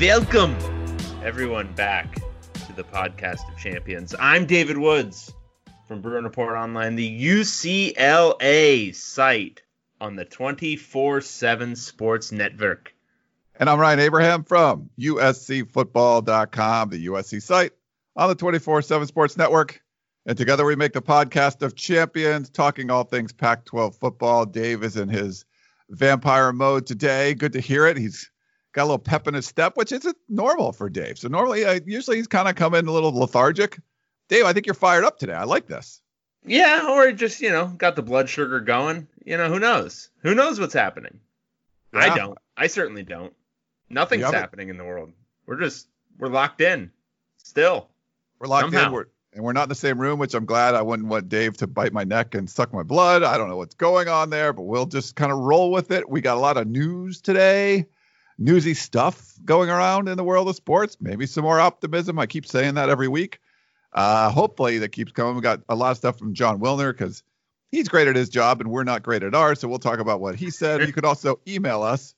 Welcome, everyone, back to the podcast of champions. I'm David Woods from Bruin Report Online, the UCLA site on the 24 7 Sports Network. And I'm Ryan Abraham from USCFootball.com, the USC site on the 24 7 Sports Network. And together we make the podcast of champions, talking all things Pac 12 football. Dave is in his vampire mode today. Good to hear it. He's got a little pep in his step, which isn't normal for Dave. So normally, uh, usually he's kind of coming a little lethargic. Dave, I think you're fired up today. I like this. Yeah, or just, you know, got the blood sugar going. You know, who knows? Who knows what's happening? I don't. I certainly don't. Nothing's happening in the world. We're just we're locked in. Still. We're locked in. We're, and we're not in the same room, which I'm glad. I wouldn't want Dave to bite my neck and suck my blood. I don't know what's going on there, but we'll just kind of roll with it. We got a lot of news today, newsy stuff going around in the world of sports. Maybe some more optimism. I keep saying that every week. Uh, hopefully that keeps coming. We got a lot of stuff from Jon Wilner because he's great at his job and we're not great at ours. So we'll talk about what he said. you could also email us,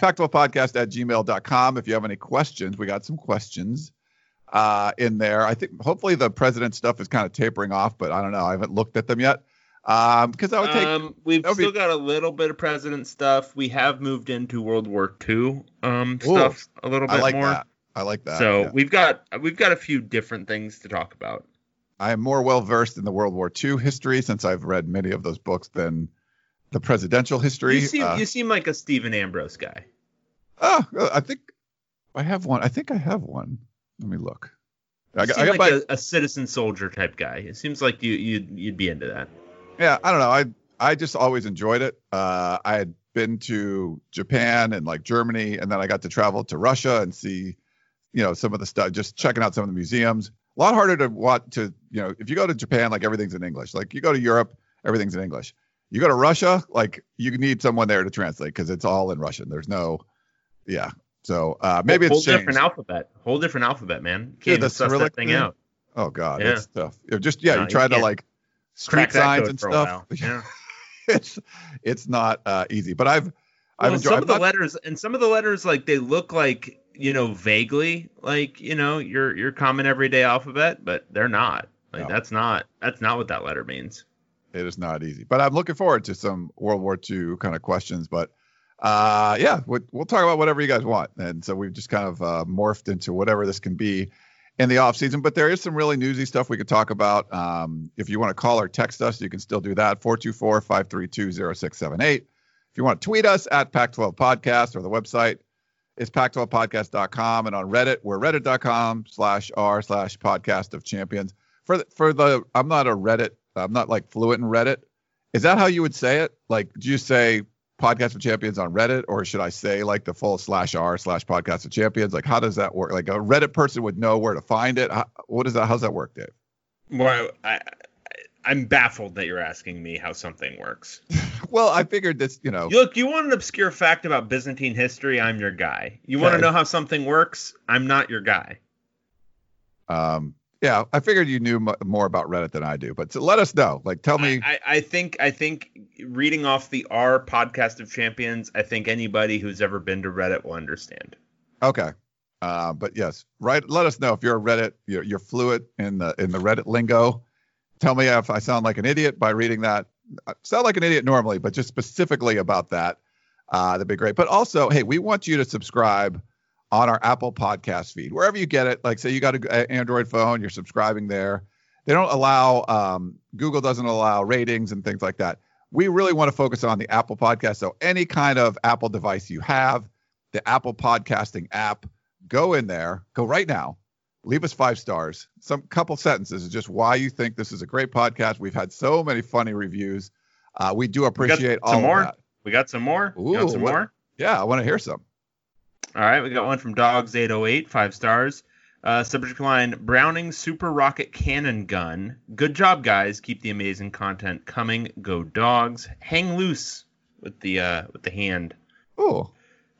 pac12podcast at gmail.com if you have any questions. We got some questions uh, in there. I think hopefully the president stuff is kind of tapering off, but I don't know. I haven't looked at them yet. Um, because I would take um, we've would be- still got a little bit of president stuff. We have moved into World War II um Ooh, stuff a little bit I like more. that. I like that. so yeah. we've got we've got a few different things to talk about. I am more well versed in the World War II history since I've read many of those books than the presidential history. You seem Uh, you seem like a Stephen Ambrose guy. oh, I think I have one. I think I have one. Let me look. I You got, seem I got like my, a, a citizen soldier type guy. It seems like you you'd you'd be into that. Yeah. I don't know. I I just always enjoyed it. Uh, I had been to Japan and like Germany, and then I got to travel to Russia and see, you know, some of the stuff. Just checking out some of the museums. A lot harder to want to, you know, if you go to Japan, like everything's in English. Like you go to Europe, everything's in English. You go to Russia, like you need someone there to translate because it's all in Russian. There's no, yeah. So uh, maybe whole it's changed. different alphyet. Whole different alphabet, man. Can't Yeah, the Cyrillic thing thing? out. Oh God, Yeah. it's tough. It just yeah, No, you try to like street signs and stuff. Yeah. it's it's not uh, easy, but I've I've Well, enjoyed. some I've of the not- letters and some of the letters like they look like you know vaguely like you know your your common everyday alphabet, but they're not. Like No. that's not that's not what that letter means. it is not easy, but I'm looking forward to some World War II kind of questions. But uh, yeah, we'll, we'll talk about whatever you guys want, and so we've just kind of uh, morphed into whatever this can be in the off season. But there is some really newsy stuff we could talk about. Um, if you want to call or text us, you can still do that 424-532-0678. If you want to tweet us at Pac12 Podcast or the website is pac12podcast.com and on Reddit, we're reddit.com slash r slash podcast of champions. For the, for the, I'm not a Reddit, I'm not like fluent in Reddit. Is that how you would say it? Like, do you say podcast of champions on Reddit or should I say like the full slash r slash podcast of champions? Like, how does that work? Like a Reddit person would know where to find it. How, what is that? How's that work, Dave? Well, I, I I'm baffled that you're asking me how something works. Well, I figured this, you know, Look, you want an obscure fact about Byzantine history? I'm your guy. You want to know how something works? I'm not your guy. um, yeah, I figured you knew m- more about Reddit than I do, but let us know. Like, tell me. I, I think I think reading off the R podcast of champions, I think anybody who's ever been to Reddit will understand. Okay. Uh, but yes, right. Let us know if you're a Reddit, you're, you're fluent in the in the Reddit lingo. tell me if I sound like an idiot by reading that. I sound like an idiot normally, but just specifically about that, uh, that'd be great. But also, hey, we want you to subscribe on our Apple podcast feed, wherever you get it. Like, say you got an Android phone, you're subscribing there. They don't allow, um, Google doesn't allow ratings and things like that. We really want to focus on the Apple podcast. So, any kind of Apple device you have, the Apple podcasting app, go in there, go right now, leave us five stars. Some couple sentences is just why you think this is a great podcast. We've had so many funny reviews. Uh, we do appreciate all some more. of that. We got some more. Ooh, want some what- more? Yeah, I want to hear some. All right, we got one from Dogs808, five stars. Uh, subject line Browning Super Rocket Cannon Gun. Good job, guys. Keep the amazing content coming. Go dogs. Hang loose with the uh, with the hand. Oh,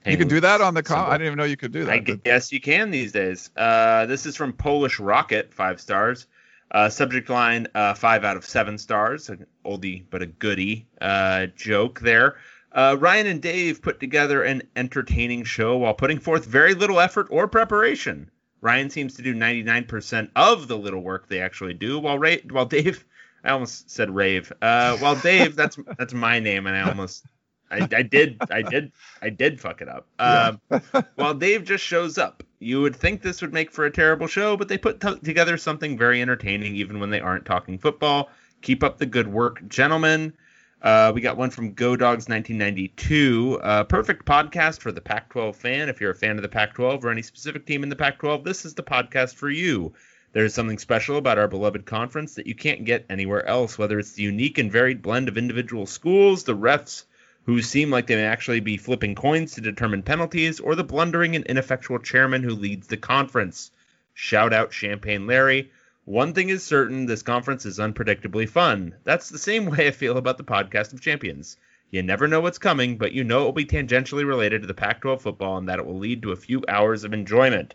you can do that on the com. I didn't even know you could do that. I guess you can these days. Uh, this is from Polish Rocket, five stars. Uh, subject line, uh, five out of seven stars. An oldie but a goodie uh, joke there. Uh, Ryan and Dave put together an entertaining show while putting forth very little effort or preparation. Ryan seems to do 99% of the little work they actually do, while Ray, while Dave, I almost said rave. Uh, while Dave, that's that's my name, and I almost, I, I did, I did, I did fuck it up. Um, while Dave just shows up. You would think this would make for a terrible show, but they put t- together something very entertaining even when they aren't talking football. Keep up the good work, gentlemen. Uh, we got one from Go Dogs 1992. Uh, perfect podcast for the Pac 12 fan. If you're a fan of the Pac 12 or any specific team in the Pac 12, this is the podcast for you. There's something special about our beloved conference that you can't get anywhere else, whether it's the unique and varied blend of individual schools, the refs who seem like they may actually be flipping coins to determine penalties, or the blundering and ineffectual chairman who leads the conference. Shout out Champagne Larry. One thing is certain this conference is unpredictably fun. That's the same way I feel about the podcast of champions. You never know what's coming, but you know it will be tangentially related to the Pac 12 football and that it will lead to a few hours of enjoyment.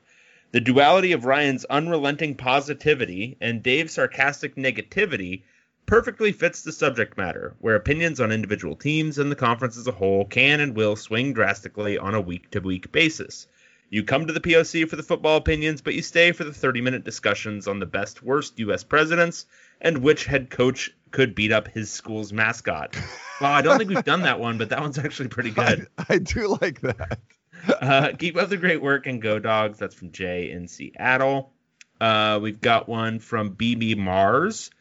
The duality of Ryan's unrelenting positivity and Dave's sarcastic negativity perfectly fits the subject matter, where opinions on individual teams and the conference as a whole can and will swing drastically on a week to week basis. You come to the POC for the football opinions, but you stay for the 30 minute discussions on the best worst U.S. presidents and which head coach could beat up his school's mascot. Well, I don't think we've done that one, but that one's actually pretty good. I, I do like that. Uh, keep up the great work and go dogs. That's from Jay in Seattle. Uh, we've got one from BB Mars.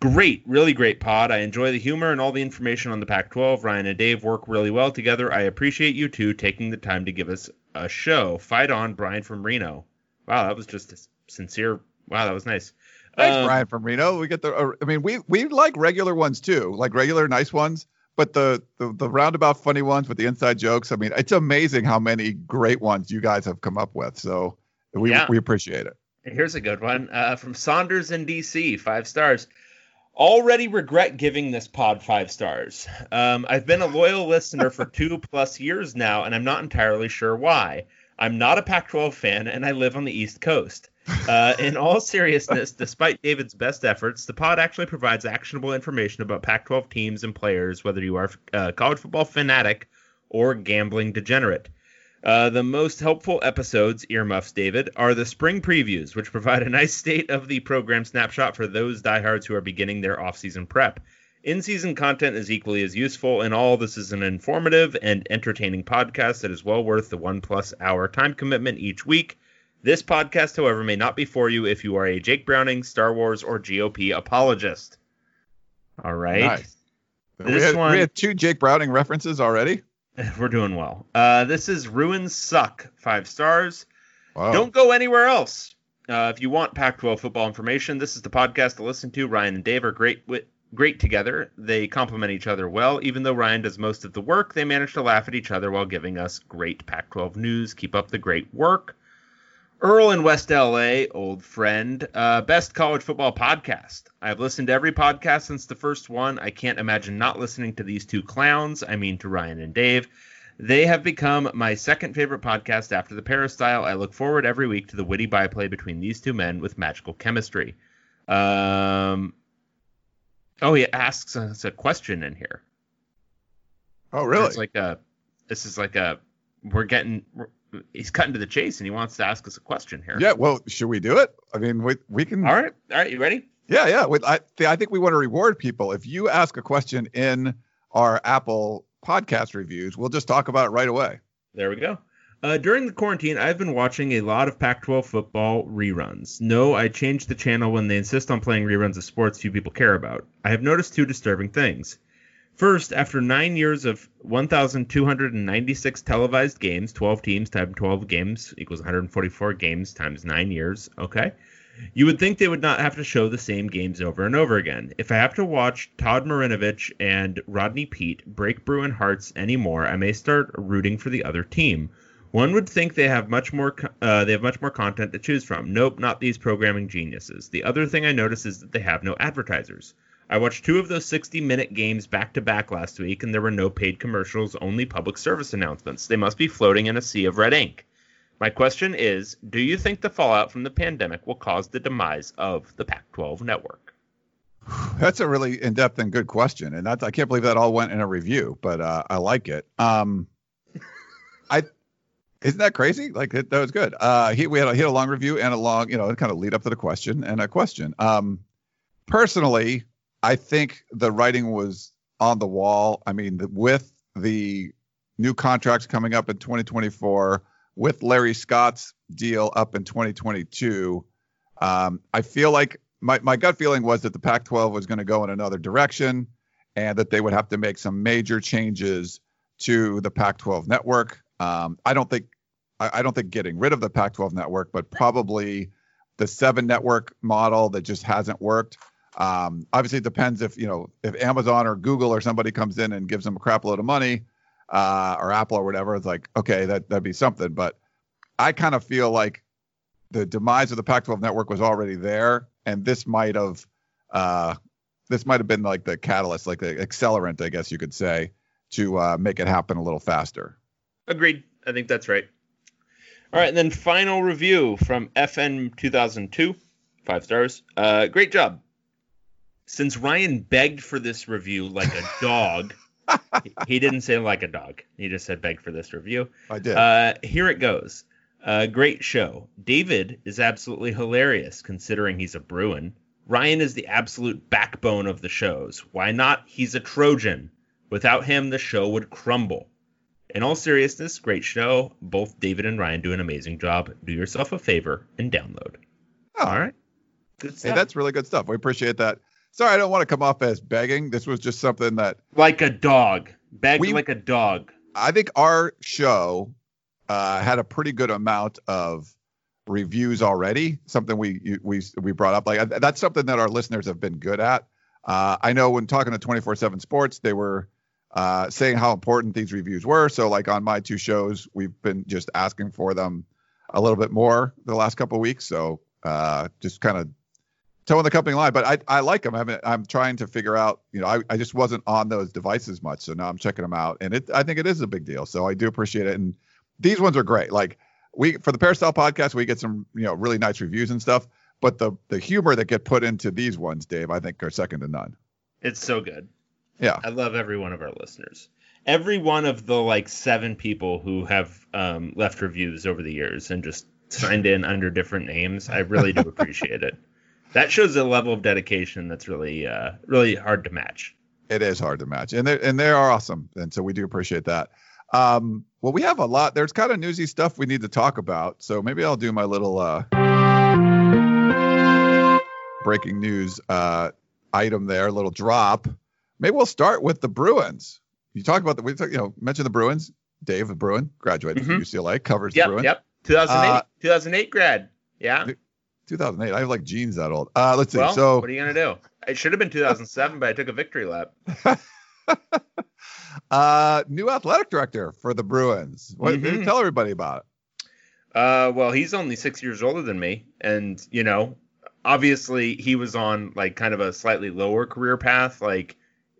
Great, really great pod. I enjoy the humor and all the information on the Pac 12. Ryan and Dave work really well together. I appreciate you two taking the time to give us a show. Fight on, Brian from Reno. Wow, that was just a sincere. Wow, that was nice. Thanks, Um, Brian from Reno. We get the. Uh, I mean, we we like regular ones too, like regular nice ones. But the, the the roundabout funny ones with the inside jokes. I mean, it's amazing how many great ones you guys have come up with. So we Yeah. we appreciate it. Here's a good one uh, from Saunders in DC, five stars. Already regret giving this pod five stars. Um, I've been a loyal listener for two plus years now, and I'm not entirely sure why. I'm not a Pac 12 fan, and I live on the East Coast. Uh, in all seriousness, despite David's best efforts, the pod actually provides actionable information about Pac 12 teams and players, whether you are a college football fanatic or gambling degenerate. Uh, the most helpful episodes, earmuffs David, are the spring previews, which provide a nice state of the program snapshot for those diehards who are beginning their off-season prep. In-season content is equally as useful, and all this is an informative and entertaining podcast that is well worth the one-plus hour time commitment each week. This podcast, however, may not be for you if you are a Jake Browning, Star Wars, or GOP apologist. All right. Nice. we, This had, one- we had two Jake Browning references already. We're doing well. Uh, this is Ruins Suck, five stars. Wow. Don't go anywhere else. Uh, if you want Pac-12 football information, this is the podcast to listen to. Ryan and Dave are great, wi- great together. They complement each other well. Even though Ryan does most of the work, they manage to laugh at each other while giving us great Pac-12 news. Keep up the great work. Earl in West LA, old friend, uh, best college football podcast. I've listened to every podcast since the first one. I can't imagine not listening to these two clowns. I mean, to Ryan and Dave. They have become my second favorite podcast after the Peristyle. I look forward every week to the witty byplay between these two men with magical chemistry. Um, oh, he asks us a question in here. Oh, really? It's like a. This is like a. We're getting. We're, he's cutting to the chase, and he wants to ask us a question here. yeah. Well, should we do it? I mean, we we can. All right. All right. You ready? Yeah, yeah. I, I think we want to reward people. If you ask a question in our Apple podcast reviews, we'll just talk about it right away. There we go. Uh, during the quarantine, I've been watching a lot of Pac 12 football reruns. No, I changed the channel when they insist on playing reruns of sports few people care about. I have noticed two disturbing things. First, after nine years of 1,296 televised games, 12 teams times 12 games equals 144 games times nine years, okay? You would think they would not have to show the same games over and over again. If I have to watch Todd Marinovich and Rodney Peete break Bruin hearts anymore, I may start rooting for the other team. One would think they have much more uh, they have much more content to choose from. Nope, not these programming geniuses. The other thing I notice is that they have no advertisers. I watched two of those 60 minute games back to back last week, and there were no paid commercials, only public service announcements. They must be floating in a sea of red ink. My question is Do you think the fallout from the pandemic will cause the demise of the Pac 12 network? That's a really in depth and good question. And I can't believe that all went in a review, but uh, I like it. Um, I isn't that crazy? Like it, that was good. Uh, he we had a, he had a long review and a long, you know, kind of lead up to the question and a question. Um, personally, I think the writing was on the wall. I mean, with the new contracts coming up in 2024, with Larry Scott's deal up in 2022, um, I feel like my, my gut feeling was that the Pac 12 was going to go in another direction and that they would have to make some major changes to the Pac 12 network. Um, I don't think I, I don't think getting rid of the Pac 12 network, but probably the seven network model that just hasn't worked. Um, obviously, it depends if you know if Amazon or Google or somebody comes in and gives them a crap load of money, uh, or Apple or whatever. It's like okay, that that'd be something. But I kind of feel like the demise of the Pac-12 network was already there, and this might have uh, this might have been like the catalyst, like the accelerant, I guess you could say, to uh, make it happen a little faster. Agreed. I think that's right. All right, and then final review from FN 2002, five stars. Uh, great job since Ryan begged for this review like a dog, he didn't say like a dog. He just said begged for this review. I did. Uh, here it goes. Uh, great show. David is absolutely hilarious considering he's a Bruin. Ryan is the absolute backbone of the shows. Why not? He's a Trojan. Without him, the show would crumble. In all seriousness, great show. Both David and Ryan do an amazing job. Do yourself a favor and download. Oh. All right. Good stuff. Hey, that's really good stuff. We appreciate that. Sorry, I don't want to come off as begging. This was just something that like a dog, begged we, like a dog. I think our show uh, had a pretty good amount of reviews already. Something we we we brought up. Like that's something that our listeners have been good at. Uh, I know when talking to 24/7 Sports, they were uh, saying how important these reviews were. So like on my two shows, we've been just asking for them a little bit more the last couple weeks. So uh, just kind of toeing the company line, but I, I like them. I'm, I'm trying to figure out, you know, I, I just wasn't on those devices much. So now I'm checking them out and it, I think it is a big deal. So I do appreciate it. And these ones are great. Like we, for the Peristyle podcast, we get some, you know, really nice reviews and stuff, but the, the humor that get put into these ones, Dave, I think are second to none. It's so good. Yeah. I love every one of our listeners. Every one of the like seven people who have um, left reviews over the years and just signed in under different names. I really do appreciate it that shows a level of dedication that's really uh, really hard to match. It is hard to match, and they and they are awesome, and so we do appreciate that. Um, well, we have a lot. There's kind of newsy stuff we need to talk about, so maybe I'll do my little uh, breaking news uh, item there, little drop. Maybe we'll start with the Bruins. You talk about the we talk, you know mention the Bruins. Dave, the Bruin, graduated mm-hmm. from UCLA, covers yep, the Bruins. Yep, 2008, uh, 2008 grad. Yeah. 2008. I have like jeans that old. Uh, let's see. Well, so what are you gonna do? It should have been 2007, but I took a victory lap. uh, new athletic director for the Bruins. What mm-hmm. tell everybody about it? Uh, well, he's only six years older than me, and you know, obviously he was on like kind of a slightly lower career path. Like,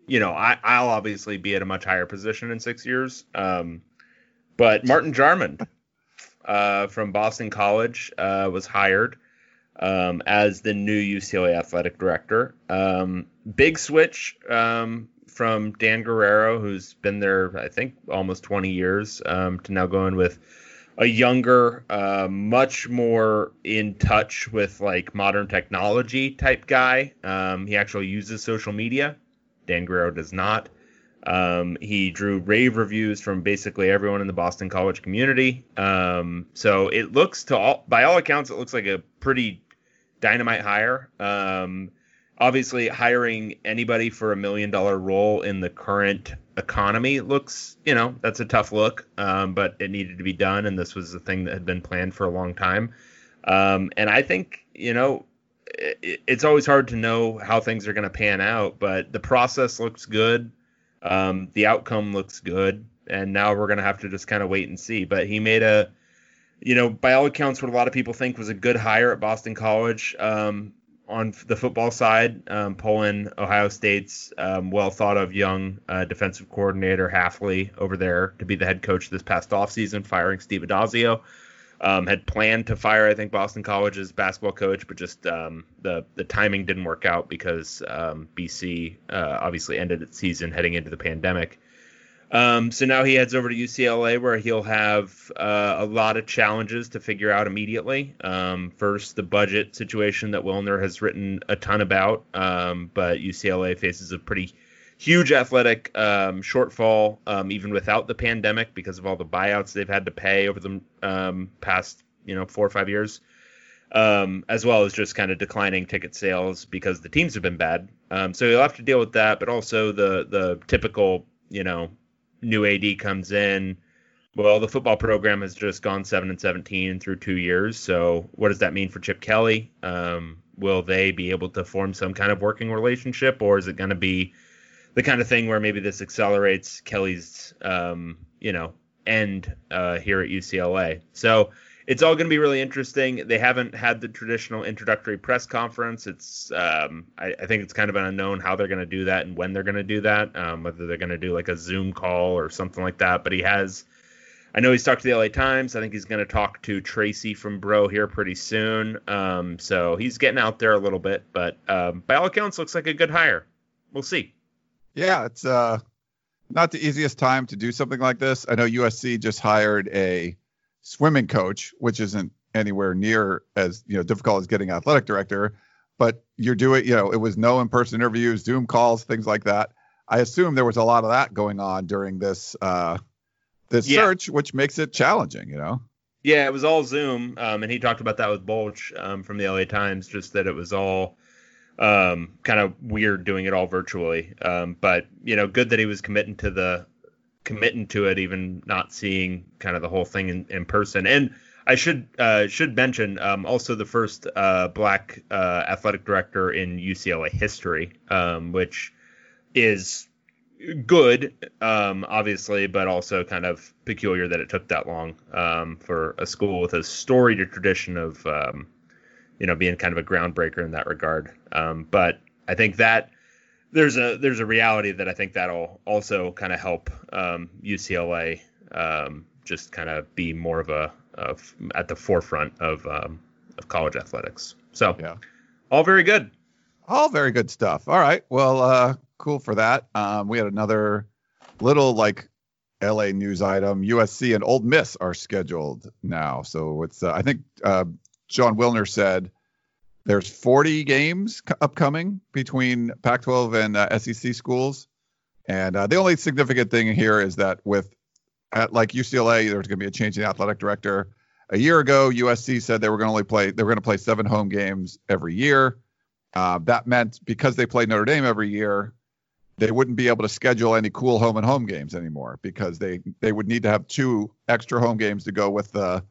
you know, I, I'll obviously be at a much higher position in six years. Um, but Martin Jarmond uh, from Boston College uh, was hired um, as the new UCLA athletic director. Um, big switch um, from Dan Guerrero, who's been there, I think, almost 20 years, um, to now going with a younger, uh, much more in touch with like modern technology type guy. Um, he actually uses social media. Dan Guerrero does not. Um, he drew rave reviews from basically everyone in the Boston college community. So it looks to all, by all accounts, it looks like a pretty dynamite hire. Um, obviously hiring anybody for a million dollar role in the current economy looks, you know, that's a tough look, um, but it needed to be done, and this was a thing that had been planned for a long time. Um, and I think, you know, it, it's always hard to know how things are going to pan out, but the process looks good. Um, the outcome looks good, and now we're going to have to just kind of wait and see. But he made a, you know, by all accounts, what a lot of people think was a good hire at Boston College. Um, on the football side, um, pulling Ohio State's um, well thought of young uh, defensive coordinator Hafley over there to be the head coach this past offseason, firing Steve Addazio. Um, had planned to fire, I think, Boston College's basketball coach, but just um, the the timing didn't work out because um, BC uh, obviously ended its season heading into the pandemic. Um, so now he heads over to UCLA where he'll have uh, a lot of challenges to figure out immediately. Um, first, the budget situation that Wilner has written a ton about, um, but UCLA faces a pretty huge athletic um, shortfall um, even without the pandemic because of all the buyouts they've had to pay over the um, past you know four or five years. as well as just kind of declining ticket sales because the teams have been bad. so you'll have to deal with that, but also the the typical you know new AD comes in. Well, the football program has just gone seven and seventeen through two years. So, what does that mean for Chip Kelly? Um, will they be able to form some kind of working relationship, or is it going to be the kind of thing where maybe this accelerates Kelly's, um, you know, end uh, here at UCLA? So, it's all going to be really interesting. They haven't had the traditional introductory press conference. It's um, I, I, think it's kind of an unknown how they're going to do that and when they're going to do that. Um, whether they're going to do like a Zoom call or something like that. But he has. I know he's talked to the LA Times. I think he's going to talk to Tracy from Bro here pretty soon. Um, so he's getting out there a little bit, but um, by all accounts, looks like a good hire. We'll see. Yeah, it's uh, not the easiest time to do something like this. I know USC just hired a swimming coach, which isn't anywhere near as you know difficult as getting athletic director. But you're doing, you know, it was no in-person interviews, Zoom calls, things like that. I assume there was a lot of that going on during this uh, this yeah. search, which makes it challenging, you know. Yeah, it was all Zoom, um, and he talked about that with Bolch um, from the LA Times, just that it was all um, kind of weird doing it all virtually. Um, but you know, good that he was committing to the committing to it, even not seeing kind of the whole thing in, in person. And I should uh, should mention um, also the first uh, black uh, athletic director in UCLA history, um, which is good, um, obviously, but also kind of peculiar that it took that long um, for a school with a storied tradition of um, you know being kind of a groundbreaker in that regard. Um, but I think that there's a there's a reality that I think that'll also kind of help um, UCLA um, just kind of be more of a of, at the forefront of um, of college athletics. So yeah, all very good. All very good stuff. All right, well, uh, cool for that. Um, we had another little like LA news item. USC and Ole Miss are scheduled now, so it's uh, I think uh, Jon Wilner said there's 40 games upcoming between Pac-12 and uh, SEC schools, and uh, the only significant thing here is that with at like UCLA, there's going to be a change in the athletic director. A year ago, USC said they were going to only play they were going to play seven home games every year. Uh, that meant because they play Notre Dame every year, they wouldn't be able to schedule any cool home and home games anymore because they they would need to have two extra home games to go with the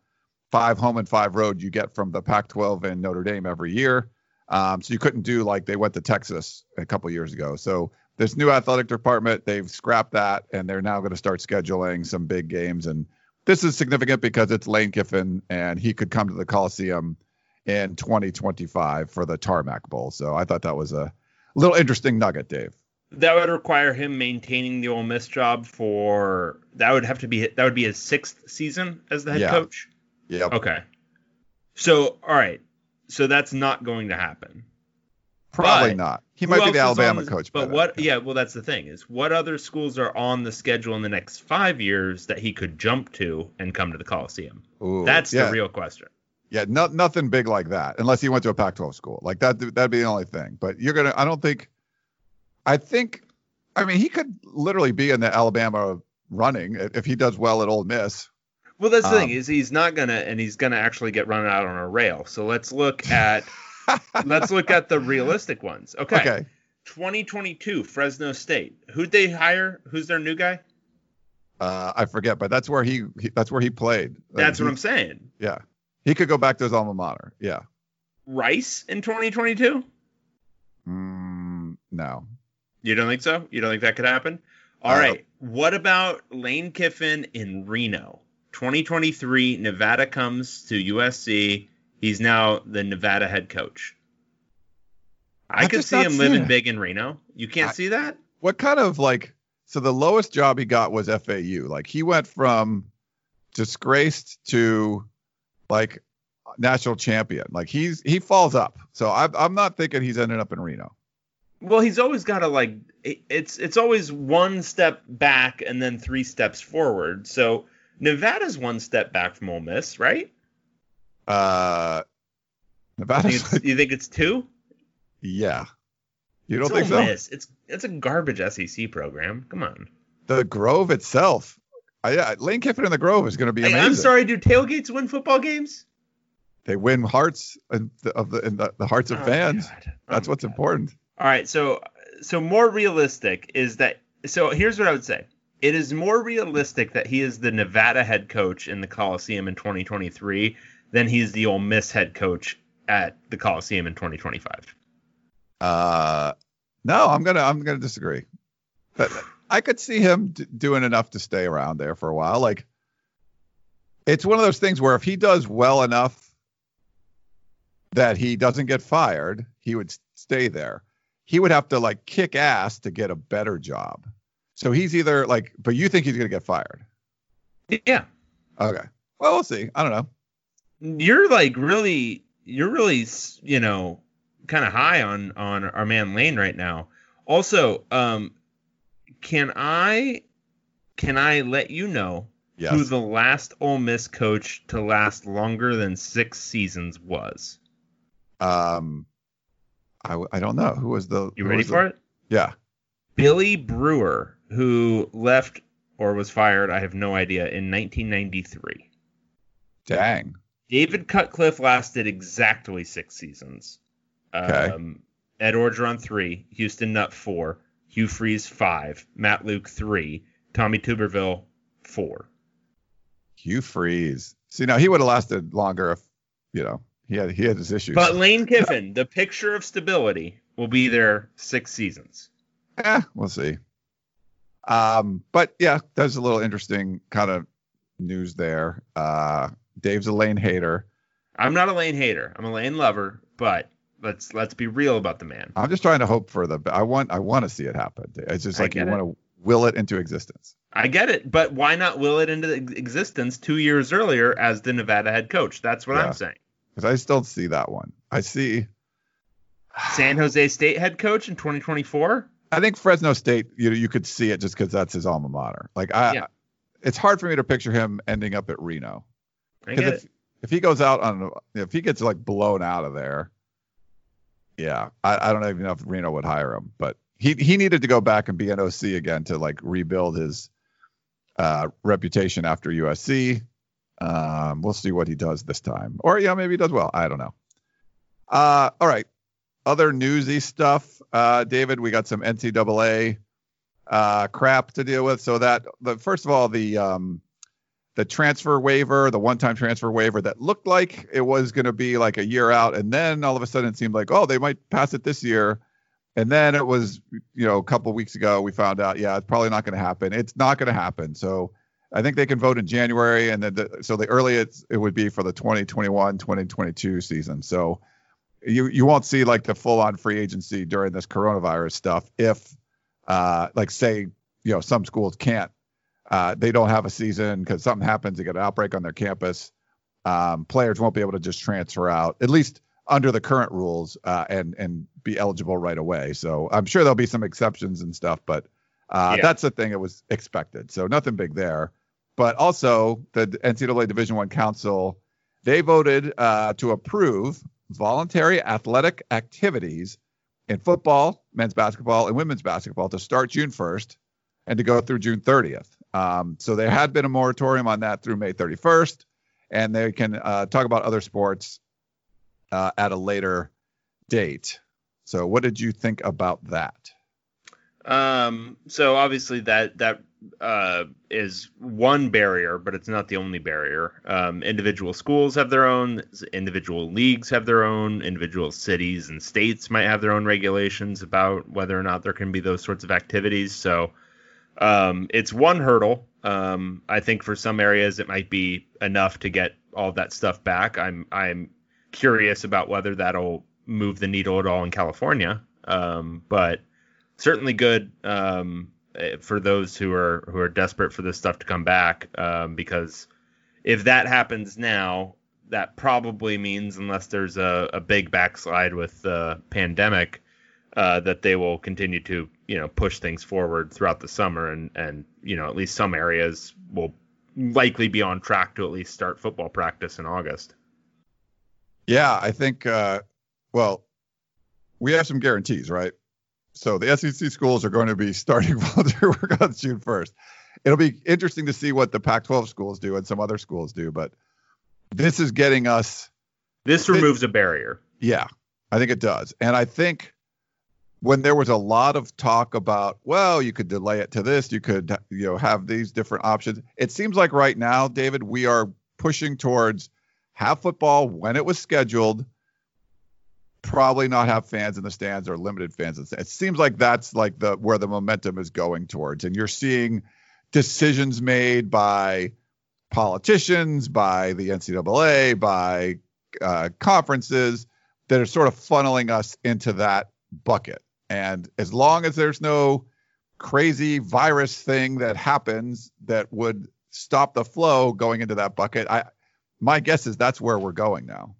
five home and five road you get from the Pac-12 and Notre Dame every year. Um, so you couldn't do like they went to Texas a couple years ago. So this new athletic department, they've scrapped that and they're now going to start scheduling some big games. And this is significant because it's Lane Kiffin and he could come to the Coliseum in 2025 for the Tarmac Bowl. So I thought that was a little interesting nugget, Dave. That would require him maintaining the Ole Miss job for that would have to be that would be his sixth season as the head yeah. coach. Yeah. Okay. So, all right. So that's not going to happen. Probably But not. He might be the Alabama the- coach. But what? then. Yeah, well, that's the thing is what other schools are on the schedule in the next five years that he could jump to and come to the Coliseum? Ooh, That's yeah, the real question. Yeah, no, nothing big like that, unless he went to a Pac-12 school. Like that, that'd be the only thing. But you're gonna. I don't think. I think. I mean, he could literally be in the Alabama running if if he does well at Ole Miss. Well, that's the thing Um, is he's not gonna, and he's gonna actually get run out on a rail. So let's look at let's look at the realistic ones. Okay. Okay. 2022 Fresno State. Who'd they hire? Who's their new guy? Uh, I forget, but that's where he, he that's where he played. Like, That's he- what I'm saying. Yeah, he could go back to his alma mater. Yeah. Rice in 2022. Mm, no. You don't think so? You don't think that could happen? All Uh, right. What about Lane Kiffin in Reno? 2023, Nevada comes to USC. He's now the Nevada head coach. I I'm could see him living it. big in Reno. You can't I- see that? What kind of like? So the lowest job he got was FAU. Like he went from disgraced to like national champion. Like he's he falls up. So I'm I'm not thinking he's ending up in Reno. Well, he's always got to like it's it's always one step back and then three steps forward. So Nevada's one step back from Ole Miss, right? Uh, You Nevada's think it's, you think it's two? yeah. You don't it's think Ole so? Miss. It's it's a garbage SEC program. Come on. The Grove itself. I, yeah, Lane Kiffin in the Grove is going to be amazing. I'm sorry. Do tailgates win football games? They win hearts and the of the, in the, the hearts of Oh, fans. God. Oh, That's my what's God. important. All right, so so more realistic is that so here's what I would say. It is more realistic that he is the Nevada head coach in the Coliseum in 2023 than he's the Ole Miss head coach at the Coliseum in 2025. Uh, no, I'm gonna I'm gonna disagree. But I could see him d- doing enough to stay around there for a while. Like, it's one of those things where if he does well enough that he doesn't get fired, he would stay there. He would have to like kick ass to get a better job. So he's either like, but you think he's gonna get fired? Yeah. Okay. Well, we'll see. I don't know. You're like really you're really you know kind of high on on our man Lane right now. Also, um can I can I let you know Yes. who the last Ole Miss coach to last longer than six seasons was. um, I I don't know who was the. You ready for the- it? Yeah. Billy Brewer, who left or was fired, I have no idea, in 1993. Dang. David Cutcliffe lasted exactly six seasons. Okay. Um, Ed Orgeron, three. Houston Nutt, four. Hugh Freeze, five. Matt Luke, three. Tommy Tuberville, four. Hugh Freeze. See, now he would have lasted longer if, you know, he had he had his issues. But Lane Kiffin, the picture of stability, will be there six seasons. eh, we'll see. Um, but yeah, there's a little interesting kind of news there. Uh, Dave's a Lane hater. I'm not a Lane hater. I'm a Lane lover, but let's let's be real about the man. I'm just trying to hope for the. I want I want to see it happen. It's just like you want to will it into existence. I get it, but why not will it into existence two years earlier as the Nevada head coach? That's what Yeah. I'm saying. Because I still see that one. I see. San Jose State head coach in 2024. I think Fresno State, you know, you could see it just because that's his alma mater. Like I, Yeah. it's hard for me to picture him ending up at Reno. Because if, it. if he goes out on, if he gets like blown out of there, yeah, I, I don't even know if Reno would hire him. But he he needed to go back and be an OC again to like rebuild his uh, reputation after USC. Um, we'll see what he does this time, or yeah, maybe he does well. I don't know. Uh, all right, other newsy stuff. Uh, David, we got some NCAA uh, crap to deal with. So that the first of all the um, the transfer waiver, the one-time transfer waiver that looked like it was going to be like a year out, and then all of a sudden it seemed like oh they might pass it this year, and then it was you know a couple weeks ago we found out yeah it's probably not going to happen. It's not going to happen. So I think they can vote in January, and then the, so the earliest it would be for the 2021-2022 season. So you you won't see like the full-on free agency during this coronavirus stuff if uh like say you know some schools can't uh, they don't have a season because something happens, they get an outbreak on their campus. Um, players won't be able to just transfer out. At least under the current rules uh, and and be eligible right away. So I'm sure there'll be some exceptions and stuff, but uh, Yeah. that's the thing that was expected. So nothing big there. But also the NCAA Division One Council they voted uh, to approve voluntary athletic activities in football, men's basketball, and women's basketball to start June 1st and to go through June 30th. Um, so there had been a moratorium on that through May 31st, and they can uh, talk about other sports uh, at a later date. So, what did you think about that? Um, so obviously that that uh, is one barrier, but it's not the only barrier. Um, individual schools have their own, individual leagues have their own, individual cities and states might have their own regulations about whether or not there can be those sorts of activities. So um, it's one hurdle. Um, I think for some areas it might be enough to get all that stuff back. I'm I'm curious about whether that'll move the needle at all in California. Um, but certainly good um, for those who are who are desperate for this stuff to come back. Um, because if that happens now, that probably means unless there's a, a big backslide with the pandemic, uh, that they will continue to you know push things forward throughout the summer and and you know at least some areas will likely be on track to at least start football practice in August. Yeah, I think, uh, well, we have some guarantees, right? So the SEC schools are going to be starting volunteer work on June 1st. It'll be interesting to see what the Pac 12 schools do and some other schools do, but this is getting us, This It- removes a barrier. yeah, I think it does. And I think when there was a lot of talk about, well, you could delay it to this, you could, you know, have these different options. It seems like right now, David, we are pushing towards have football when it was scheduled probably not have fans in the stands or limited fans. It seems like that's like the where the momentum is going towards. And you're seeing decisions made by politicians, by the NCAA, by uh, conferences that are sort of funneling us into that bucket. And as long as there's no crazy virus thing that happens that would stop the flow going into that bucket, I my guess is that's where we're going now.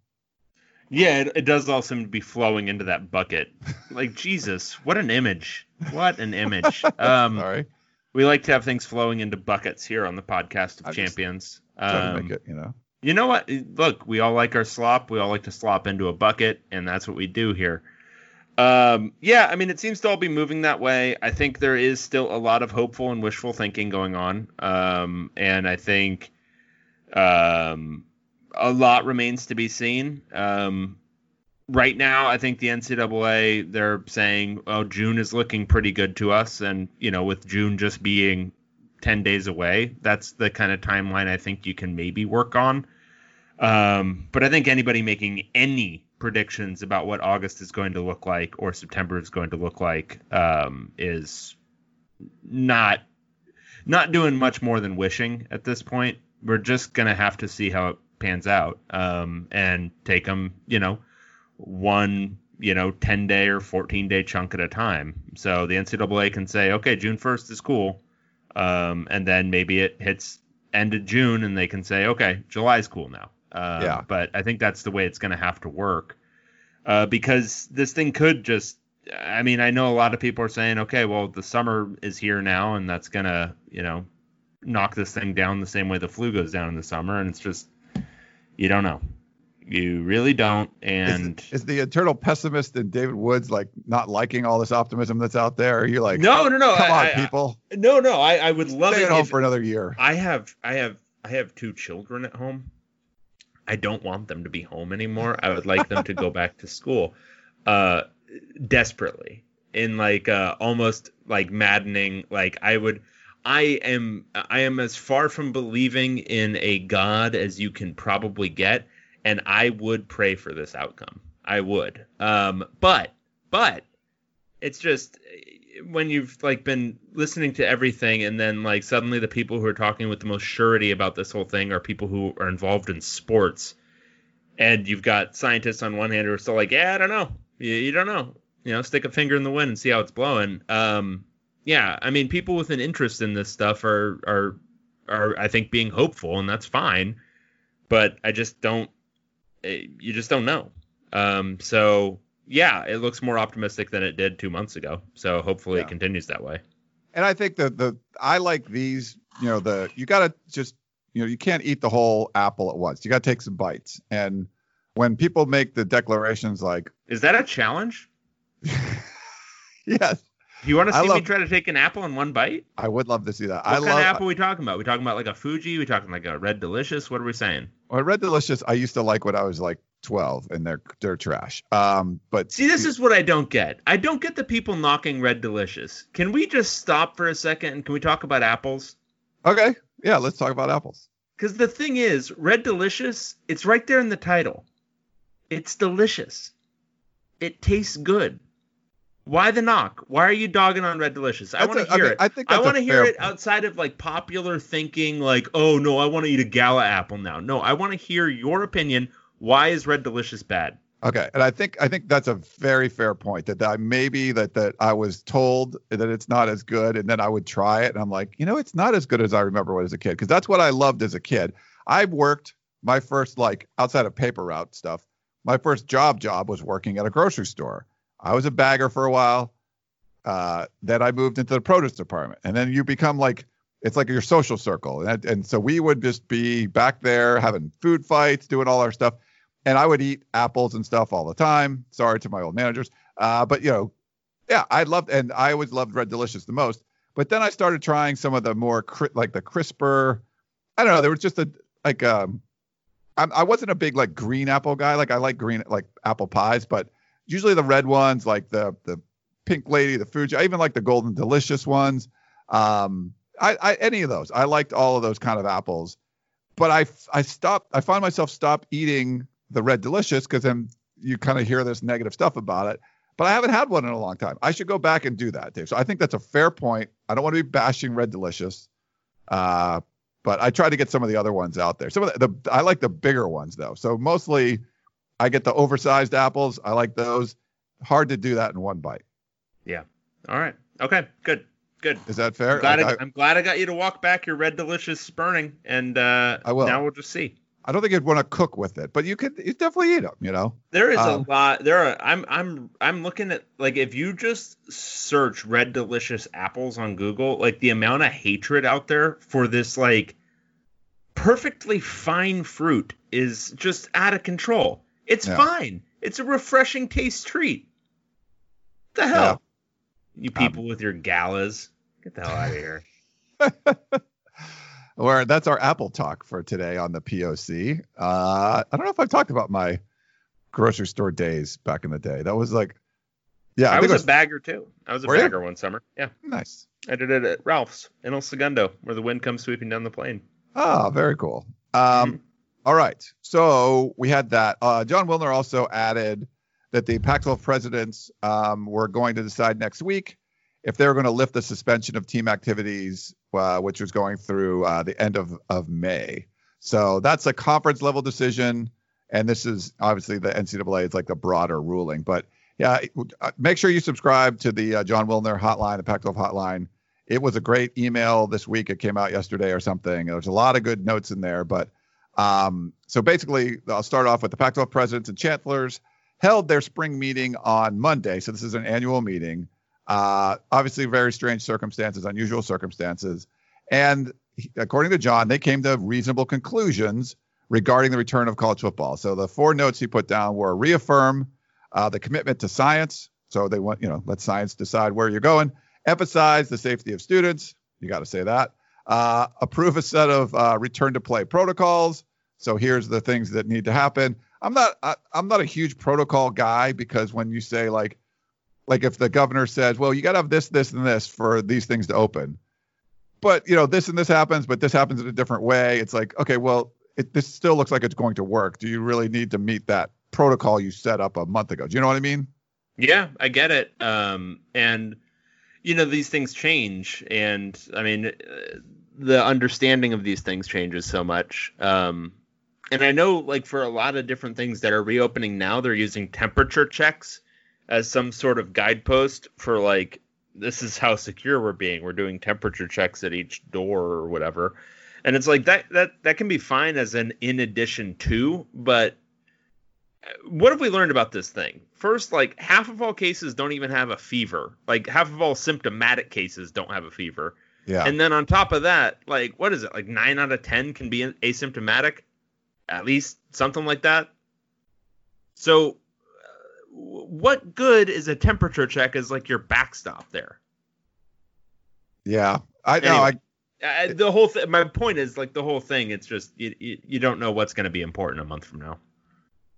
Yeah, it, it does all seem to be flowing into that bucket. Like Jesus, what an image! What an image! Um, Sorry. we like to have things flowing into buckets here on the podcast of I champions. Um, make it, you know. you know what? Look, we all like our slop. We all like to slop into a bucket, and that's what we do here. Um, yeah, I mean, it seems to all be moving that way. I think there is still a lot of hopeful and wishful thinking going on, um, and I think um, a lot remains to be seen. Um, right now, I think the NCAA they're saying, "Oh, June is looking pretty good to us," and you know, with June just being 10 days away. That's the kind of timeline I think you can maybe work on. Um, but I think anybody making any predictions about what August is going to look like or September is going to look like um, is not not doing much more than wishing at this point. We're just gonna have to see how it pans out um, and take them, you know, one you know 10 day or 14 day chunk at a time. So the NCAA can say, okay, June 1st is cool um, and then maybe it hits end of June, and they can say, okay, July's cool now. Um, Yeah. But I think that's the way it's going to have to work, uh, because this thing could just. I mean, I know a lot of people are saying, okay, well, the summer is here now, and that's gonna, you know, knock this thing down the same way the flu goes down in the summer, and it's just, you don't know, you really don't, and is, is the eternal pessimist in David Woods like not liking all this optimism that's out there? Are you like, no, no, no, come I- on, I- people, no, no, I, I would love stay it at home for another year? I have I have I have two children at home. I don't want them to be home anymore. I would like them to go back to school. Uh desperately. In like uh almost like maddening like I would I am I am as far from believing in a god as you can probably get and I would pray for this outcome. I would. Um but but it's just when you've like been listening to everything and then like suddenly the people who are talking with the most surety about this whole thing are people who are involved in sports and you've got scientists on one hand who are still like yeah i don't know you, you don't know you know stick a finger in the wind and see how it's blowing um yeah i mean people with an interest in this stuff are are are i think being hopeful and that's fine but i just don't eh, you just don't know Um, so yeah, it looks more optimistic than it did two months ago. So hopefully Yeah. it continues that way. And I think the the I like these. You know, the you got to just you know you can't eat the whole apple at once. You got to take some bites. And when people make the declarations like, Is that a challenge? yes, Do you want to see me try to take an apple in one bite? I would love to see that. What I kind love of apple are we talking about? we talking about like a Fuji? we talking like a Red Delicious? What are we saying? well, Red Delicious. I used to like when I was like 12, and they're they're trash. Um, but See, this is what I don't get. I don't get the people knocking Red Delicious. Can we just stop for a second and can we talk about apples? okay. Yeah, let's talk about apples. Because the thing is, Red Delicious, it's right there in the title. It's delicious. It tastes good. Why the knock? Why are you dogging on Red Delicious? I want to I hear mean, it. I think I want to hear fair it outside of like popular thinking, like, oh no, I want to eat a gala apple now. No, I want to hear your opinion. Why is Red Delicious bad? Okay, and I think I think that's a very fair point. That I maybe that that I was told that it's not as good, and then I would try it, and I'm like, you know, it's not as good as I remember when as a kid, because that's what I loved as a kid. I've worked my first like outside of paper route stuff. My first job job was working at a grocery store. I was a bagger for a while. Uh, then I moved into the produce department, and then you become like it's like your social circle, and and so we would just be back there having food fights, doing all our stuff and I would eat apples and stuff all the time. Sorry to my old managers, uh, but you know, yeah, I loved and I always loved Red Delicious the most. But then I started trying some of the more cri- like the crisper. I don't know. There was just a like um, I'm, I wasn't a big like green apple guy. Like I like green like apple pies, but usually the red ones, like the the pink lady, the Fuji. I even like the golden delicious ones. Um, I, I any of those. I liked all of those kind of apples but I I stopped. I find myself stop eating the red delicious because then you kind of hear this negative stuff about it. But I haven't had one in a long time. I should go back and do that, Dave. So I think that's a fair point. I don't want to be bashing red delicious, uh, but I try to get some of the other ones out there. Some of the, the I like the bigger ones though. So mostly I get the oversized apples. I like those. Hard to do that in one bite. Yeah. All right. Okay. Good. Good. Is that fair? I'm glad, Like, I, am glad I got you to walk back your Red Delicious burning, and uh, I will. now we'll just see. I don't think you'd want to cook with it, but you could you definitely eat them. You know. There is Um, a lot. There are. I'm. I'm. I'm looking at like if you just search Red Delicious apples on Google, like the amount of hatred out there for this like perfectly fine fruit is just out of control. It's Yeah. fine. It's a refreshing taste treat. The hell, Yeah. Um, you people with your galas, get the hell out of here. Or that's our Apple talk for today on the POC. Uh, I don't know if I've talked about my grocery store days back in the day. That was like, yeah, I, I was it a bagger too. I was a Were you? bagger one summer. Yeah, nice. I did it at Ralph's in El Segundo, where the wind comes sweeping down the plain. Ah, very cool. Um, Mm-hmm. All right. So we had that. Uh, Jon Wilner also added that the Pac-12 presidents um, were going to decide next week if they were going to lift the suspension of team activities, uh, which was going through uh, the end of, of May. So that's a conference level decision. And this is obviously the NCAA is like the broader ruling. But yeah, uh, make sure you subscribe to the uh, Jon Wilner hotline, the Pac 12 hotline. It was a great email this week. It came out yesterday or something. There's a lot of good notes in there. But um, so basically, I'll start off with the Pac 12 presidents and chancellors held their spring meeting on Monday. So this is an annual meeting. Uh, obviously, very strange circumstances, unusual circumstances. And according to Jon, they came to reasonable conclusions regarding the return of college football. So the four notes he put down were reaffirm uh, the commitment to science. So they want, you know, let science decide where you're going. Emphasize the safety of students. You got to say that. Uh, approve a set of uh, return to play protocols. So here's the things that need to happen. I'm not I, I'm not a huge protocol guy because when you say like like if the governor says, well, you got to have this, this, and this for these things to open, but you know this and this happens, but this happens in a different way. It's like okay, well, it, this still looks like it's going to work. Do you really need to meet that protocol you set up a month ago? Do you know what I mean? Yeah, I get it. Um, and you know these things change, and I mean uh, the understanding of these things changes so much. Um, and I know, like for a lot of different things that are reopening now, they're using temperature checks as some sort of guidepost for like this is how secure we're being. We're doing temperature checks at each door or whatever. And it's like that that that can be fine as an in addition to, but uh, what have we learned about this thing? First, like half of all cases don't even have a fever. Like half of all symptomatic cases don't have a fever. Yeah. And then on top of that, like what is it? Like nine out of ten can be asymptomatic, at least something like that. So, uh, what good is a temperature check as like your backstop there? yeah. I know. Anyway. Uh, the whole thing. My point is like the whole thing. It's just you, you, you don't know what's going to be important a month from now.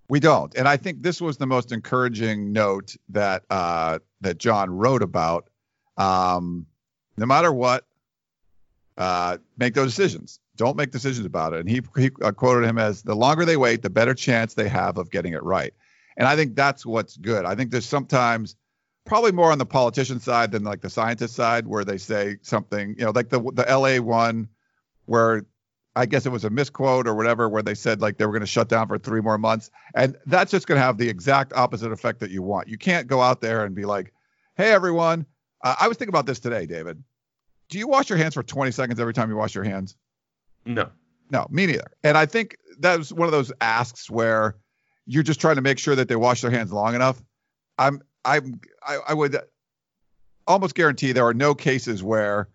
We don't. And I think this was the most encouraging note that uh, that Jon wrote about. Um, no matter what, uh, make those decisions. Don't make decisions about it. And he he uh, quoted him as the longer they wait, the better chance they have of getting it right. And I think that's what's good. I think there's sometimes probably more on the politician side than like the scientist side where they say something, you know, like the the LA one where I guess it was a misquote or whatever, where they said like they were going to shut down for three more months. And that's just going to have the exact opposite effect that you want. You can't go out there and be like, hey, everyone. Uh, I was thinking about this today, David. Do you wash your hands for 20 seconds every time you wash your hands? No. No, me neither. And I think that was one of those asks where you're just trying to make sure that they wash their hands long enough. I'm, I'm, I, I would almost guarantee there are no cases where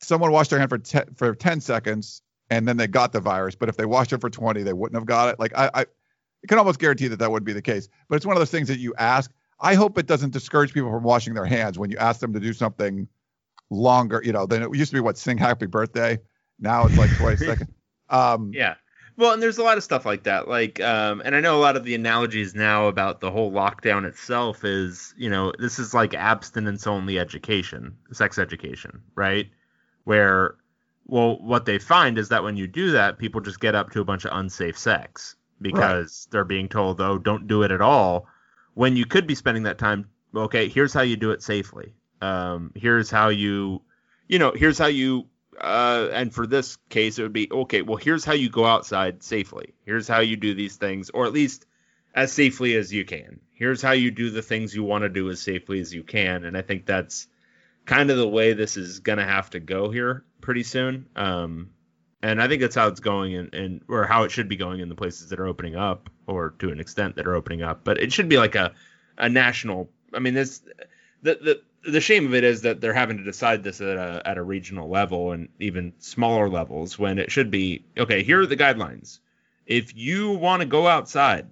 someone washed their hand for, te- for 10 seconds and then they got the virus. But if they washed it for 20, they wouldn't have got it. Like I, I can almost guarantee that that would be the case. But it's one of those things that you ask. I hope it doesn't discourage people from washing their hands when you ask them to do something longer. You know, then it used to be what sing happy birthday. Now it's like 20 seconds. Um, yeah. Well, and there's a lot of stuff like that. Like, um, and I know a lot of the analogies now about the whole lockdown itself is, you know, this is like abstinence only education, sex education, right? Where well, what they find is that when you do that, people just get up to a bunch of unsafe sex because right. they're being told, "Oh, don't do it at all." When you could be spending that time, okay, here's how you do it safely. Um, here's how you, you know, here's how you. Uh, and for this case, it would be okay. Well, here's how you go outside safely. Here's how you do these things, or at least as safely as you can. Here's how you do the things you want to do as safely as you can. And I think that's kind of the way this is gonna have to go here pretty soon. Um, and I think that's how it's going, and in, or how it should be going in the places that are opening up, or to an extent that are opening up. But it should be like a a national. I mean, this the the the shame of it is that they're having to decide this at a at a regional level and even smaller levels when it should be okay. Here are the guidelines. If you want to go outside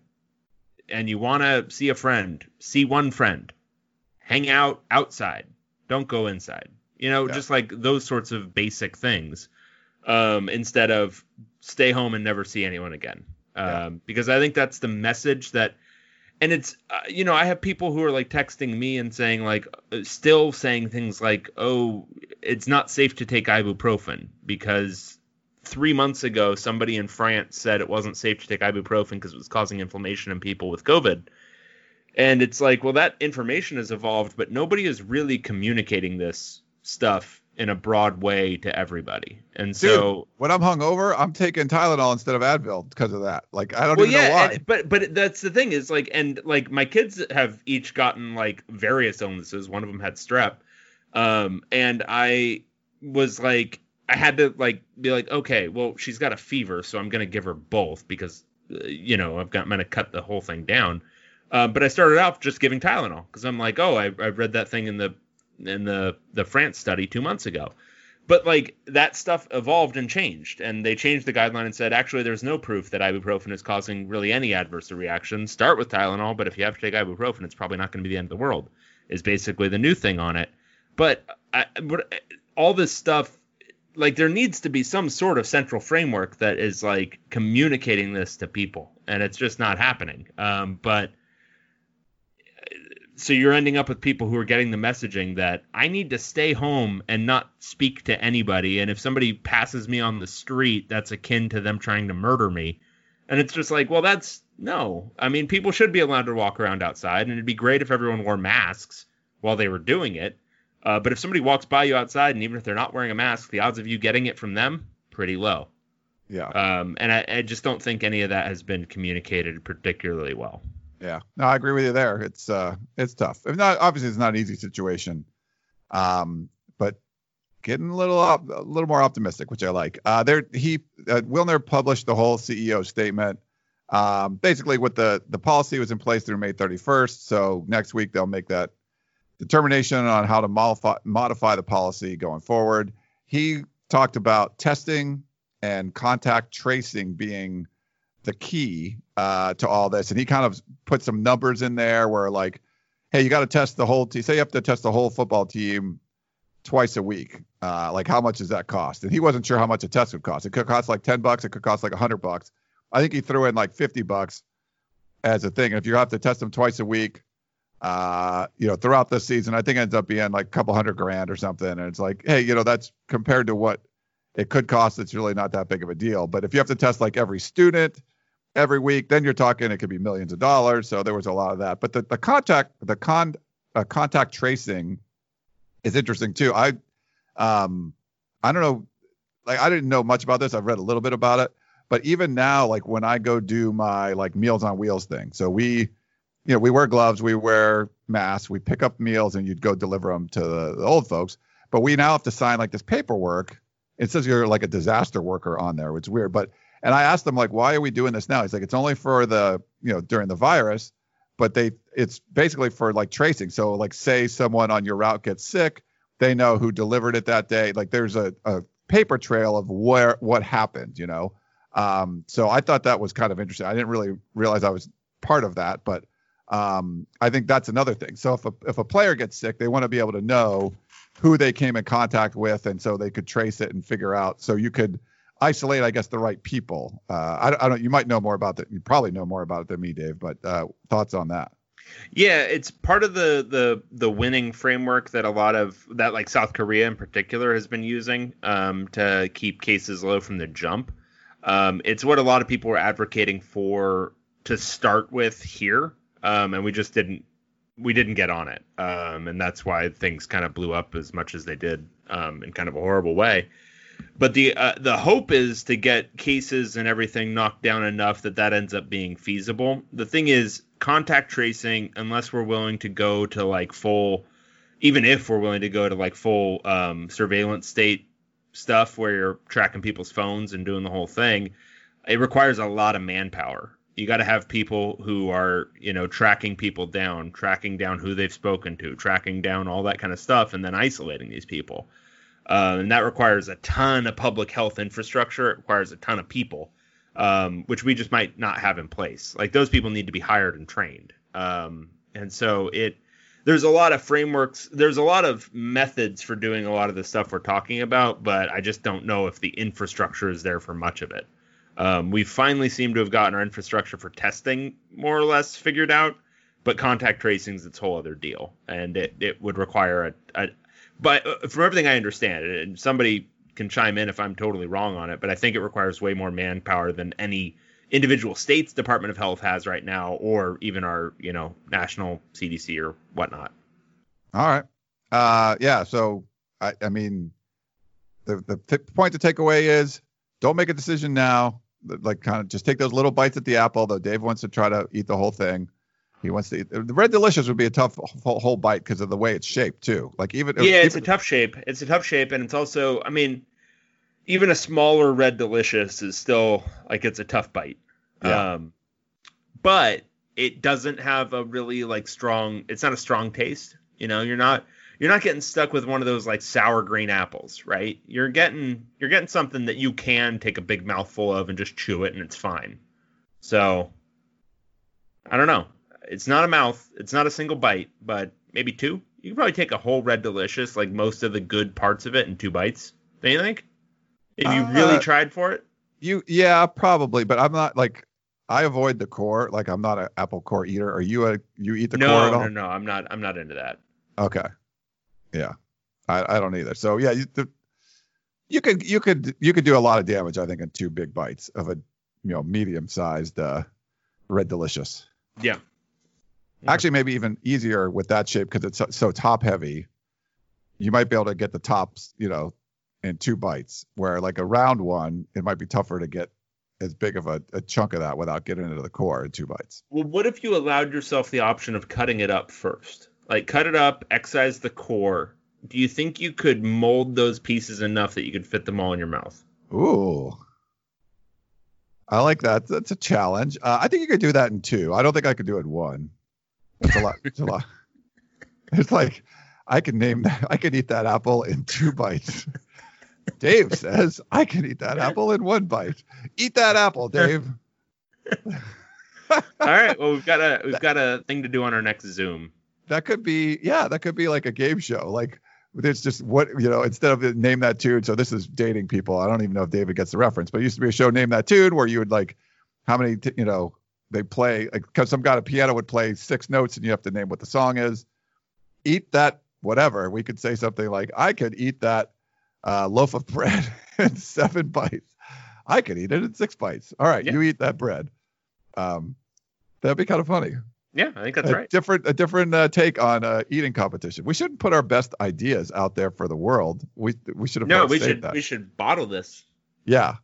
and you want to see a friend, see one friend, hang out outside don't go inside. You know, yeah. just like those sorts of basic things. Um, instead of stay home and never see anyone again. Um, yeah. because I think that's the message that and it's uh, you know i have people who are like texting me and saying like uh, still saying things like oh it's not safe to take ibuprofen because three months ago somebody in france said it wasn't safe to take ibuprofen because it was causing inflammation in people with covid. And it's like, well, that information has evolved, but nobody is really communicating this stuff in a broad way to everybody. And Dude, so when I'm hungover, I'm taking Tylenol instead of Advil because of that. Like I don't well, even yeah, know why. And, but but that's the thing is like and like my kids have each gotten like various illnesses. One of them had strep. Um and I was like I had to like be like okay, well she's got a fever, so I'm going to give her both because uh, you know, I've got I'm going to cut the whole thing down. Uh, but I started off just giving Tylenol because I'm like, oh, I, I read that thing in the in the the France study two months ago. But like that stuff evolved and changed, and they changed the guideline and said actually there's no proof that ibuprofen is causing really any adverse reaction. Start with Tylenol, but if you have to take ibuprofen, it's probably not going to be the end of the world. Is basically the new thing on it. But, I, but all this stuff, like there needs to be some sort of central framework that is like communicating this to people, and it's just not happening. Um, but so you're ending up with people who are getting the messaging that I need to stay home and not speak to anybody. And if somebody passes me on the street, that's akin to them trying to murder me. And it's just like, well, that's no. I mean, people should be allowed to walk around outside, and it'd be great if everyone wore masks while they were doing it. Uh, but if somebody walks by you outside, and even if they're not wearing a mask, the odds of you getting it from them pretty low. Yeah. Um, and I, I just don't think any of that has been communicated particularly well. Yeah, no, I agree with you there. It's uh, it's tough. If not, obviously, it's not an easy situation. Um, but getting a little up, a little more optimistic, which I like. Uh, there, he uh, Wilner published the whole CEO statement. Um, basically, what the the policy was in place through May 31st. So next week they'll make that determination on how to modify modify the policy going forward. He talked about testing and contact tracing being the key uh, to all this, and he kind of put some numbers in there where like, hey, you got to test the whole team. Say you have to test the whole football team twice a week. Uh, like, how much does that cost? And he wasn't sure how much a test would cost. It could cost like ten bucks. It could cost like a hundred bucks. I think he threw in like fifty bucks as a thing. And if you have to test them twice a week, uh, you know, throughout the season, I think it ends up being like a couple hundred grand or something. And it's like, hey, you know, that's compared to what it could cost. It's really not that big of a deal. But if you have to test like every student every week, then you're talking it could be millions of dollars. So there was a lot of that. But the the contact the con uh, contact tracing is interesting too. I um I don't know, like I didn't know much about this. I've read a little bit about it. But even now, like when I go do my like Meals on Wheels thing, so we you know, we wear gloves, we wear masks, we pick up meals, and you'd go deliver them to the, the, old folks. But we now have to sign like this paperwork. It says you're like a disaster worker on there, which is weird. But and I asked him like, why are we doing this now? He's like, it's only for the you know during the virus, but they it's basically for like tracing. So like, say someone on your route gets sick, they know who delivered it that day. Like there's a, a paper trail of where what happened, you know. Um, so I thought that was kind of interesting. I didn't really realize I was part of that, but um, I think that's another thing. So if a if a player gets sick, they want to be able to know who they came in contact with, and so they could trace it and figure out. So you could isolate, I guess, the right people. Uh, I, I, don't. You might know more about that. You probably know more about it than me, Dave. But uh, thoughts on that? Yeah, it's part of the the the winning framework that a lot of that like South Korea in particular has been using um, to keep cases low from the jump. Um, it's what a lot of people were advocating for to start with here um, and we just didn't we didn't get on it, um, and that's why things kind of blew up as much as they did um, in kind of a horrible way. But the uh, the hope is to get cases and everything knocked down enough that that ends up being feasible. The thing is, contact tracing, unless we're willing to go to like full, even if we're willing to go to like full um, surveillance state stuff where you're tracking people's phones and doing the whole thing, it requires a lot of manpower you got to have people who are you know tracking people down tracking down who they've spoken to tracking down all that kind of stuff and then isolating these people uh, and that requires a ton of public health infrastructure. It requires a ton of people um, which we just might not have in place. Like those people need to be hired and trained. Um, and so it there's a lot of frameworks there's a lot of methods for doing a lot of the stuff we're talking about but i just don't know if the infrastructure is there for much of it. Um, we finally seem to have gotten our infrastructure for testing more or less figured out, but contact tracing is its whole other deal, and it, it would require a, a. But uh, from everything I understand, and somebody can chime in if I'm totally wrong on it, but I think it requires way more manpower than any individual state's Department of Health has right now, or even our you know national CDC or whatnot. All right. Uh, yeah. So I, I mean, the the t- point to take away is don't make a decision now like kind of just take those little bites at the apple. Though Dave wants to try to eat the whole thing. He wants to eat the red delicious would be a tough whole, whole bite because of the way it's shaped too. Like even yeah, even, it's a tough shape. It's a tough shape, and it's also I mean, even a smaller red delicious is still like it's a tough bite. Yeah. Um, but it doesn't have a really like strong. It's not a strong taste. You know, you're not you're not getting stuck with one of those like sour green apples, right? You're getting you're getting something that you can take a big mouthful of and just chew it and it's fine. So I don't know. It's not a mouth, it's not a single bite, but maybe two. You can probably take a whole red delicious, like most of the good parts of it, in two bites. Don't you think? If you uh, really tried for it? You yeah, probably, but I'm not like I avoid the core. Like I'm not an apple core eater. Are you a you eat the no, core at all? No, no, no. I'm not. I'm not into that. Okay. Yeah, I, I don't either. So yeah, you, the, you could you could you could do a lot of damage. I think in two big bites of a you know medium sized uh, red delicious. Yeah. Yeah. Actually, maybe even easier with that shape because it's so, so top heavy. You might be able to get the tops, you know, in two bites. Where like a round one, it might be tougher to get as big of a, a, chunk of that without getting into the core in two bites. Well, what if you allowed yourself the option of cutting it up first? like cut it up, excise the core. Do you think you could mold those pieces enough that you could fit them all in your mouth? Ooh. I like that. That's a challenge. Uh, I think you could do that in two. I don't think I could do it in one. It's a lot. It's a lot. It's like I can name that. I can eat that apple in two bites. Dave says I can eat that apple in one bite. Eat that apple, Dave. All right. Well, we've got a we've got a thing to do on our next Zoom. That could be, yeah, that could be like a game show. Like it's just what you know, instead of name that tune. So this is dating people. I don't even know if David gets the reference, but it used to be a show name that tune where you would like how many, t- you know, they play like because some guy at a piano would play six notes and you have to name what the song is. Eat that whatever. We could say something like, I could eat that uh, loaf of bread in seven bites. I could eat it in six bites. All right, Yeah. you eat that bread. Um, that'd be kind of funny. Yeah, I think that's a right. different a different uh, take on uh, eating competition. We shouldn't put our best ideas out there for the world. We we should have No, we should that. we should bottle this. yeah,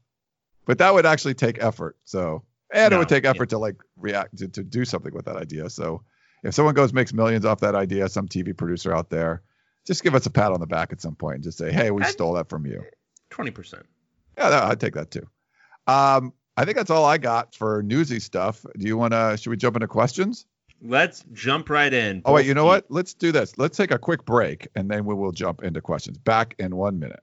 but that would actually take effort. So and it would take yeah. effort to like react to, to do something with that idea. So if someone goes makes millions off that idea, some TV producer out there, just give us a pat on the back at some point and just say, hey, we I'd- stole that from you. Twenty percent. Yeah, I'd take that too. Um, I think that's all I got for newsy stuff. Do you want to? Should we jump into questions? Let's jump right in. Oh wait, you know what? Let's do this. Let's take a quick break and then we will jump into questions. Back in one minute.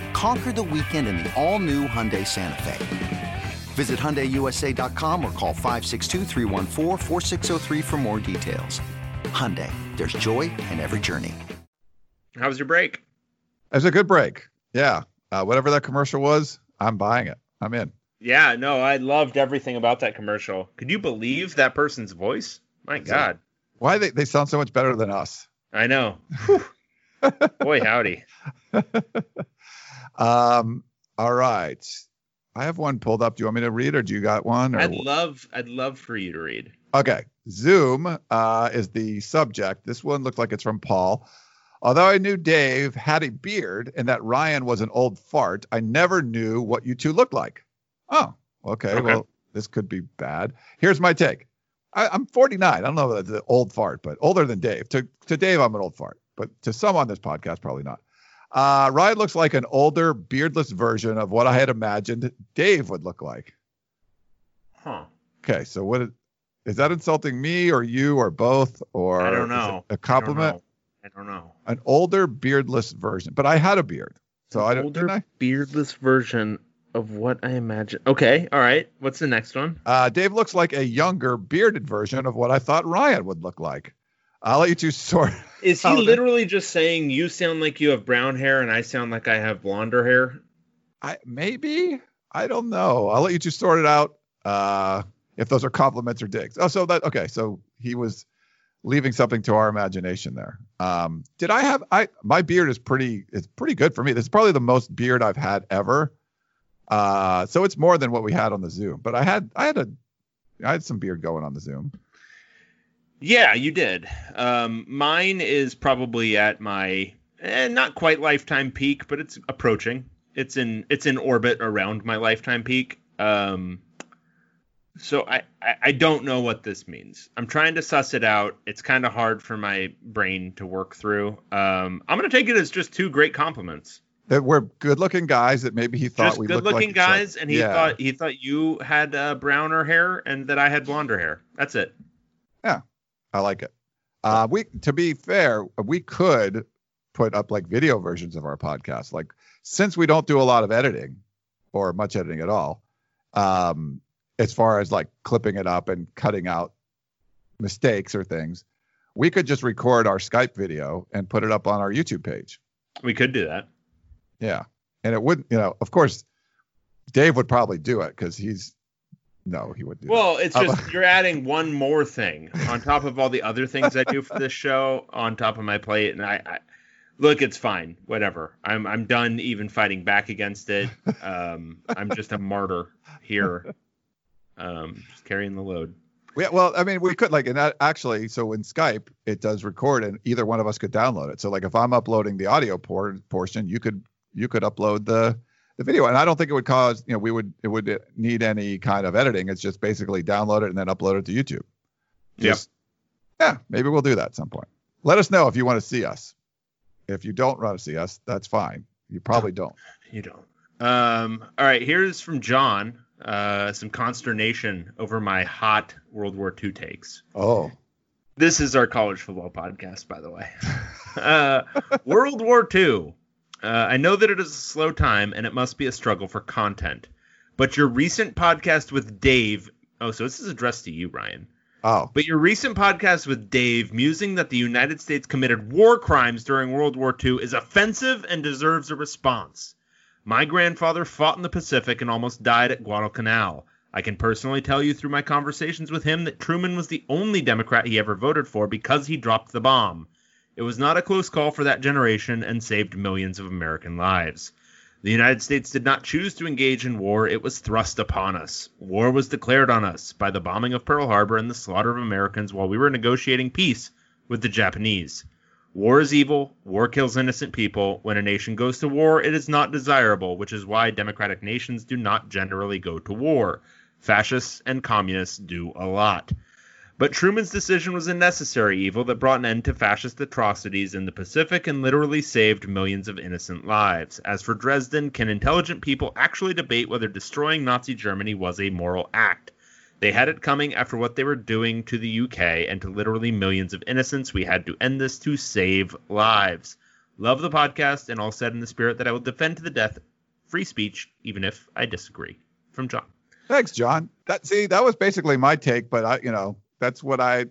Conquer the weekend in the all new Hyundai Santa Fe. Visit HyundaiUSA.com or call 562-314-4603 for more details. Hyundai, there's joy in every journey. How was your break? It was a good break. Yeah. Uh, whatever that commercial was, I'm buying it. I'm in. Yeah, no, I loved everything about that commercial. Could you believe that person's voice? My God, Why they, they sound so much better than us? I know. Boy, howdy. Um, all right. I have one pulled up. Do you want me to read or do you got one? Or... I'd love, I'd love for you to read. Okay. Zoom uh, is the subject. This one looks like it's from Paul. Although I knew Dave had a beard and that Ryan was an old fart, I never knew what you two looked like. Oh, okay. Okay. Well, this could be bad. Here's my take. I, I'm 49. I don't know if that's an old fart, but older than Dave. To, to Dave, I'm an old fart, but to some on this podcast, probably not. Uh, Ryan looks like an older, beardless version of what I had imagined Dave would look like. Huh? Okay, so what is, is that insulting me or you or both or I don't know. a compliment? I don't know. An older beardless version, but I had a beard, so I don't. older I? beardless version of what I imagine. Okay, all right. What's the next one? Uh, Dave looks like a younger bearded version of what I thought Ryan would look like. I'll let you two sort. Is he literally just saying you sound like you have brown hair and I sound like I have blonder hair? I maybe I don't know. I'll let you two sort it out. Uh, if those are compliments or digs. Oh, so that okay. So he was leaving something to our imagination there. Um, did I have I my beard is pretty it's pretty good for me. This is probably the most beard I've had ever. Uh, so it's more than what we had on the Zoom. But I had I had a I had some beard going on the Zoom. Yeah, you did. Um, mine is probably at my eh, not quite lifetime peak, but it's approaching. It's in it's in orbit around my lifetime peak. Um, so I, I I don't know what this means. I'm trying to suss it out. It's kind of hard for my brain to work through. Um, I'm gonna take it as just two great compliments. That we're good looking guys that maybe he thought Just we good looked like looking each other. guys, and he Yeah. thought he thought you had uh, browner hair and that I had blonder hair. That's it. I like it. Uh, we to be fair, we could put up like video versions of our podcast. Like since we don't do a lot of editing, or much editing at all. Um, as far as like clipping it up and cutting out mistakes or things, we could just record our Skype video and put it up on our YouTube page. We could do that. Yeah. And it wouldn't, you know, of course, Dave would probably do it because he's, no, he wouldn't do Well, it's Uh, just you're adding one more thing on top of all the other things I do for this show on top of my plate, and I, I look, it's fine, whatever. I'm I'm done even fighting back against it. Um, I'm just a martyr here, um, just carrying the load. Yeah, well, I mean, we could like, and that actually, so in Skype, it does record, and either one of us could download it. So, like, if I'm uploading the audio por- portion, you could you could upload the the video, and I don't think it would cause, you know, we would it would need any kind of editing. It's just basically download it and then upload it to YouTube. Just, Yeah, maybe we'll do that at some point. Let us know if you want to see us. If you don't want to see us, that's fine. You probably don't. You don't. Um, all right, here's from John. Uh, some consternation over my hot World War II takes. Oh, This is our college football podcast, by the way. uh, World War II. Uh, I know that it is a slow time and it must be a struggle for content. But your recent podcast with Dave. Oh, so this is addressed to you, Ryan. oh, But your recent podcast with Dave musing that the United States committed war crimes during World War II is offensive and deserves a response. My grandfather fought in the Pacific and almost died at Guadalcanal. I can personally tell you through my conversations with him that Truman was the only Democrat he ever voted for because he dropped the bomb. It was not a close call for that generation and saved millions of American lives. The United States did not choose to engage in war, it was thrust upon us. War was declared on us by the bombing of Pearl Harbor and the slaughter of Americans while we were negotiating peace with the Japanese. War is evil, war kills innocent people. When a nation goes to war, it is not desirable, which is why democratic nations do not generally go to war. Fascists and communists do a lot. But Truman's decision was a necessary evil that brought an end to fascist atrocities in the Pacific and literally saved millions of innocent lives. As for Dresden, can intelligent people actually debate whether destroying Nazi Germany was a moral act? They had it coming after what they were doing to the UK and to literally millions of innocents. We had to end this to save lives. Love the podcast and all said in the spirit that I will defend to the death free speech, even if I disagree. From John. Thanks, John. That see, that was basically my take, but I, you know, that's what I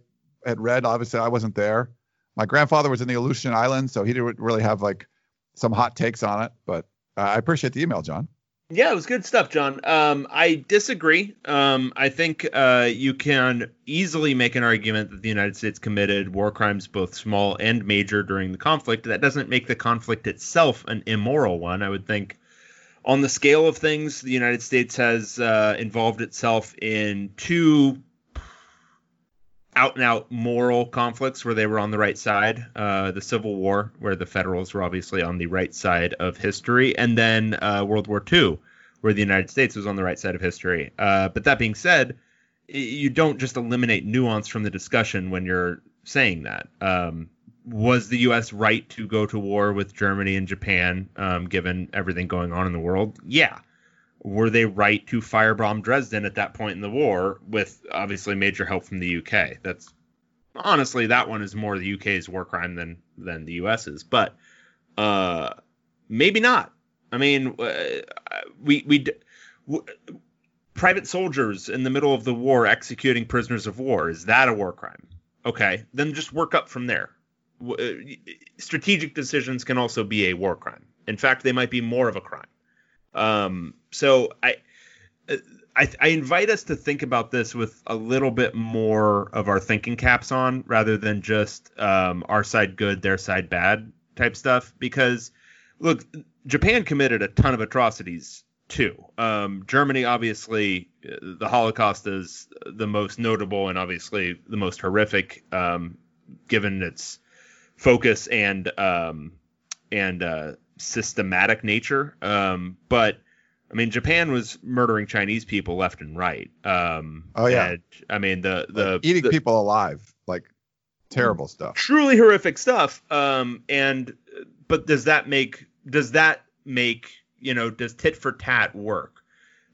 had read. Obviously, I wasn't there. My grandfather was in the Aleutian Islands, so he didn't really have like some hot takes on it. But uh, I appreciate the email, John. Yeah, it was good stuff, John. Um, I disagree. Um, I think uh, you can easily make an argument that the United States committed war crimes, both small and major, during the conflict. That doesn't make the conflict itself an immoral one. I would think, on the scale of things, the United States has uh, involved itself in two out and out moral conflicts where they were on the right side. Uh, the Civil War, where the Federals were obviously on the right side of history, and then uh, World War II, where the United States was on the right side of history. Uh, but that being said, you don't just eliminate nuance from the discussion when you're saying that. Um, was the U.S. right to go to war with Germany and Japan, um, given everything going on in the world? Yeah were they right to firebomb Dresden at that point in the war with obviously major help from the UK? That's honestly that one is more the UK's war crime than than the US's, but uh, maybe not. I mean, uh, we we private soldiers in the middle of the war executing prisoners of war is that a war crime? Okay, then just work up from there. Uh, Strategic decisions can also be a war crime. In fact, they might be more of a crime. Um, so I, I, I invite us to think about this with a little bit more of our thinking caps on, rather than just um, our side good, their side bad type stuff. Because look, Japan committed a ton of atrocities too. Um, Germany, obviously, the Holocaust is the most notable and obviously the most horrific, um, given its focus and um, and uh, systematic nature. Um, but I mean, Japan was murdering Chinese people left and right. Um, Oh, yeah. and, I mean, the the Like, eating the- people alive, like terrible stuff. truly horrific stuff. Um, and but does that make does that make you know does tit for tat work?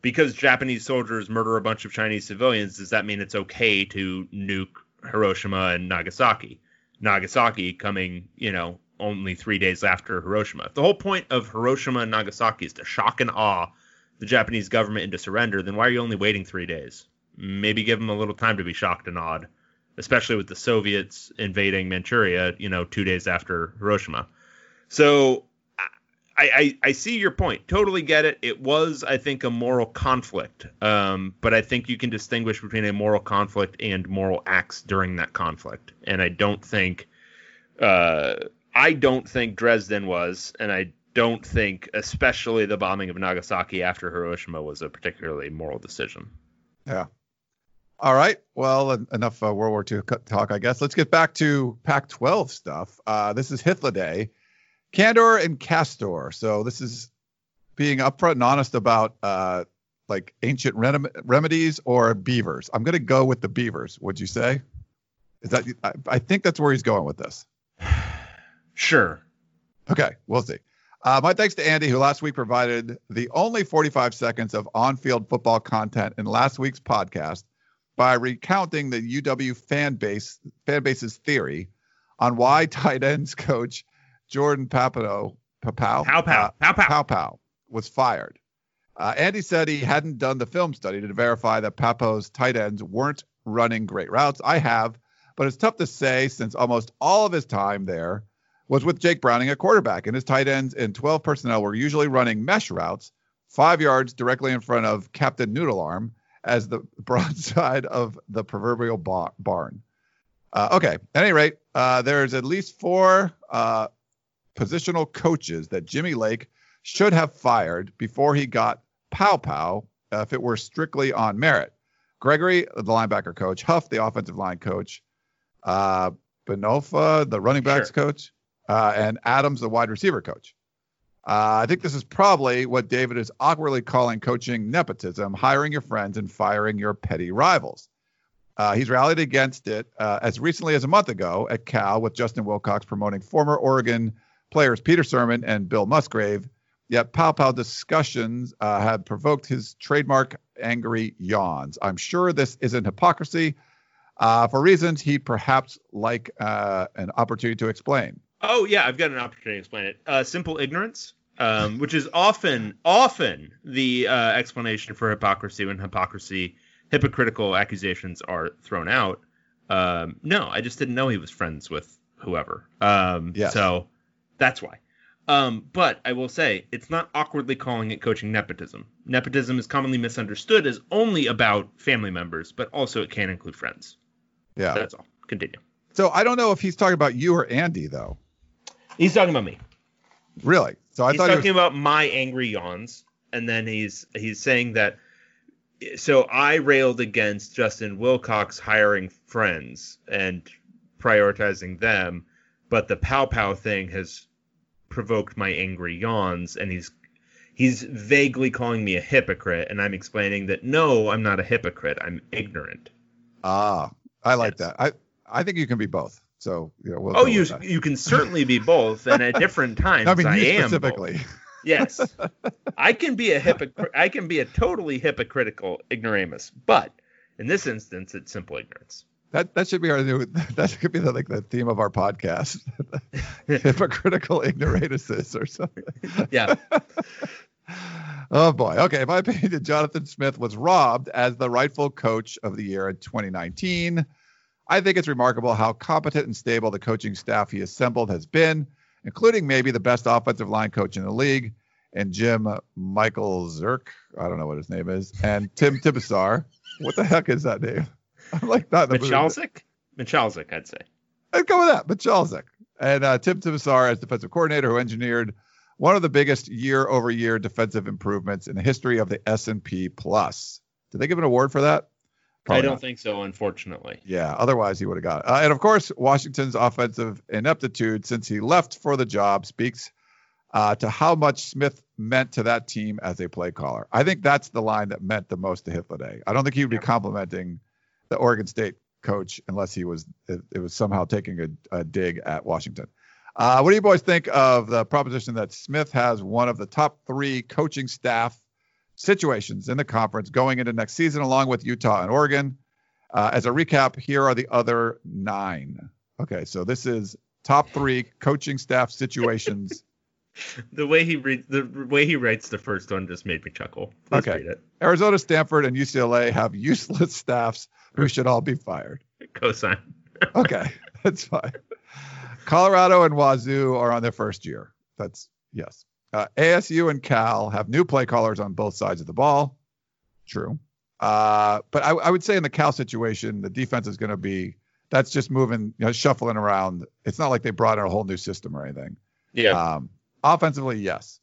Because Japanese soldiers murder a bunch of Chinese civilians, does that mean it's okay to nuke Hiroshima and Nagasaki? Nagasaki coming, you know, only three days after Hiroshima. The whole point of Hiroshima and Nagasaki is to shock and awe the Japanese government into surrender, then why are you only waiting three days? Maybe give them a little time to be shocked and awed, especially with the Soviets invading Manchuria, you know, two days after Hiroshima. So I, I, I see your point. Totally get it. It was, I think, a moral conflict. Um, but I think you can distinguish between a moral conflict and moral acts during that conflict. And I don't think, uh, I don't think Dresden was, and I don't think, especially the bombing of Nagasaki after Hiroshima, was a particularly moral decision. Yeah. All right. Well, enough uh, World War II talk, I guess. Let's get back to Pac-12 stuff. Uh, this is Hythloday. Candor and Castor. So this is being upfront and honest about uh, like ancient rem- remedies or beavers. I'm going to go with the beavers. Would you say? Is that I, I think that's where he's going with this. Sure. Okay, we'll see. Uh, my thanks to Andy, who last week provided the only 45 seconds of on-field football content in last week's podcast by recounting the UW fan base fan base's theory on why tight ends coach Jordan Papano, Papau, Pow Pow, uh, Pow, Pow Pow was fired. Uh, Andy said he hadn't done the film study to verify that Papo's tight ends weren't running great routes. I have, but it's tough to say since almost all of his time there was with Jake Browning at quarterback, and his tight ends in 12 personnel were usually running mesh routes, five yards directly in front of Captain Noodle Arm as the broadside of the proverbial bar- barn. Uh, okay, at any rate, uh, there's at least four uh, positional coaches that Jimmy Lake should have fired before he got Pow Pow uh, if it were strictly on merit. Gregory, the linebacker coach, Huff, the offensive line coach, uh, Bhonapha, the running backs sure. coach, uh, and Adams, the wide receiver coach. Uh, I think this is probably what David is awkwardly calling coaching nepotism, hiring your friends and firing your petty rivals. Uh, he's rallied against it uh, as recently as a month ago at Cal with Justin Wilcox promoting former Oregon players Peter Sirmon and Bill Musgrave. Yet Pow Pow discussions uh, have provoked his trademark angry yawns. I'm sure this isn't hypocrisy uh, for reasons he'd perhaps like uh, an opportunity to explain. Oh, yeah, I've got an opportunity to explain it. Uh, simple ignorance, um, which is often, often the uh, explanation for hypocrisy when hypocrisy, hypocritical accusations are thrown out. Um, no, I just didn't know he was friends with whoever. Um, yes. So that's why. Um, but I will say it's not awkwardly calling it coaching nepotism. Nepotism is commonly misunderstood as only about family members, but also it can include friends. Yeah. That's all. Continue. So I don't know if he's talking about you or Andy though. He's talking about me. Really? So I he's thought talking he was... about my angry yawns, and then he's he's saying that. So I railed against Justin Wilcox hiring friends and prioritizing them but the pow pow thing has provoked my angry yawns and he's he's vaguely calling me a hypocrite and i'm explaining that no i'm not a hypocrite i'm ignorant ah i like yes. that i i think you can be both so you know we'll oh you you can certainly be both and at different times i mean I am specifically yes i can be a hypocrite i can be a totally hypocritical ignoramus but in this instance it's simple ignorance that that should be our new. That could be the, like the theme of our podcast. Hypocritical ignorances or something. Yeah. oh boy. Okay. In my opinion, Jonathan Smith was robbed as the rightful coach of the year in 2019. I think it's remarkable how competent and stable the coaching staff he assembled has been, including maybe the best offensive line coach in the league, and Jim Michael Zirk. I don't know what his name is, and Tim Tibesar. What the heck is that name? I'm like not the Michalczik? Michalczik, I'd say. I'd go with that. Michalczik. And uh, Tim Tibesar as defensive coordinator who engineered one of the biggest year over year defensive improvements in the history of the S&P plus. Did they give an award for that? Probably I don't not. think so, unfortunately. Yeah, otherwise he would have got it. Uh, and of course, Washington's offensive ineptitude since he left for the job speaks uh, to how much Smith meant to that team as a play caller. I think that's the line that meant the most to Hythloday. I don't think he would be complimenting the Oregon State coach unless he was it, it was somehow taking a, a dig at Washington. Uh, what do you boys think of the proposition that Smith has one of the top three coaching staff situations in the conference going into next season, along with Utah and Oregon? Uh, as a recap, here are the other nine. Okay, so this is top three coaching staff situations The way he reads the way he writes the first one just made me chuckle. Let's Okay. read it. Arizona, Stanford, and UCLA have useless staffs who should all be fired. Cosine. Okay, that's fine. Colorado and Wazoo are on their first year. That's yes. Uh, ASU and Cal have new play callers on both sides of the ball. True. Uh, but I, I would say in the Cal situation, the defense is going to be that's just moving, you know, shuffling around. It's not like they brought in a whole new system or anything. Yeah. Um, offensively, yes.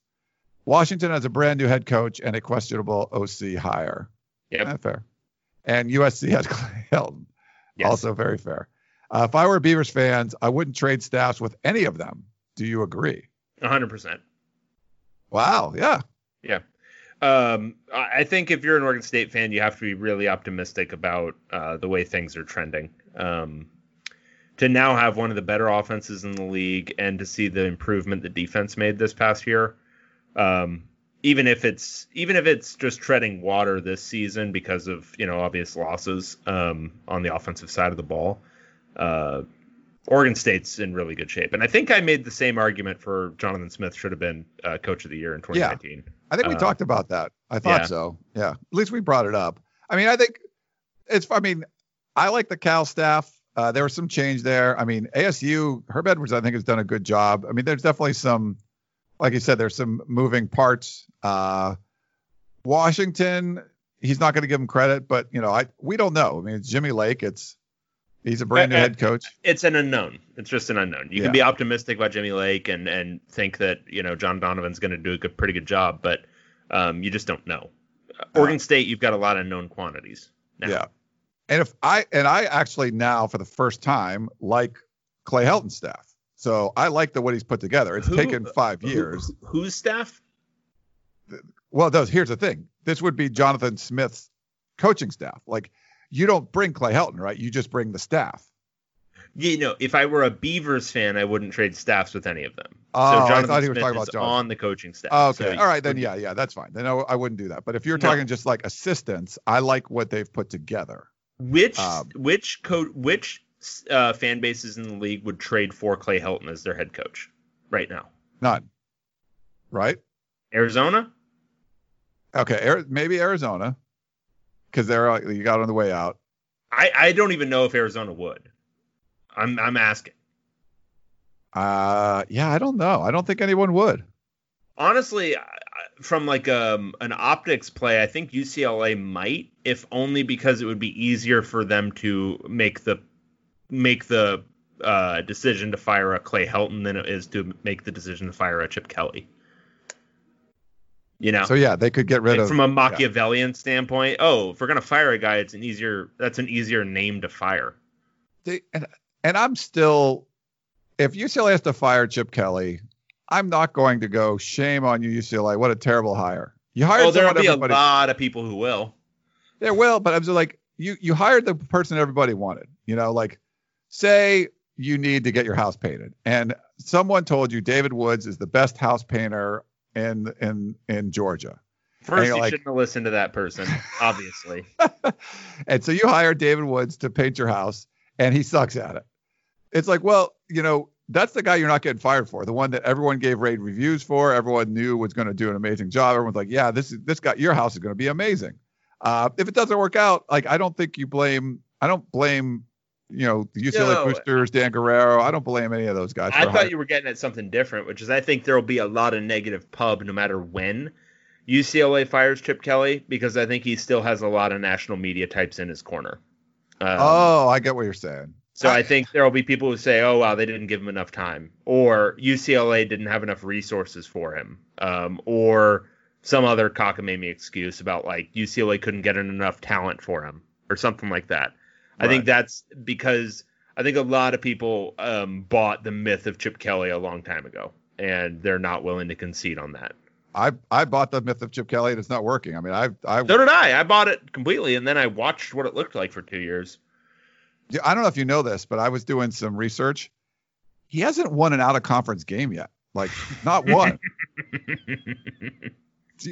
Washington has a brand new head coach and a questionable OC hire. Yeah, Eh, fair. And USC has Clay Helton. Yes. Also very fair. Uh, if I were Beavers fans, I wouldn't trade staffs with any of them. Do you agree? 100%. Wow. Yeah. Yeah. Um, I think if you're an Oregon State fan, you have to be really optimistic about uh, the way things are trending. Um, to now have one of the better offenses in the league and to see the improvement the defense made this past year, um, even if it's even if it's just treading water this season because of you know obvious losses um, on the offensive side of the ball, uh, Oregon State's in really good shape. And I think I made the same argument for Jonathan Smith should have been uh, coach of the year in 2019. Yeah. I think we Uh, talked about that. I thought yeah. so. Yeah. At least we brought it up. I mean, I think it's, I mean, I like the Cal staff. Uh, there was some change there. I mean, ASU, Herm Edwards, I think, has done a good job. I mean, there's definitely some, like you said, there's some moving parts. Uh, Washington, he's not going to give him credit, but, you know, I we don't know. I mean, it's Jimmy Lake. It's, he's a brand new Uh, uh, head coach. it's an unknown. It's just an unknown. You Yeah. can be optimistic about Jimmy Lake and and think that you know John Donovan's going to do a good, pretty good job, but um, you just don't know. Oregon State, you've got a lot of known quantities. Now. Yeah. And if I and I actually now for the first time like Clay Helton's staff. So I like the what he's put together. It's Who- taken five Who- years. whose staff? Well, it does. Here's the thing. This would be Jonathan Smith's coaching staff. Like you don't bring Clay Helton, right? You just bring the staff. You know, if I were a Beavers fan, I wouldn't trade staffs with any of them. Oh, I Jonathan thought he was Smith talking about Jonathan. on the coaching staff. Oh, okay. So All right, then yeah, yeah, that's fine. Then I, I wouldn't do that. But if you're No. talking just like assistants, I like what they've put together. Which Um, which co- which uh, fan bases in the league would trade for Clay Helton as their head coach right now? None. Right? Arizona. Okay, maybe Arizona, because they're uh, you got on the way out. I, I don't even know if Arizona would. I'm I'm asking. Uh, yeah, I don't know. I don't think anyone would. Honestly, from like um an optics play, I think UCLA might, if only because it would be easier for them to make the make the uh, decision to fire a Clay Helton than it is to make the decision to fire a Chip Kelly. You know, So yeah, they could get rid like of from a Machiavellian standpoint. Oh, if we're gonna fire a guy, it's an easier that's an easier name to fire. they, and, and I'm still if UCLA has to fire Chip Kelly, I'm not going to go shame on you UCLA. What a terrible hire. You hired Oh, there'll be a lot of people who will. there will, but I'm just like you you hired the person everybody wanted. You know, like say you need to get your house painted and someone told you David Woods is the best house painter in in in Georgia. First, you're like- shouldn't have listened to that person, obviously. and so you hire David Woods to paint your house, and he sucks at it. It's like, well, you know, that's the guy you're not getting fired for. The one that everyone gave rave reviews for, everyone knew was going to do an amazing job. Everyone's like, yeah, this is this guy, your house is going to be amazing. Uh, if it doesn't work out, like I don't think you blame. I don't blame. You know, the UCLA No. boosters, Dan Guerrero. I don't blame any of those guys. I thought you were getting at something different, which is I think there will be a lot of negative pub no matter when UCLA fires Chip Kelly because I think he still has a lot of national media types in his corner. Um, Oh, I get what you're saying. so I- I think there will be people who say, "Oh wow, they didn't give him enough time," or UCLA didn't have enough resources for him, um, or some other cockamamie excuse about like UCLA couldn't get enough talent for him or something like that. I think that's because I think a lot of people um, bought the myth of Chip Kelly a long time ago, and they're not willing to concede on that. I I bought the myth of Chip Kelly, and it's not working. I mean, I I So did I. I bought it completely, and then I watched what it looked like for two years. Yeah, I don't know if you know this, but I was doing some research. He hasn't won an out of conference game yet. Like not one.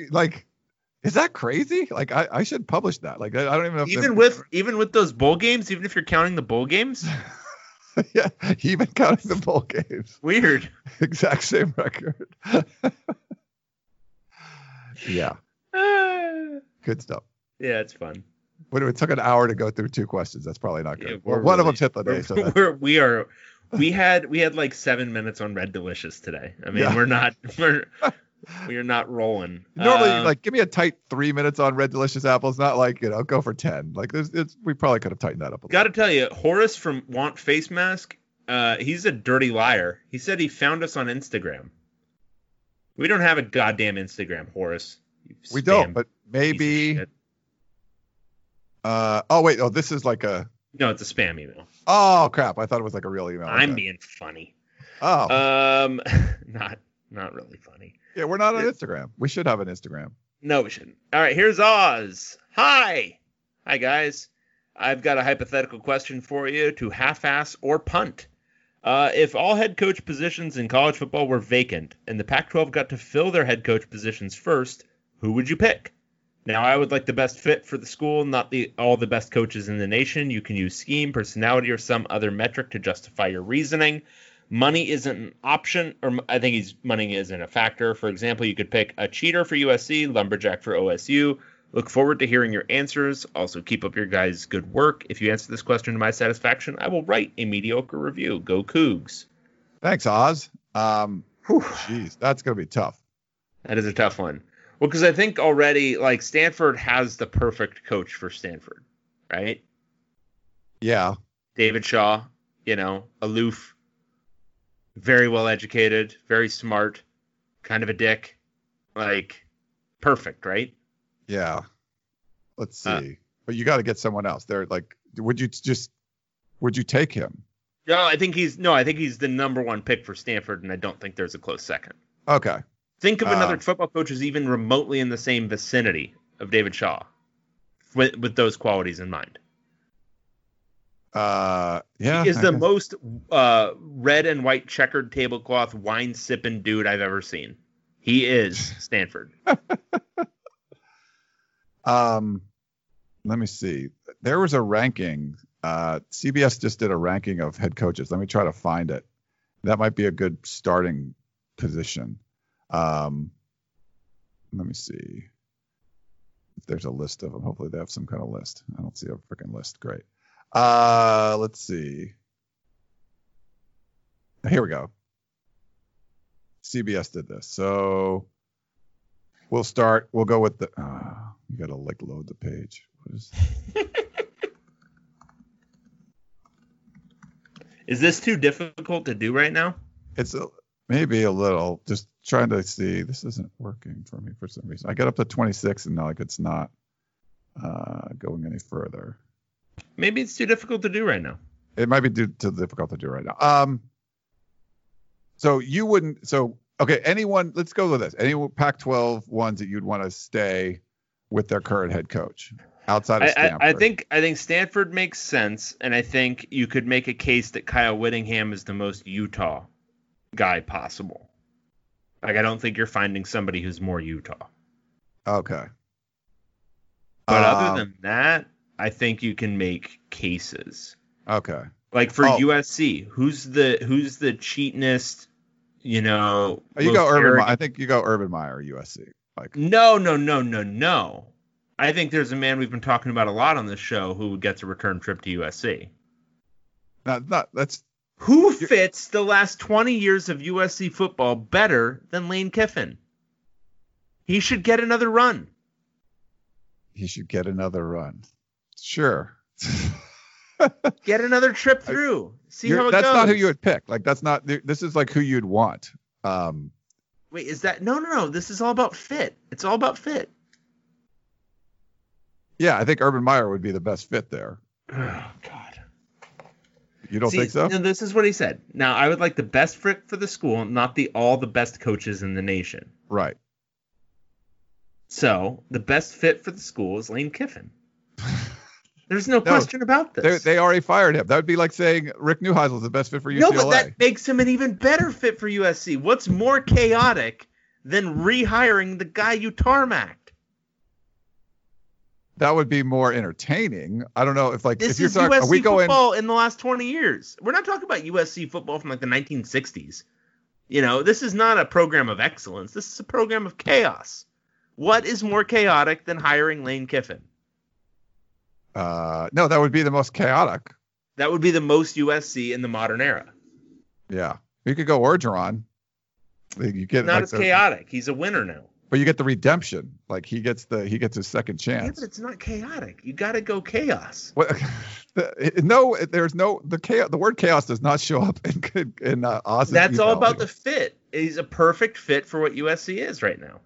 Like is that crazy? Like I, I should publish that. Like I, I don't even know if even with even with those bowl games, even if you're counting the bowl games, yeah, even counting the bowl games. Weird. Exact same record. yeah, good stuff. yeah, it's fun. But it took an hour to go through two questions. That's probably not good. Yeah, well, we're one of really- them's hit the day. So we're, we are we had we had like seven minutes on Red Delicious today. I mean, Yeah. we're not we're we are not rolling. normally, Um, like, give me a tight three minutes on Red Delicious apples. Not like you know, go for ten. Like, there's, it's we probably could have tightened that up. A little. Got to tell you, Horace from Want Face Mask, uh, he's a dirty liar. He said he found us on Instagram. We don't have a goddamn Instagram, Horace. We don't, but maybe. Uh, oh wait, oh this is like a. No, it's a spam email. Oh crap! I thought it was like a real email. I'm Okay. being funny. Oh Um, not not really funny. Yeah, we're not on Instagram. We should have an Instagram. No, we shouldn't. All right, here's Oz. Hi. Hi, guys. I've got a hypothetical question for you to half ass or punt. Uh, if all head coach positions in college football were vacant and the Pac 12 got to fill their head coach positions first, who would you pick? Now, I would like the best fit for the school, not the all the best coaches in the nation. You can use scheme, personality, or some other metric to justify your reasoning. Money isn't an option, or I think he's money isn't a factor. For example, you could pick a cheater for USC, lumberjack for OSU. Look forward to hearing your answers. Also, keep up your guys' good work. If you answer this question to my satisfaction, I will write a mediocre review. Go Cougs. Thanks, Oz. Um, jeez, that's gonna be tough. That is a tough one. Well, because I think already, like Stanford has the perfect coach for Stanford, right? Yeah, David Shaw, you know, aloof, very well educated, very smart, kind of a dick, like perfect, right? yeah. Let's see, Uh, but you got to get someone else. They're like, would you just, would you take him? No, I think he's no, I think he's the number one pick for Stanford, and I don't think there's a close second. Okay. Think of another Uh, football coach who's even remotely in the same vicinity of David Shaw, with with those qualities in mind. Uh, yeah. He is I the guess- most uh, red and white checkered tablecloth wine sipping dude I've ever seen. He is Stanford. Um, let me see. There was a ranking. Uh, CBS just did a ranking of head coaches. Let me try to find it. That might be a good starting position. Um, let me see if there's a list of them. Hopefully they have some kind of list. I don't see a freaking list. Great. Uh, let's see. Here we go. CBS did this. So we'll start. We'll go with the. Uh, you gotta like load the page. What is? Is this too difficult to do right now? It's a, maybe a little. Just trying to see. This isn't working for me for some reason. I got up to 26 and now like it's not uh, going any further. Maybe it's too difficult to do right now. It might be too, to difficult to do right now. Um. So you wouldn't. So okay. Anyone? Let's go with this. Any Pac-12 ones that you'd want to stay with their current head coach outside of I, Stanford. I, I think I think Stanford makes sense, and I think you could make a case that Kyle Whittingham is the most Utah guy possible. Like I don't think you're finding somebody who's more Utah. Okay. But Um, other than that, I think you can make cases. Okay. Like for Oh. USC, who's the who's the cheatinest? You know, Oh, you go Urban. Meyer. I think you go Urban Meyer, USC. Like No, no, no, no, no. I think there's a man we've been talking about a lot on this show who gets a return trip to USC. not not that's Who fits the last 20 years of USC football better than Lane Kiffin? He should get another run. he should get another run. Sure. Get another trip through. See You're- how it that's goes. That's not who you would pick. Like that's not. This is like who you'd want. Um. Wait, is that no, no, no? This is all about fit. It's all about fit. Yeah, I think Urban Meyer would be the best fit there. Oh God. You don't See, think so? no, this is what he said. Now, I would like the best fit for the school, not the all the best coaches in the nation. Right. So the best fit for the school is Lane Kiffin. There's no, No, question about They, this. they already fired him. That would be like saying Rick Neuheisel is the best fit for UCLA. no, but that makes him an even better fit for USC. What's more chaotic than rehiring the guy you tarmacked? that would be more entertaining. I don't know if like This if you're is talking, USC we going? football in the last 20 years. We're not talking about USC football from like the 1960s. You know, this is not a program of excellence. This is a program of chaos. What is more chaotic than hiring Lane Kiffin? Uh, no, that would be the most chaotic. That would be the most USC in the modern era. Yeah, you could go Orgeron. You get Not like as the- chaotic. He's a winner now. but you get the redemption. Like he gets the he gets his second Yeah, chance. but it's not chaotic. You got to go chaos. What, the, no, there's no the chaos. The word chaos does not show up in in uh, Oz's That's all about the fit. He's a perfect fit for what USC is right now.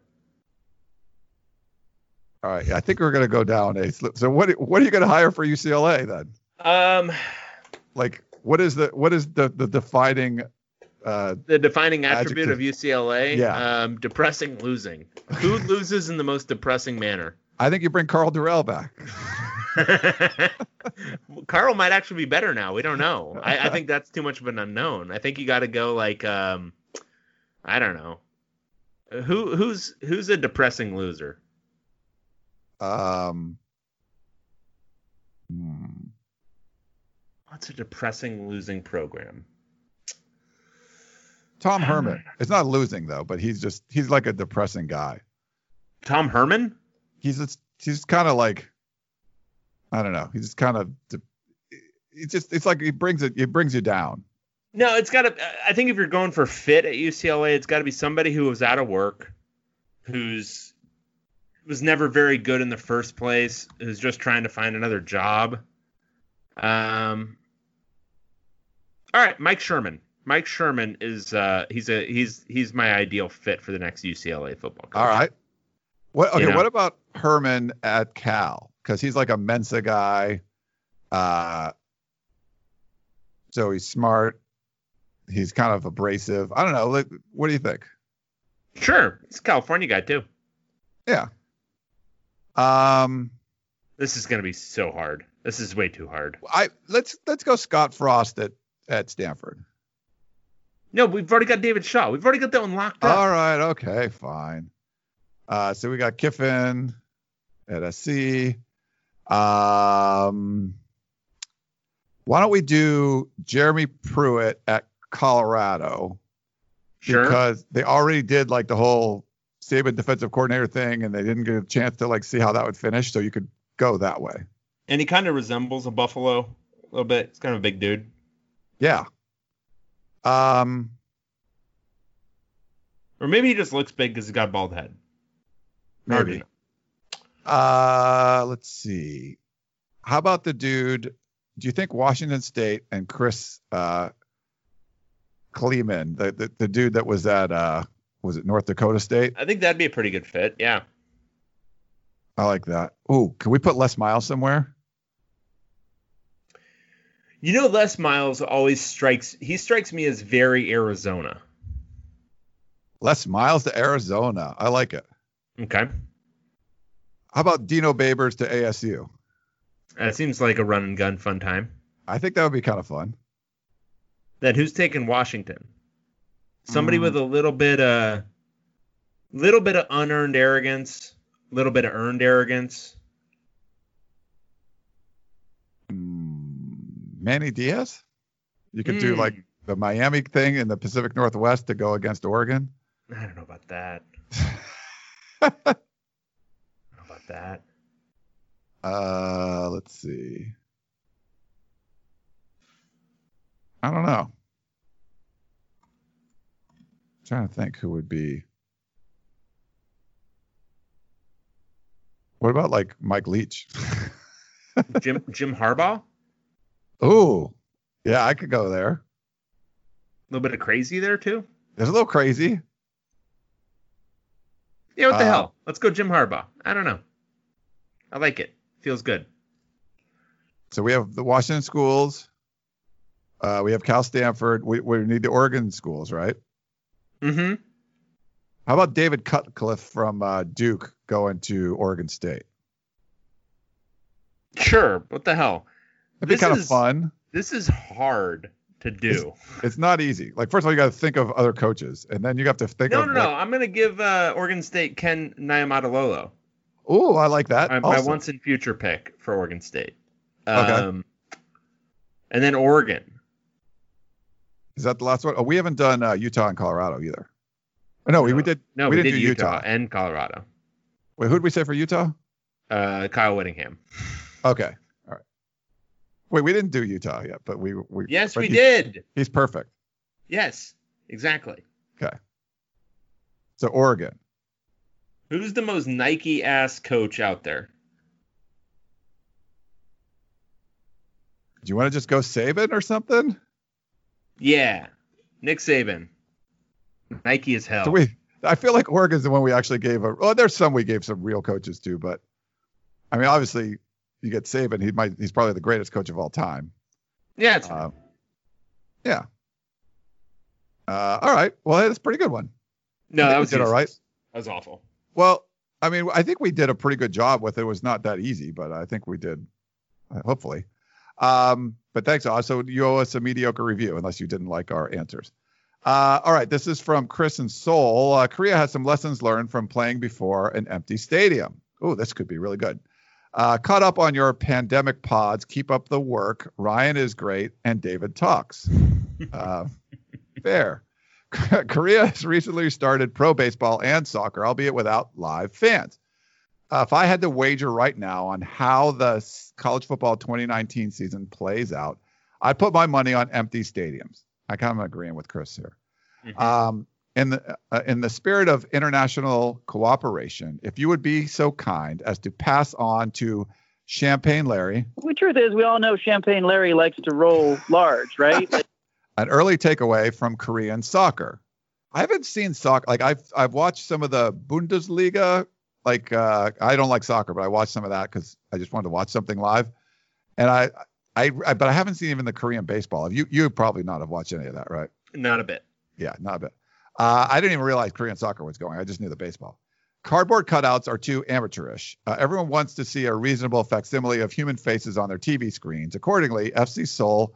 All right, I think we're gonna go down a slip. So what what are you gonna hire for UCLA then? Um, Like what is the what is the the defining? Uh, the defining attribute of UCLA, Yeah. um, depressing losing. Who loses in the most depressing manner? I think you bring Karl Dorrell back. Karl might actually be better now. We don't know. I, I think that's too much of an unknown. I think you got to go like, um, I don't know. Who who's who's a depressing loser? Um, hmm. What's a depressing losing program? Tom Herman. It's not losing though, but he's just he's like a depressing guy. Tom Herman? He's just, he's kind of like I don't know. He's just kind of it's just it's like he brings it it brings you down. No, it's got to. I think if you're going for fit at UCLA, it's got to be somebody who was out of work, who's was never very good in the first place, who's just trying to find another job. Um. All right, Mike Sherman. Mike Sherman is uh he's a he's he's my ideal fit for the next UCLA football coach. All right. What okay, You know? what about Herman at Cal? Cuz he's like a Mensa guy. Uh so he's smart. He's kind of abrasive. I don't know. Like, what do you think? Sure, he's a California guy too. Yeah. Um This is gonna be so hard. This is way too hard. I let's let's go Scott Frost at at Stanford. No, we've already got David Shaw. We've already got that one locked up. All right, okay, fine. Uh, so we got Kiffin at SC. Um, why don't we do Jeremy Pruitt at Colorado? sure. Because they already did like the whole Saban defensive coordinator thing, and they didn't get a chance to like see how that would finish. So you could go that way. And he kind of resembles a buffalo a little bit. He's kind of a big dude. Yeah. Um, Or maybe he just looks big because he's got a bald head. Maybe. Uh, let's see. How about the dude? Do you think Washington State and Chris uh, Klieman, the, the the dude that was at uh, was it North Dakota State? I think that'd be a pretty good fit. Yeah. I like that. Ooh, can we put Les Miles somewhere? You know, Les Miles always strikes. He strikes me as very Arizona. Les Miles to Arizona. I like it. Okay. How about Dino Babers to ASU? That seems like a run and gun fun time. I think that would be kind of fun. Then who's taking Washington? Somebody Mm. with a little bit uh little bit of unearned arrogance, little bit of earned arrogance. Mm, Manny Diaz. You could do Mm. like the Miami thing in the Pacific Northwest to go against Oregon. I don't know about that. I don't know about that. Uh, let's see. I don't know. Trying to think who would be. What about like Mike Leach? Jim Jim Harbaugh? A Ooh, yeah, I could go there. A little bit of crazy there too. It's a little crazy. Yeah, what the Uh, hell? Let's go Jim Harbaugh. I don't know. I like it. Feels good. So we have the Washington schools. Uh, we have Cal Stanford. We, we need the Oregon schools, right? Mm-hmm. How about David Cutcliffe from uh, Duke going to Oregon State? Sure. What the hell? Be This kind of is- fun. This is hard to do. It's not easy. Like first of all, you got to think of other coaches, and then you have to think No, of no, no. I'm gonna give uh, Oregon State Ken Niumatalolo. Oh, I like that. My, my once in future pick for Oregon State. Okay. Um, and then Oregon. Is that the last one? Oh, we haven't done uh, Utah and Colorado either. Oh, no, we, we did. No, we, we, didn't did do Utah, Utah. and Colorado. Wait, who did we say for Utah? Uh, Kyle Whittingham. Okay, all right. Wait, we didn't do Utah yet, but we we. Yes, we he's- did. He's perfect. Yes, exactly. Okay. So Oregon. Who's the most Nike ass coach out there? Do you want to just go Saban or something? Yeah, Nick Saban. Nike as hell. So we. I feel like Oregon's the one we actually gave a. Oh, there's some we gave some real coaches to, but I mean, obviously, you get Saban. He might. He's probably the greatest coach of all time. yeah, it's Uh, yeah. Uh, all right. Well, that's a pretty good one. no, that was did all right. That was awful. Well, I mean, I think we did a pretty good job with it. It was not that easy, but I think we did, uh, hopefully. Um, but thanks, Also, you owe us a mediocre review unless you didn't like our answers. Uh, all right. This is from Chris and Seoul. Uh, Korea has some lessons learned from playing before an empty stadium. Oh, this could be really good. Uh, caught up on your pandemic pods. Keep up the work. Ryan is great, and David talks. Uh, fair. Korea has recently started pro baseball and soccer, albeit without live fans. Uh, if I had to wager right now on how the college football 2019 season plays out, I'd put my money on empty stadiums. I kind of agreeing with Chris here. Mhm. Um, in the uh, in the spirit of international cooperation, if you would be so kind as to pass on to Champagne Larry The truth is, we all know Champagne Larry likes to roll large, right? An early takeaway from Korean soccer. I haven't seen soccer like I've I've watched some of the Bundesliga. Like uh, I don't like soccer, but I watched some of that because I just wanted to watch something live. And I, I, I, but I haven't seen even the Korean baseball. You, you probably not have watched any of that, right? Not a bit. Yeah, not a bit. Uh, I didn't even realize Korean soccer was going. I just knew the baseball. Cardboard cutouts are too amateurish. Uh, everyone wants to see a reasonable facsimile of human faces on their TV screens. Accordingly, FC Seoul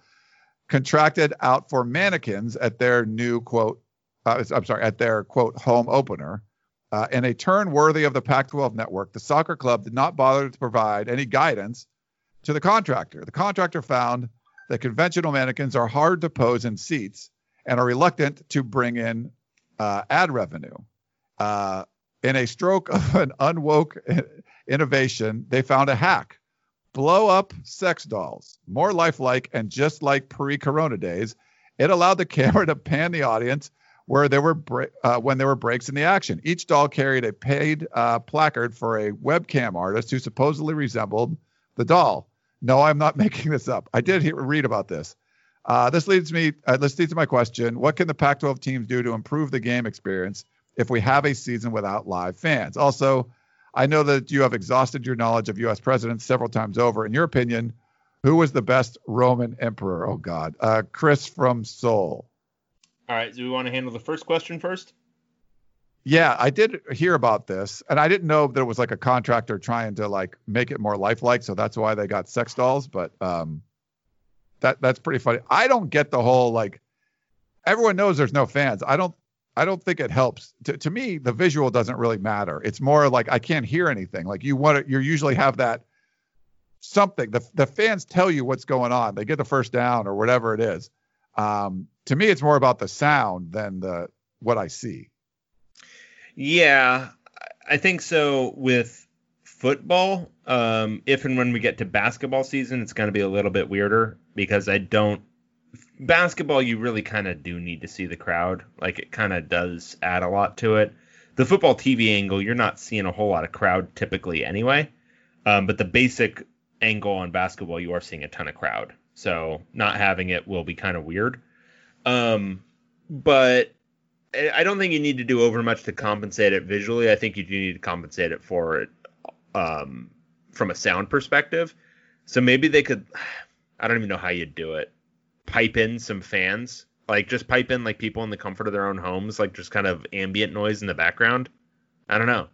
contracted out for mannequins at their new quote. Uh, I'm sorry, at their quote home opener. Uh, in a turn worthy of the Pac-12 network, the soccer club did not bother to provide any guidance to the contractor. The contractor found that conventional mannequins are hard to pose in seats and are reluctant to bring in uh, ad revenue. Uh, in a stroke of an unwoke innovation, they found a hack. Blow up sex dolls, more lifelike and just like pre-corona days. It allowed the camera to pan the audience where there were uh, when there were breaks in the action. Each doll carried a paid uh, placard for a webcam artist who supposedly resembled the doll. No, I'm not making this up. I did read about this. Uh, this leads me. Uh, this leads to my question: What can the Pac-12 teams do to improve the game experience if we have a season without live fans? Also, I know that you have exhausted your knowledge of U.S. presidents several times over. In your opinion, who was the best Roman emperor? Oh God, uh, Chris from Seoul. All right. Do we want to handle the first question first? Yeah, I did hear about this, and I didn't know that it was like a contractor trying to like make it more lifelike, so that's why they got sex dolls. But um, that that's pretty funny. I don't get the whole like everyone knows there's no fans. I don't I don't think it helps. To, to me, the visual doesn't really matter. It's more like I can't hear anything. Like you want to, you usually have that something. The the fans tell you what's going on. They get the first down or whatever it is. Um, to me, it's more about the sound than the what I see. Yeah, I think so with football. Um, if and when we get to basketball season, it's going to be a little bit weirder because I don't. Basketball, you really kind of do need to see the crowd. Like it kind of does add a lot to it. The football TV angle, you're not seeing a whole lot of crowd typically anyway. Um, but the basic angle on basketball, you are seeing a ton of crowd. So not having it will be kind of weird. Um, but I don't think you need to do over much to compensate it visually. I think you do need to compensate it for it um, from a sound perspective. So maybe they could. I don't even know how you'd do it. Pipe in some fans, like just pipe in like people in the comfort of their own homes, like just kind of ambient noise in the background. I don't know,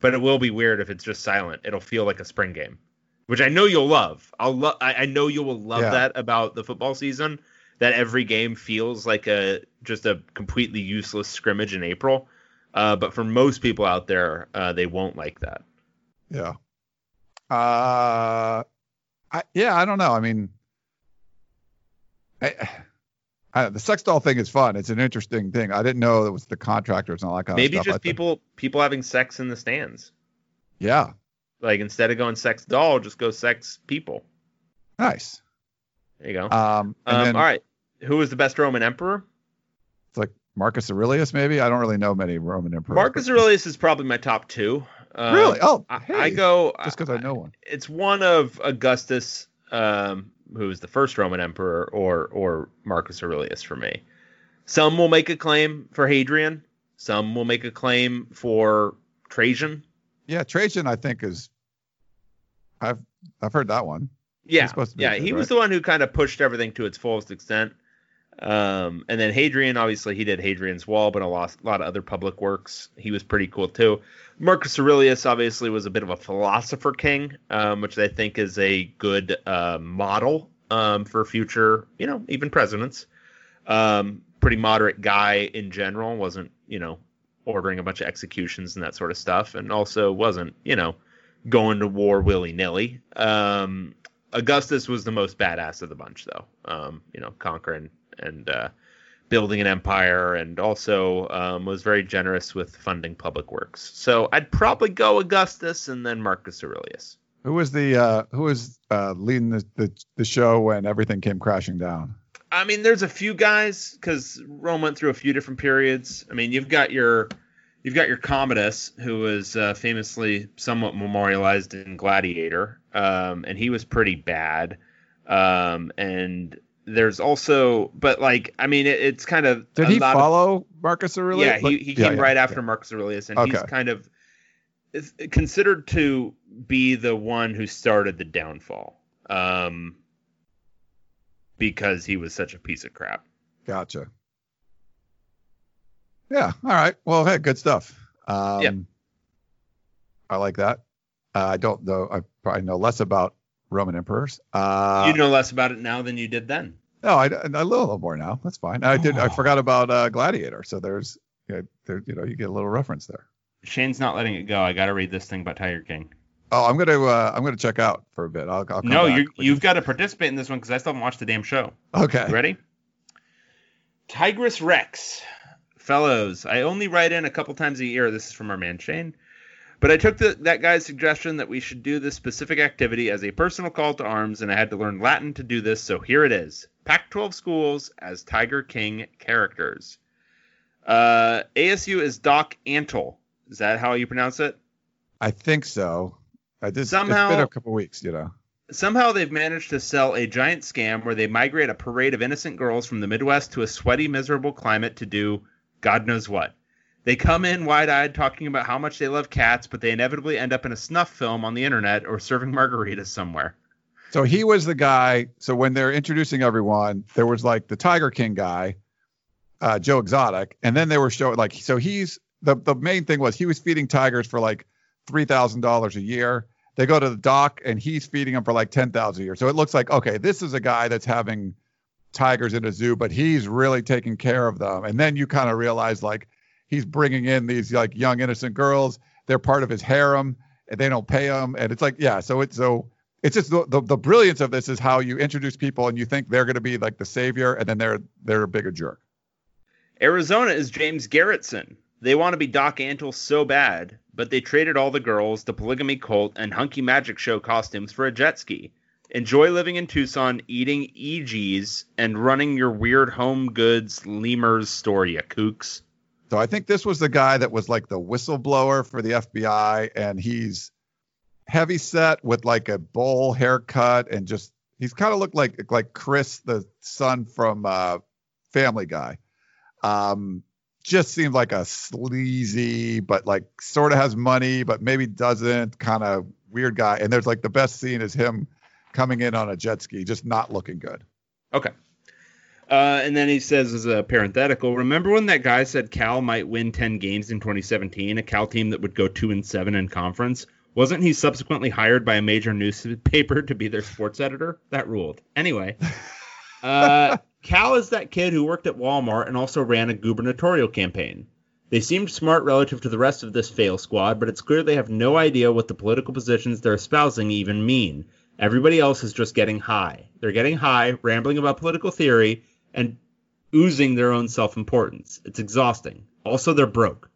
but it will be weird if it's just silent. It'll feel like a spring game, which I know you'll love. I'll love. I, I know you will love Yeah. that about the football season that every game feels like a just a completely useless scrimmage in April. Uh, but for most people out there, uh, they won't like that. Yeah. Uh, I yeah, I don't know. I mean, I, I, the sex doll thing is fun. It's an interesting thing. I didn't know it was the contractors and all that kind Maybe of stuff. just people people having sex in the stands. Yeah. Like instead of going sex doll, just go sex people. Nice. There you go. Um, um, then all right. Who was the best Roman emperor? it's like Marcus Aurelius, maybe. I don't really know many Roman emperors. Marcus Aurelius is probably my top two. Um, Really? Oh, I, hey, I go just because I know one. It's one of Augustus, um, who was the first Roman emperor, or or Marcus Aurelius for me. Some will make a claim for Hadrian. Some will make a claim for Trajan. Yeah, Trajan, I think is. I've I've heard that one. Yeah, supposed to be yeah, good, he was the one who kind of pushed everything to its fullest extent. Um, and then Hadrian, obviously, he did Hadrian's Wall, but a lot, a lot of other public works. He was pretty cool too. Marcus Aurelius, obviously, was a bit of a philosopher king, um, which I think is a good uh, model um, for future, you know, even presidents. Um, pretty moderate guy in general, wasn't, you know, ordering a bunch of executions and that sort of stuff, and also wasn't, you know, going to war willy nilly. Um, Augustus was the most badass of the bunch, though. Um, you know, conquering and uh, building an empire, and also um, was very generous with funding public works. So I'd probably go Augustus and then Marcus Aurelius. Who was the uh, who was uh, leading the, the the show when everything came crashing down? I mean, there's a few guys because Rome went through a few different periods. I mean, you've got your you've got your Commodus, who was uh, famously somewhat memorialized in Gladiator, um, and he was pretty bad. Um, and there's also, but like, I mean, it, it's kind of Did a he lot of- follow Marcus Aurelius? yeah, he, he yeah, came yeah, right yeah. after Marcus Aurelius, and he's kind of is considered to be the one who started the downfall, um, because he was such a piece of crap. Gotcha. Yeah. All right. Well, hey, good stuff. Um, Yep. I like that. Uh, I don't know. I probably know less about Roman emperors. Uh, you know less about it now than you did then. no, I, I know a little more now. That's fine. I did. I forgot about uh, Gladiator. So there's, there, you know, you get a little reference there. Shane's not letting it go. I got to read this thing about Tiger King. Oh, I'm gonna, uh, I'm gonna check out for a bit. I'll, I'll come No, you you've got to participate in this one because I still haven't watched the damn show. Okay. You ready? Tigress Rex. Fellows, I only write in a couple times a year. This is from our man Shane. But I took the, that guy's suggestion that we should do this specific activity as a personal call to arms, and I had to learn Latin to do this, so here it is. Pac 12 schools as Tiger King characters. Uh, ASU is Doc Antle. Is that how you pronounce it? I think so. I just Somehow- it's been a couple weeks, you know. Somehow they've managed to sell a giant scam where they migrate a parade of innocent girls from the Midwest to a sweaty, miserable climate to do God knows what. They come in wide eyed talking about how much they love cats, but they inevitably end up in a snuff film on the internet or serving margaritas somewhere. So he was the guy. So when they're introducing everyone, there was like the Tiger King guy, uh, Joe Exotic, and then they were showing like so he's the the main thing was he was feeding tigers for like three thousand dollars a year. They go to the dock and he's feeding them for like ten thousand a year. So it looks like okay, this is a guy that's having tigers in a zoo, but he's really taking care of them. And then you kind of realize like he's bringing in these like young innocent girls. They're part of his harem, and they don't pay him. And it's like yeah, so it's so it's just the, the, the brilliance of this is how you introduce people and you think they're going to be like the savior and then they're they're a bigger jerk Arizona is James Garretson. They want to be Doc Antle so bad, but they traded all the girls, the polygamy cult, and hunky magic show costumes for a jet ski. Enjoy living in Tucson, eating Eegees, and running your weird home goods lemurs store, you kooks. So i think this was the guy that was like the whistleblower for the fbi and he's heavy set with like a bowl haircut and just he's kind of looked like like chris the son from uh family guy. Um just seemed like a sleazy but like sort of has money but maybe doesn't kind of weird guy. And there's like the best scene is him coming in on a jet ski just not looking good. Okay. Uh, and then he says, as a parenthetical, remember when that guy said Cal might win 10 games in 2017, a Cal team that would go 2 and 7 in conference? Wasn't he subsequently hired by a major newspaper to be their sports editor? That ruled. Anyway, uh, Cal is that kid who worked at Walmart and also ran a gubernatorial campaign. They seemed smart relative to the rest of this fail squad, but it's clear they have no idea what the political positions they're espousing even mean. Everybody else is just getting high. They're getting high, rambling about political theory, and oozing their own self importance. It's exhausting. Also, they're broke.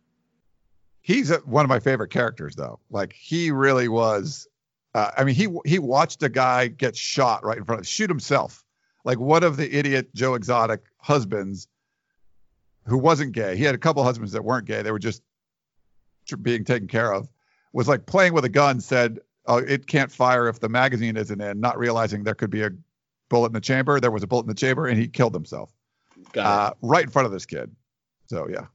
He's a, one of my favorite characters, though. Like he really was. Uh, I mean, he he watched a guy get shot right in front of shoot himself. Like one of the idiot Joe Exotic husbands who wasn't gay. He had a couple husbands that weren't gay. They were just being taken care of. Was like playing with a gun. Said, "Oh, it can't fire if the magazine isn't in." Not realizing there could be a bullet in the chamber. There was a bullet in the chamber, and he killed himself uh, right in front of this kid. So yeah.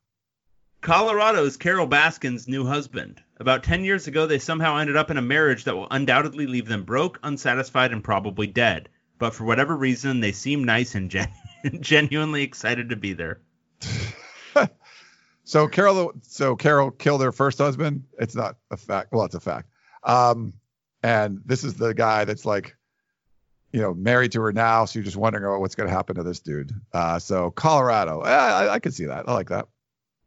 Colorado is Carole Baskin's new husband. About 10 years ago, they somehow ended up in a marriage that will undoubtedly leave them broke, unsatisfied, and probably dead. But for whatever reason, they seem nice and gen- genuinely excited to be there. so Carole, so Carole killed her first husband. It's not a fact. Well, it's a fact. Um, and this is the guy that's like, you know, married to her now. So you're just wondering oh, what's going to happen to this dude. Uh, so Colorado, I, I can see that. I like that.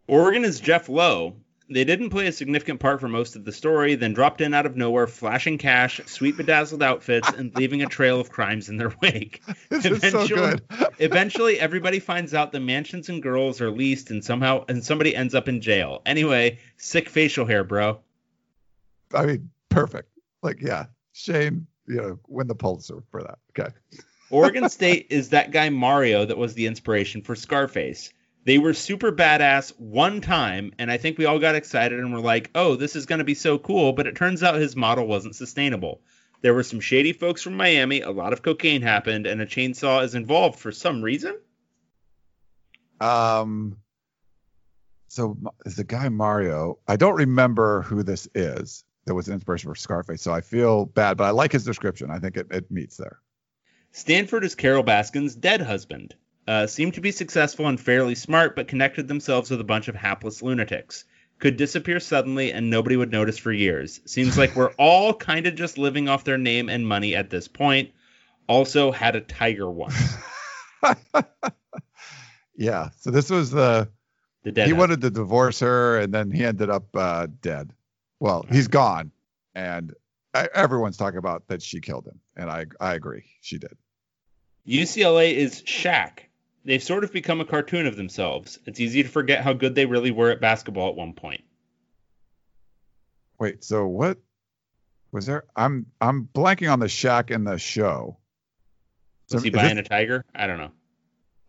Oregon is Jeff Lowe. They didn't play a significant part for most of the story, then dropped in out of nowhere, flashing cash, sweet bedazzled outfits, and leaving a trail of crimes in their wake. This eventually, is so good. eventually, everybody finds out the mansions and girls are leased, and somehow, and somebody ends up in jail. Anyway, sick facial hair, bro. I mean, perfect. Like, yeah, Shane, you know, win the Pulitzer for that. Okay. Oregon State is that guy Mario that was the inspiration for Scarface. They were super badass one time, and I think we all got excited and were like, oh, this is going to be so cool. But it turns out his model wasn't sustainable. There were some shady folks from Miami, a lot of cocaine happened, and a chainsaw is involved for some reason. Um, so is the guy Mario? I don't remember who this is. That was an inspiration for Scarface, so I feel bad, but I like his description. I think it, it meets there. Stanford is Carole Baskin's dead husband uh, seemed to be successful and fairly smart, but connected themselves with a bunch of hapless lunatics. Could disappear suddenly and nobody would notice for years. Seems like we're all kind of just living off their name and money at this point. Also had a tiger once. yeah. So this was the. The dead. He wanted to divorce her, and then he ended up uh, dead. Well, he's gone, and everyone's talking about that she killed him, and I I agree, she did. UCLA is Shaq, they've sort of become a cartoon of themselves. It's easy to forget how good they really were at basketball at one point. Wait, so what was there? I'm I'm blanking on the Shaq in the show. Was so, he buying it, a tiger? I don't know.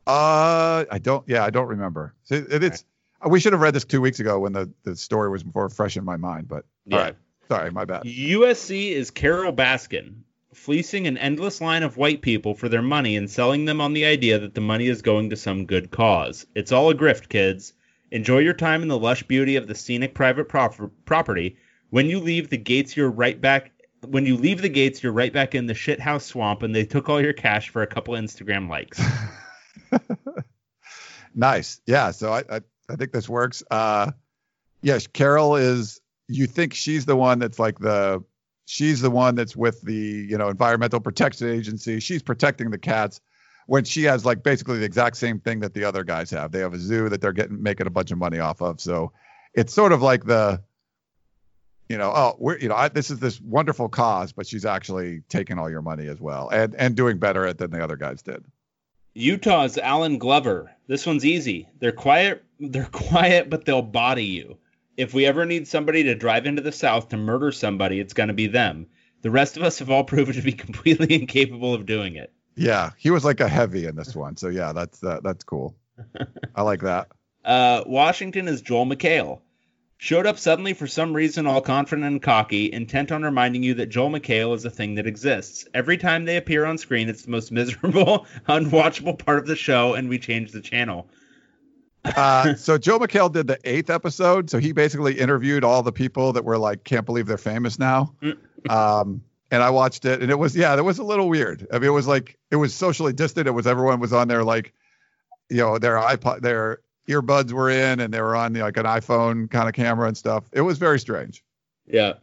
Uh, I don't. Yeah, I don't remember. it, it, it's. Okay. Uh, we should have read this two weeks ago when the the story was more fresh in my mind. But yeah. all right, sorry, my bad. USC is Carole Baskin, fleecing an endless line of white people for their money and selling them on the idea that the money is going to some good cause. It's all a grift, kids. Enjoy your time in the lush beauty of the scenic private property. When you leave the gates, you're right back. When you leave the gates, you're right back in the shithouse swamp, and they took all your cash for a couple Instagram likes. nice, yeah. So I, I, I think this works. Uh, yes, Carole is. You think she's the one that's like the she's the one that's with the you know environmental protection agency she's protecting the cats when she has like basically the exact same thing that the other guys have they have a zoo that they're getting making a bunch of money off of so it's sort of like the you know oh we're you know I, this is this wonderful cause but she's actually taking all your money as well and and doing better at than the other guys did utah's allen glover this one's easy they're quiet they're quiet but they'll body you if we ever need somebody to drive into the South to murder somebody, it's going to be them. The rest of us have all proven to be completely incapable of doing it. Yeah, he was like a heavy in this one, so yeah, that's uh, that's cool. I like that. Uh, Washington is Joel McHale. Showed up suddenly for some reason, all confident and cocky, intent on reminding you that Joel McHale is a thing that exists. Every time they appear on screen, it's the most miserable, unwatchable part of the show, and we change the channel. Uh, so Joe McHale did the eighth episode. So he basically interviewed all the people that were like, can't believe they're famous now. Um, and I watched it, and it was yeah, it was a little weird. I mean, it was like it was socially distant. It was everyone was on their like, you know, their iPod, their earbuds were in, and they were on like an iPhone kind of camera and stuff. It was very strange. Yeah,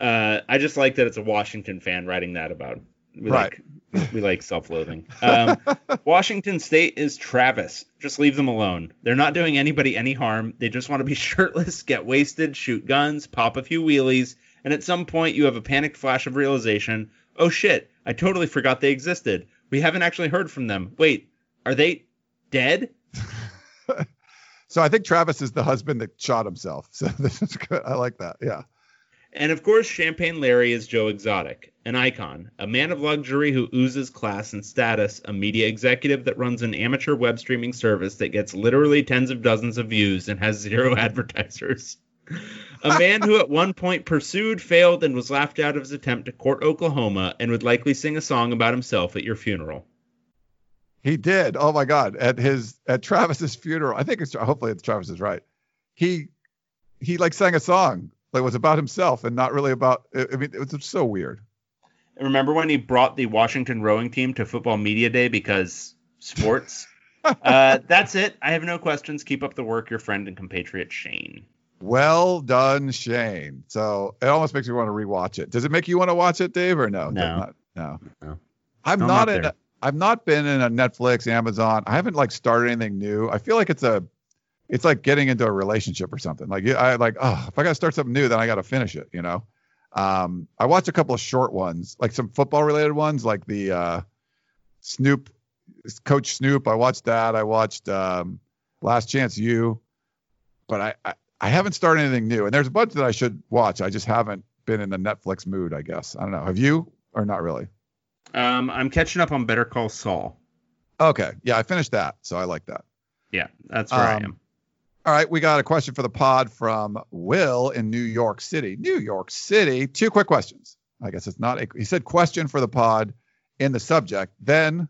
uh, I just like that it's a Washington fan writing that about We Right. like we like self-loathing. Um, Washington State is Travis. Just leave them alone. They're not doing anybody any harm. They just want to be shirtless, get wasted, shoot guns, pop a few wheelies, and at some point you have a panicked flash of realization. Oh shit! I totally forgot they existed. We haven't actually heard from them. Wait, are they dead? So I think Travis is the husband that shot himself. So this is good. I like that. Yeah. And of course, Champagne Larry is Joe Exotic, an icon, a man of luxury who oozes class and status, a media executive that runs an amateur web streaming service that gets literally tens of dozens of views and has zero advertisers. A man who at one point pursued, failed, and was laughed out of his attempt to court Oklahoma and would likely sing a song about himself at your funeral. He did. Oh my God! At his at Travis's funeral, I think it's hopefully it's Travis is right. He he like sang a song that was about himself and not really about. I I mean, it was so weird. Remember when he brought the Washington rowing team to football media day because sports? uh, that's it. I have no questions. Keep up the work, your friend and compatriot Shane. Well done, Shane. So it almost makes me want to rewatch it. Does it make you want to watch it, Dave, or no? No. Not- no. No. I'm I'm not not in. I've not been in a Netflix, Amazon. I haven't like started anything new. I feel like it's a, it's like getting into a relationship or something. Like I like, oh, if I got to start something new, then I got to finish it. You know. Um, I watched a couple of short ones, like some football related ones, like the uh, Snoop, Coach Snoop. I watched that. I watched um, Last Chance U, but I, I I haven't started anything new. And there's a bunch that I should watch. I just haven't been in the Netflix mood. I guess I don't know. Have you or not really? Um, I'm catching up on Better Call Saul. Okay, yeah, I finished that, so I like that. Yeah, that's where I Um, am. All right, we got a question for the pod from Will in New York City. New York City. Two quick questions. I guess it's not. A, he said question for the pod in the subject, then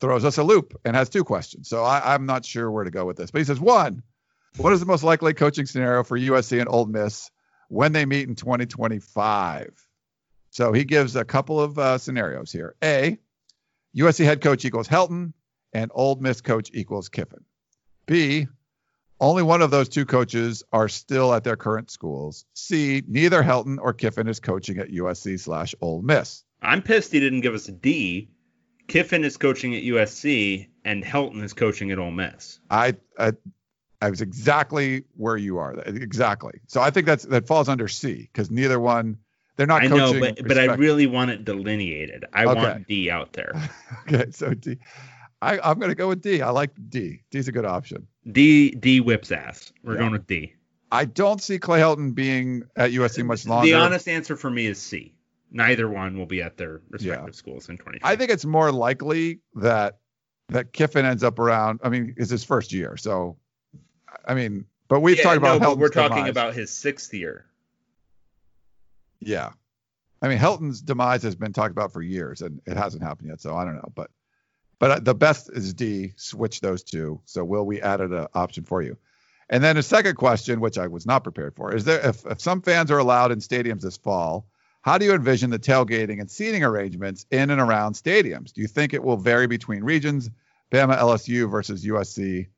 throws us a loop and has two questions. So I, I'm not sure where to go with this. But he says one, what is the most likely coaching scenario for USC and Ole Miss when they meet in 2025? So he gives a couple of uh, scenarios here. A, USC head coach equals Helton, and Ole Miss coach equals Kiffin. B, only one of those two coaches are still at their current schools. C, neither Helton or Kiffin is coaching at USC slash Ole Miss. I'm pissed he didn't give us a D. Kiffin is coaching at USC and Helton is coaching at Ole Miss. I, I, I was exactly where you are. Exactly. So I think that's that falls under C because neither one. They're not I know, but but I really want it delineated. I Okay. want D out there. Okay, so D. I, I'm going to go with D. I like D. D's a good option. D D whips ass. We're Yeah. going with D. I don't see Clay Helton being at USC much longer. The honest answer for me is C. Neither one will be at their respective schools in 2020. I think it's more likely that that Kiffin ends up around. I mean, it's his first year, so I mean, but we've Yeah, talked about no, but we're talking demise. about his sixth year. Yeah. I mean, Helton's demise has been talked about for years, and it hasn't happened yet. So I don't know, but but uh, the best is D. Switch those two. So will we added an option for you? And then a second question, which I was not prepared for, is there if, if some fans are allowed in stadiums this fall, how do you envision the tailgating and seating arrangements in and around stadiums? Do you think it will vary between regions, Bama, LSU versus USC,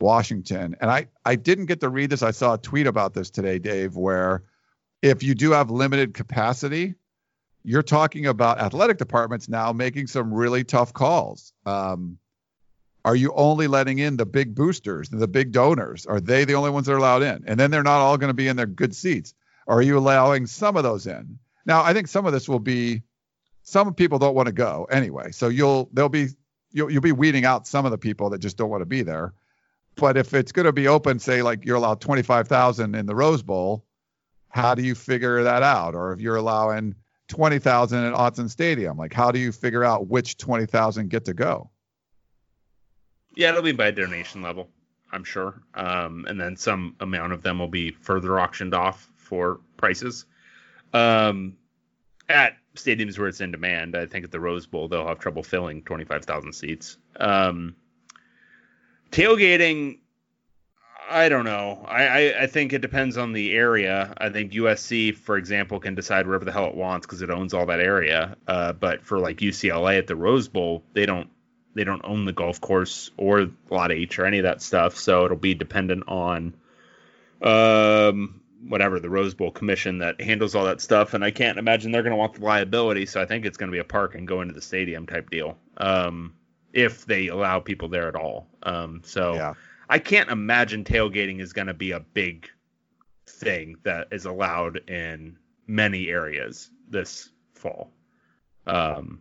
Washington? And I I didn't get to read this. I saw a tweet about this today, Dave, where if you do have limited capacity, you're talking about athletic departments now making some really tough calls. Um, are you only letting in the big boosters, the big donors? Are they the only ones that are allowed in? And then they're not all going to be in their good seats. Are you allowing some of those in? Now, I think some of this will be some people don't want to go anyway. So you'll there'll be you'll you'll be weeding out some of the people that just don't want to be there. But if it's going to be open, say like you're allowed 25,000 in the Rose Bowl, how do you figure that out? Or if you're allowing 20,000 at Autzen Stadium, like how do you figure out which 20,000 get to go? Yeah, it'll be by donation level, I'm sure. Um, and then some amount of them will be further auctioned off for prices. Um, at stadiums where it's in demand, I think at the Rose Bowl they'll have trouble filling 25,000 seats. Um, tailgating, I don't know. I, I, I think it depends on the area. I think USC, for example, can decide wherever the hell it wants because it owns all that area. Uh, but for like UCLA at the Rose Bowl, they don't they don't own the golf course or lot H or any of that stuff. So it'll be dependent on um, whatever the Rose Bowl commission that handles all that stuff, and I can't imagine they're going to want the liability. So I think it's going to be a park and go into the stadium type deal, um, if they allow people there at all. Um, so Yeah. I can't imagine tailgating is going to be a big thing that is allowed in many areas this fall. Um,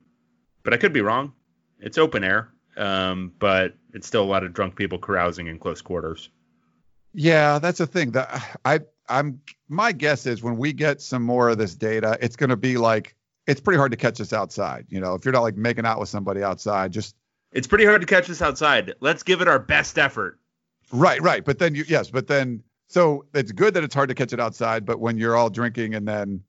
but I could be wrong. It's open air, um, but it's still a lot of drunk people carousing in close quarters. Yeah, that's the thing. That I I'm my guess is when we get some more of this data, it's going to be like it's pretty hard to catch us outside. You know, if you're not like making out with somebody outside, just It's pretty hard to catch us outside. Let's give it our best effort. Right, right. But then you yes, but then so it's good that it's hard to catch it outside. But when you're all drinking and then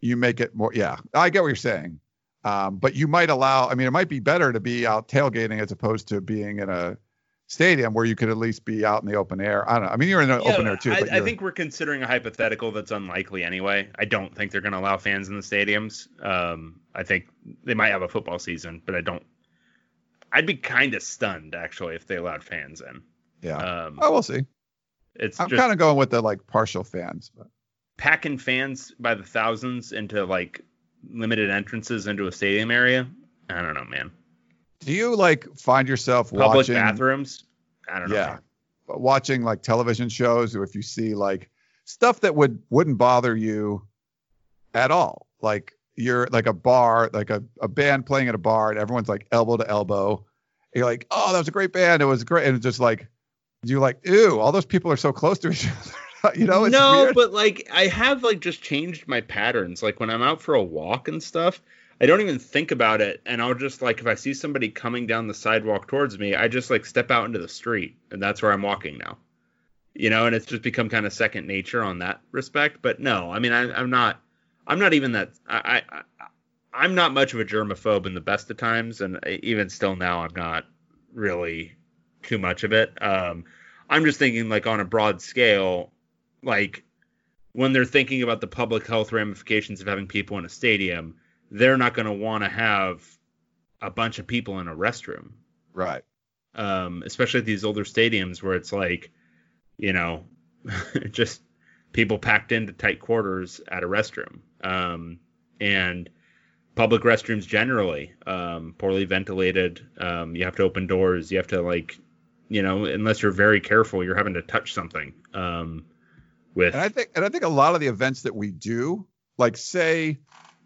you make it more, yeah, I get what you're saying. Um, but you might allow. I mean, it might be better to be out tailgating as opposed to being in a stadium where you could at least be out in the open air. I don't know. I mean, you're in the open air too. I, I think we're considering a hypothetical that's unlikely anyway. I don't think they're going to allow fans in the stadiums. Um, I think they might have a football season, but I don't. I'd be kind of stunned actually if they allowed fans in. Yeah. Um, oh, we'll see. it's I'm kind of going with the like partial fans. But. packing fans by the thousands into like limited entrances into a stadium area. I don't know, man. Do you like find yourself Public watching bathrooms. I don't know. Yeah. man. watching like television shows or if you see like stuff that would wouldn't bother you at all. Like you're like a bar, like a, a band playing at a bar and everyone's like elbow to elbow. And you're like, oh, that was a great band. It was great. And it's just like you're like, ew, all those people are so close to each other. you know, it's no, weird. but like I have like just changed my patterns. Like when I'm out for a walk and stuff, I don't even think about it, and I'll just like if I see somebody coming down the sidewalk towards me, I just like step out into the street, and that's where I'm walking now. You know, and it's just become kind of second nature on that respect. But no, I mean, I, I'm not, I'm not even that. I, I, I, I'm not much of a germaphobe in the best of times, and uh, even still now, I'm not really too much of it. Um, I'm just thinking like on a broad scale, like when they're thinking about the public health ramifications of having people in a stadium, they're not going to want to have a bunch of people in a restroom, right. um, especially at these older stadiums where it's like, you know, just people packed into tight quarters at a restroom. Um, and public restrooms generally, um, poorly ventilated. Um, you have to open doors. You have to like, you know, unless you're very careful, you're having to touch something. Um, with And I think and I think a lot of the events that we do, like say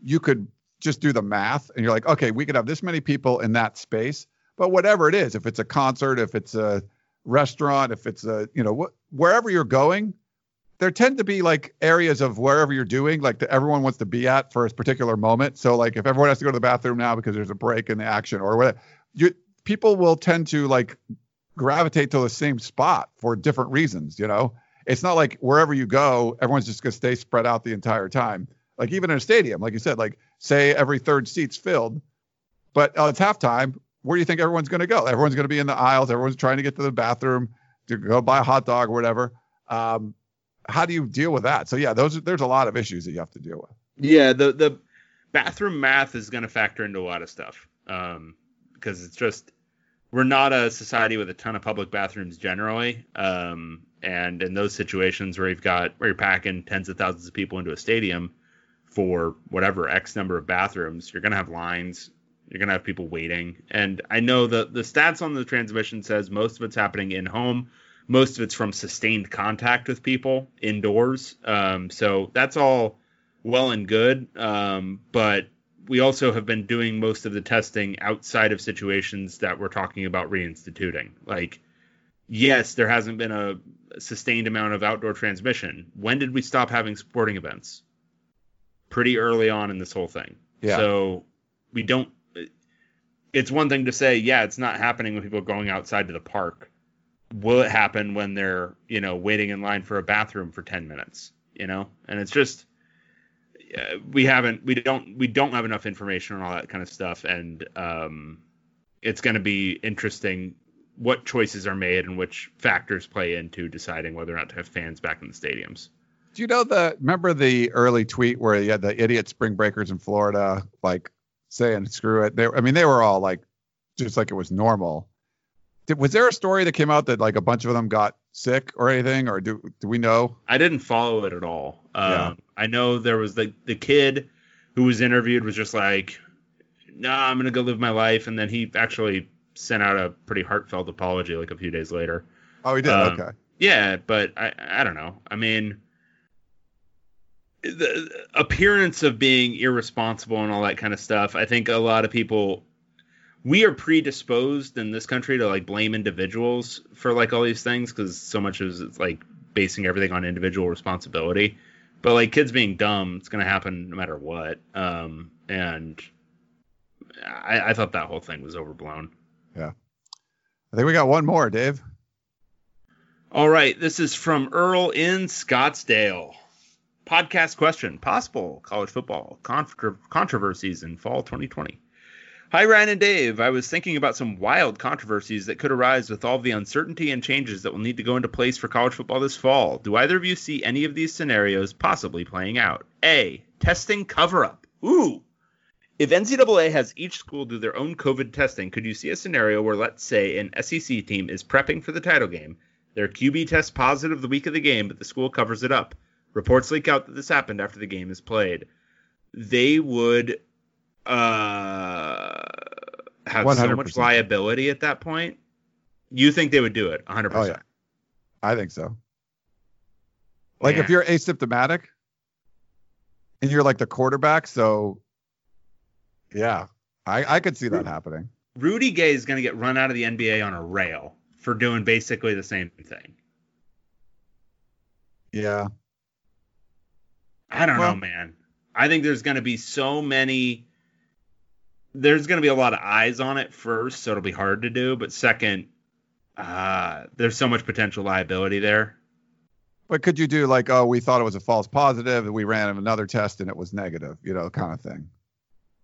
you could just do the math and you're like, okay, we could have this many people in that space, but whatever it is, if it's a concert, if it's a restaurant, if it's a, you know, wh- wherever you're going, there tend to be like areas of wherever you're doing, like that everyone wants to be at for a particular moment. So like if everyone has to go to the bathroom now because there's a break in the action or whatever, you people will tend to like gravitate to the same spot for different reasons, you know? It's not like wherever you go, everyone's just gonna stay spread out the entire time. Like even in a stadium, like you said, like say every third seat's filled, but uh, it's halftime. Where do you think everyone's gonna go? Everyone's gonna be in the aisles. Everyone's trying to get to the bathroom to go buy a hot dog or whatever. Um, how do you deal with that? So yeah, those there's a lot of issues that you have to deal with. Yeah, the the bathroom math is going to factor into a lot of stuff um, because it's just we're not a society with a ton of public bathrooms generally, um, and in those situations where you've got where you're packing tens of thousands of people into a stadium for whatever x number of bathrooms, you're going to have lines. You're going to have people waiting, and I know the the stats on the transmission says most of it's happening in home most of it's from sustained contact with people indoors. Um, so that's all well and good. Um, but we also have been doing most of the testing outside of situations that we're talking about reinstituting. Like, yes, there hasn't been a sustained amount of outdoor transmission. When did we stop having sporting events? Pretty early on in this whole thing. Yeah. So we don't. It's one thing to say, yeah, it's not happening when people are going outside to the park will it happen when they're you know waiting in line for a bathroom for 10 minutes you know and it's just we haven't we don't we don't have enough information on all that kind of stuff and um it's going to be interesting what choices are made and which factors play into deciding whether or not to have fans back in the stadiums Do you know the remember the early tweet where you had the idiot spring breakers in Florida like saying screw it? They I mean they were all like just like it was normal. Did, was there a story that came out that like a bunch of them got sick or anything, or do do we know? I didn't follow it at all. Um, Yeah. I know there was the the kid who was interviewed was just like, "No, nah, I'm gonna go live my life," and then he actually sent out a pretty heartfelt apology like a few days later. Oh, he did. Um, okay. Yeah, but I I don't know. I mean, the appearance of being irresponsible and all that kind of stuff. I think a lot of people we are predisposed in this country to like blame individuals for like all these things because so much is like basing everything on individual responsibility. But like kids being dumb, it's gonna happen no matter what. Um, and I, I thought that whole thing was overblown. Yeah, I think we got one more, Dave. All right, this is from Earl in Scottsdale. Podcast question: Possible college football contro- controversies in fall 2020. Hi, Ryan and Dave. I was thinking about some wild controversies that could arise with all the uncertainty and changes that will need to go into place for college football this fall. Do either of you see any of these scenarios possibly playing out? A. Testing cover up. Ooh. If NCAA has each school do their own COVID testing, could you see a scenario where, let's say, an SEC team is prepping for the title game? Their QB tests positive the week of the game, but the school covers it up. Reports leak out that this happened after the game is played. They would uh, have so much liability at that point. You think they would do it? 100%. Oh yeah, I think so. Like if you're asymptomatic and you're like the quarterback, so yeah, I I could see that happening. Rudy Gay is going to get run out of the NBA on a rail for doing basically the same thing. Yeah, I don't Well- know, man. I think there's going to be so many. There's going to be a lot of eyes on it first, so it'll be hard to do. But second, uh, there's so much potential liability there. but could you do like, oh, we thought it was a false positive, and we ran another test and it was negative, you know, kind of thing,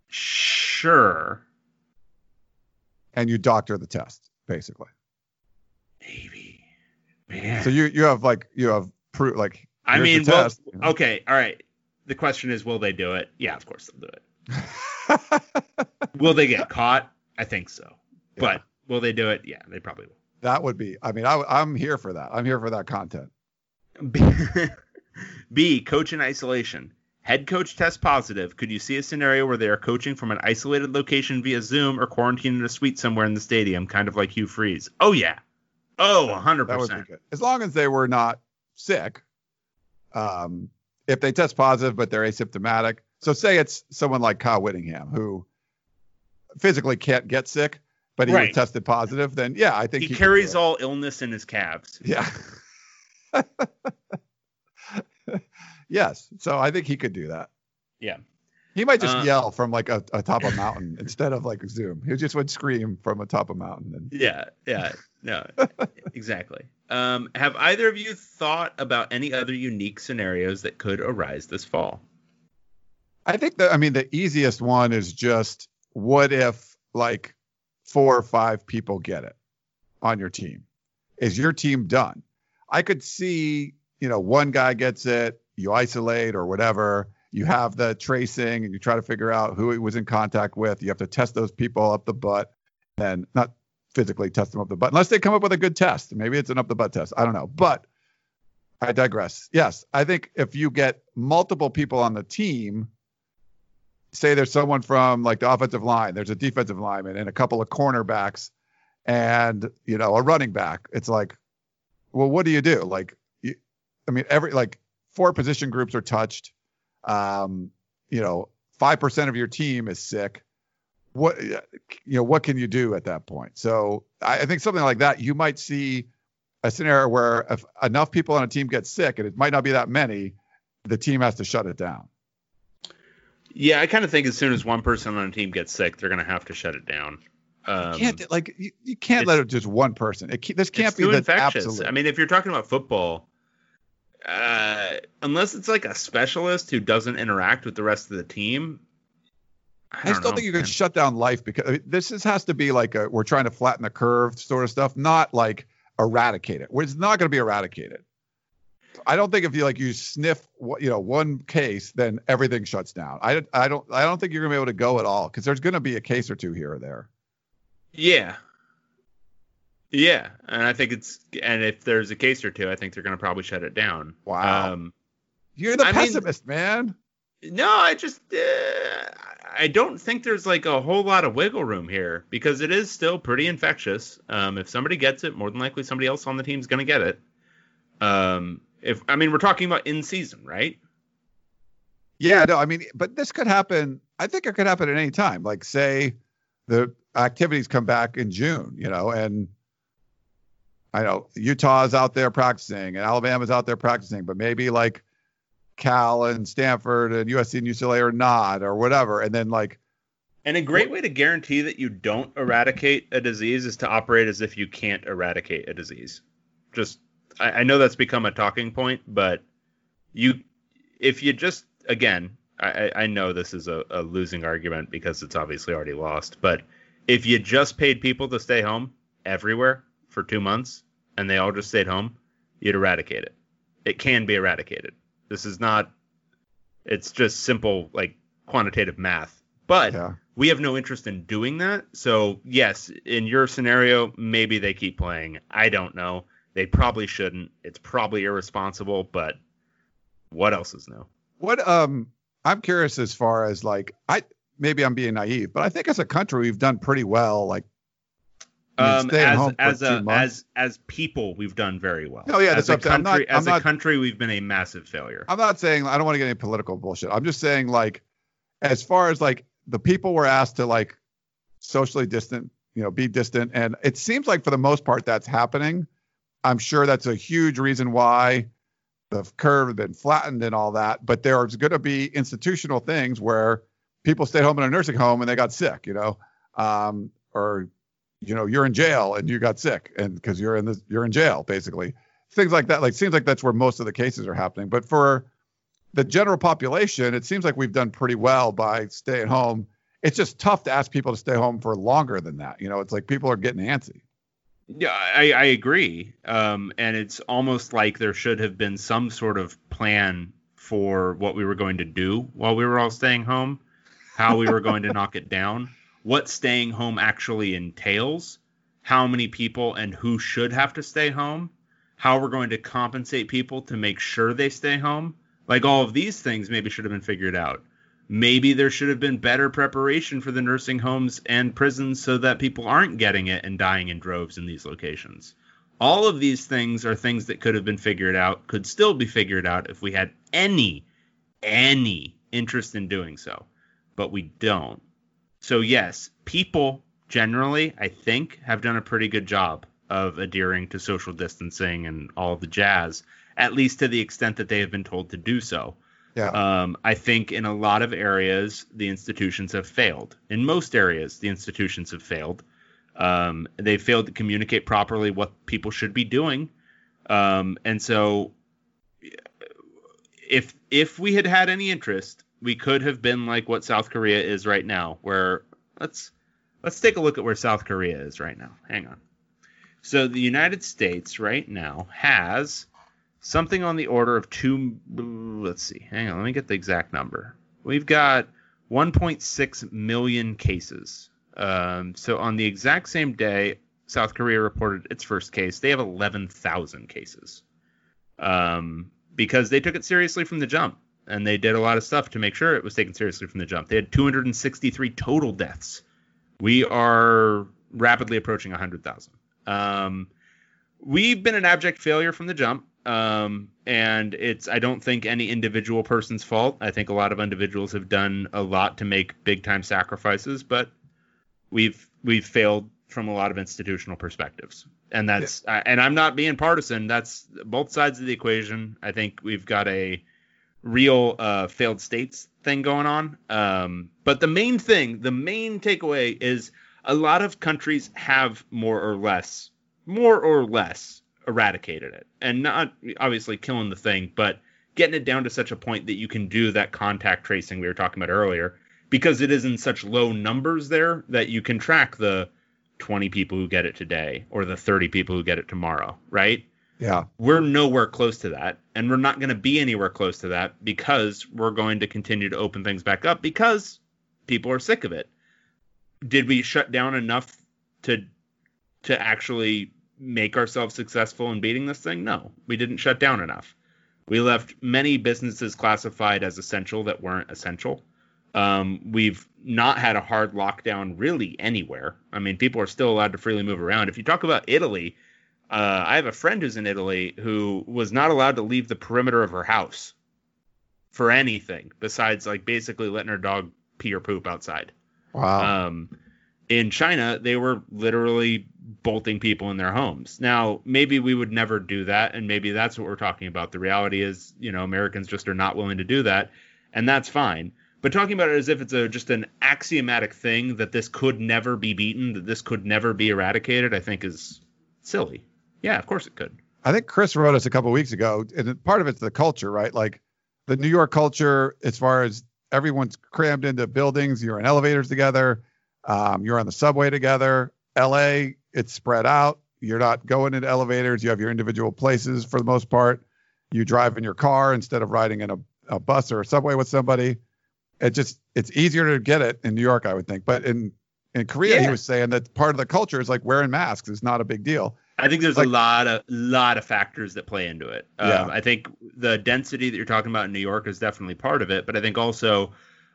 Sure, and you doctor the test basically. maybe, man. So you you have like you have proof like. I mean, well, test, you know? okay, all right. The question is, will they do it? Yeah, of course they'll do it. Will they get caught? I think so. But will they do it? Yeah, they probably will. that would be. I mean, I, I'm here for that. I'm here for that content. B, B, coach in isolation. Head coach test positive. Could you see a scenario where they are coaching from an isolated location via Zoom or quarantined in a suite somewhere in the stadium, kind of like Hugh Freeze? Oh yeah. Oh, 100%. That would be good. As long as they were not sick. Um, if they test positive but they're asymptomatic. So say it's someone like Kyle Whittingham who physically can't get sick, but he was tested positive, then yeah, I think He could carries all illness in his calves. Yeah. yes. So I think he could do that. Yeah. He might just Uh, yell from like a, a top of a mountain instead of like Zoom. He just would scream from a top of a mountain. And Yeah, yeah, no, exactly. Um, have either of you thought about any other unique scenarios that could arise this fall? I think that I mean the easiest one is just what if like four or five people get it on your team? Is your team done? I could see, you know, one guy gets it, you isolate or whatever, you have the tracing and you try to figure out who he was in contact with. You have to test those people up the butt and not physically test them up the butt unless they come up with a good test. Maybe it's an up the butt test. I don't know. But I digress. Yes, I think if you get multiple people on the team, say there's someone from like the offensive line, there's a defensive lineman and a couple of cornerbacks and you know a running back. It's like, well, what do you do? Like, you, I mean, every like four position groups are touched. Um, you know, five percent of your team is sick. What you know, what can you do at that point? So I, I think something like that, you might see a scenario where if enough people on a team get sick, and it might not be that many, the team has to shut it down. Yeah, I kind of think as soon as one person on a team gets sick, they're going to have to shut it down. Um, You can't like you, you can't let it just one person. It can't, this can't be the infectious. absolute. I mean, if you're talking about football, uh, unless it's like a specialist who doesn't interact with the rest of the team, I, I, don't still know, think you man. could shut down life because I mean, this is, has to be like a we're trying to flatten the curve sort of stuff, not like eradicate it. It's not going to be eradicated. I don't think if you like you sniff what you know one case, then everything shuts down. I I don't I don't think you're gonna be able to go at all because there's gonna be a case or two here or there. Yeah. Yeah, and I think it's and if there's a case or two, I think they're going to probably shut it down. Wow. Um, You're the I mean- pessimist, man. no, I just uh, I don't think there's like a whole lot of wiggle room here because it is still pretty infectious. Um, if somebody gets it, more than likely somebody else on the team's going to get it. Um, if I mean we're talking about in season, right? Yeah, no, I mean, but this could happen. I think it could happen at any time. Like, say, the activities come back in June, you know, and I know Utah's out there practicing and Alabama's out there practicing, but maybe like Cal and Stanford and USC and UCLA are not, or whatever. And then like, And a great way to guarantee that you don't eradicate a disease is to operate as if you can't eradicate a disease. Just, I, I know that's become a talking point, but you, if you just, again, I, I know this is a, a losing argument because it's obviously already lost, but if you just paid people to stay home everywhere for two months and they all just stayed home, you'd eradicate it. It can be eradicated. This is not, it's just simple, like quantitative math. But yeah, we have no interest in doing that. So, yes, in your scenario, maybe they keep playing. I don't know. They probably shouldn't. It's probably irresponsible, but what else is new? what um, I'm curious as far as like, I maybe I'm being naive, but I think as a country we've done pretty well. Like, I mean, Um, as as a as as people, we've done very well. No, yeah, as that's a what I'm saying. I'm country, not- as a country, we've been a massive failure. I'm not saying I don't want to get any political bullshit. I'm just saying like as far as like the people were asked to like socially distant, you know, be distant and it seems like for the most part that's happening. I'm sure that's a huge reason why the curve has been flattened and all that, but there's going to be institutional things where people stay home in a nursing home and they got sick, you know. Um or you know, you're in jail and you got sick and because you're in this you're in jail basically. Things like that like seems like that's where most of the cases are happening. But for the general population, it seems like we've done pretty well by staying home. It's just tough to ask people to stay home for longer than that. You know, it's like people are getting antsy. Yeah, I, I agree. Um, and it's almost like there should have been some sort of plan for what we were going to do while we were all staying home, how we were going to knock it down, what staying home actually entails, how many people and who should have to stay home, how we're going to compensate people to make sure they stay home. Like all of these things maybe should have been figured out. Maybe there should have been better preparation for the nursing homes and prisons so that people aren't getting it and dying in droves in these locations. All of these things are things that could have been figured out, could still be figured out if we had any, any interest in doing so. But we don't. So, yes, people generally, I think, have done a pretty good job of adhering to social distancing and all the jazz, at least to the extent that they have been told to do so. Yeah. Um, I think in a lot of areas, the institutions have failed. In most areas, the institutions have failed. Um, they failed to communicate properly what people should be doing. Um, and so, if if we had had any interest, we could have been like what South Korea is right now. Where let's let's take a look at where South Korea is right now. Hang on. So the United States right now has something on the order of two. Let's see. Hang on. Let me get the exact number. We've got 1.6 million cases. Um, so on the exact same day, South Korea reported its first case. They have 11,000 cases um, because they took it seriously from the jump, and they did a lot of stuff to make sure it was taken seriously from the jump. They had 263 total deaths. We are rapidly approaching 100,000. Um, we've been an abject failure from the jump. Um, and it's I don't think any individual person's fault. I think a lot of individuals have done a lot to make big time sacrifices, but we've we've failed from a lot of institutional perspectives. And that's I and I'm not being partisan. That's both sides of the equation. I think we've got a real uh, failed states thing going on. Um, but the main thing, the main takeaway is a lot of countries have more or less, more or less eradicated it, and not obviously killing the thing, but getting it down to such a point that you can do that contact tracing we were talking about earlier, because it is in such low numbers there that you can track the 20 people who get it today or the 30 people who get it tomorrow, right? Yeah. we're nowhere close to that and we're not going to be anywhere close to that because we're going to continue to open things back up because people are sick of it did we shut down enough to to actually make ourselves successful in beating this thing? No, we didn't shut down enough. We left many businesses classified as essential that weren't essential. Um, we've not had a hard lockdown really anywhere. I mean, people are still allowed to freely move around. If you talk about Italy, uh, I have a friend who's in Italy who was not allowed to leave the perimeter of her house for anything besides like basically letting her dog pee or poop outside. Wow. Um, in China, they were literally bolting people in their homes. Now, maybe we would never do that, and maybe that's what we're talking about. The reality is, you know, Americans just are not willing to do that, and that's fine. But talking about it as if it's a just an axiomatic thing that this could never be beaten, that this could never be eradicated, I think is silly. Yeah, of course it could. I think Chris wrote us a couple weeks ago, and part of it's the culture, right? Like the New York culture, as far as everyone's crammed into buildings, you're in elevators together, um, you're on the subway together. LA, it's spread out. You're not going into elevators. You have your individual places for the most part. You drive in your car instead of riding in a, a bus or a subway with somebody. It just it's easier to get it in New York, I would think. But in in Korea, he was saying that part of the culture is like wearing masks is not a big deal. I think there's Like- a lot of lot of factors that play into it. Um, Yeah. I think the density that you're talking about in New York is definitely part of it, but I think also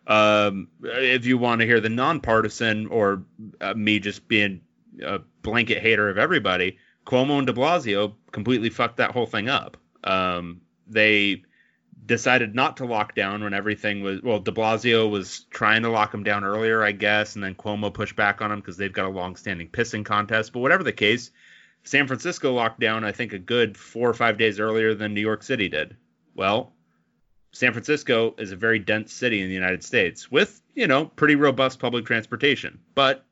um, if you want to hear the nonpartisan or uh, me just being a blanket hater of everybody, Cuomo and De Blasio completely fucked that whole thing up. Um, they decided not to lock down when everything was well. De Blasio was trying to lock them down earlier, I guess, and then Cuomo pushed back on him because they've got a long-standing pissing contest. But whatever the case, San Francisco locked down, I think, a good four or five days earlier than New York City did. Well, San Francisco is a very dense city in the United States with, you know, pretty robust public transportation, but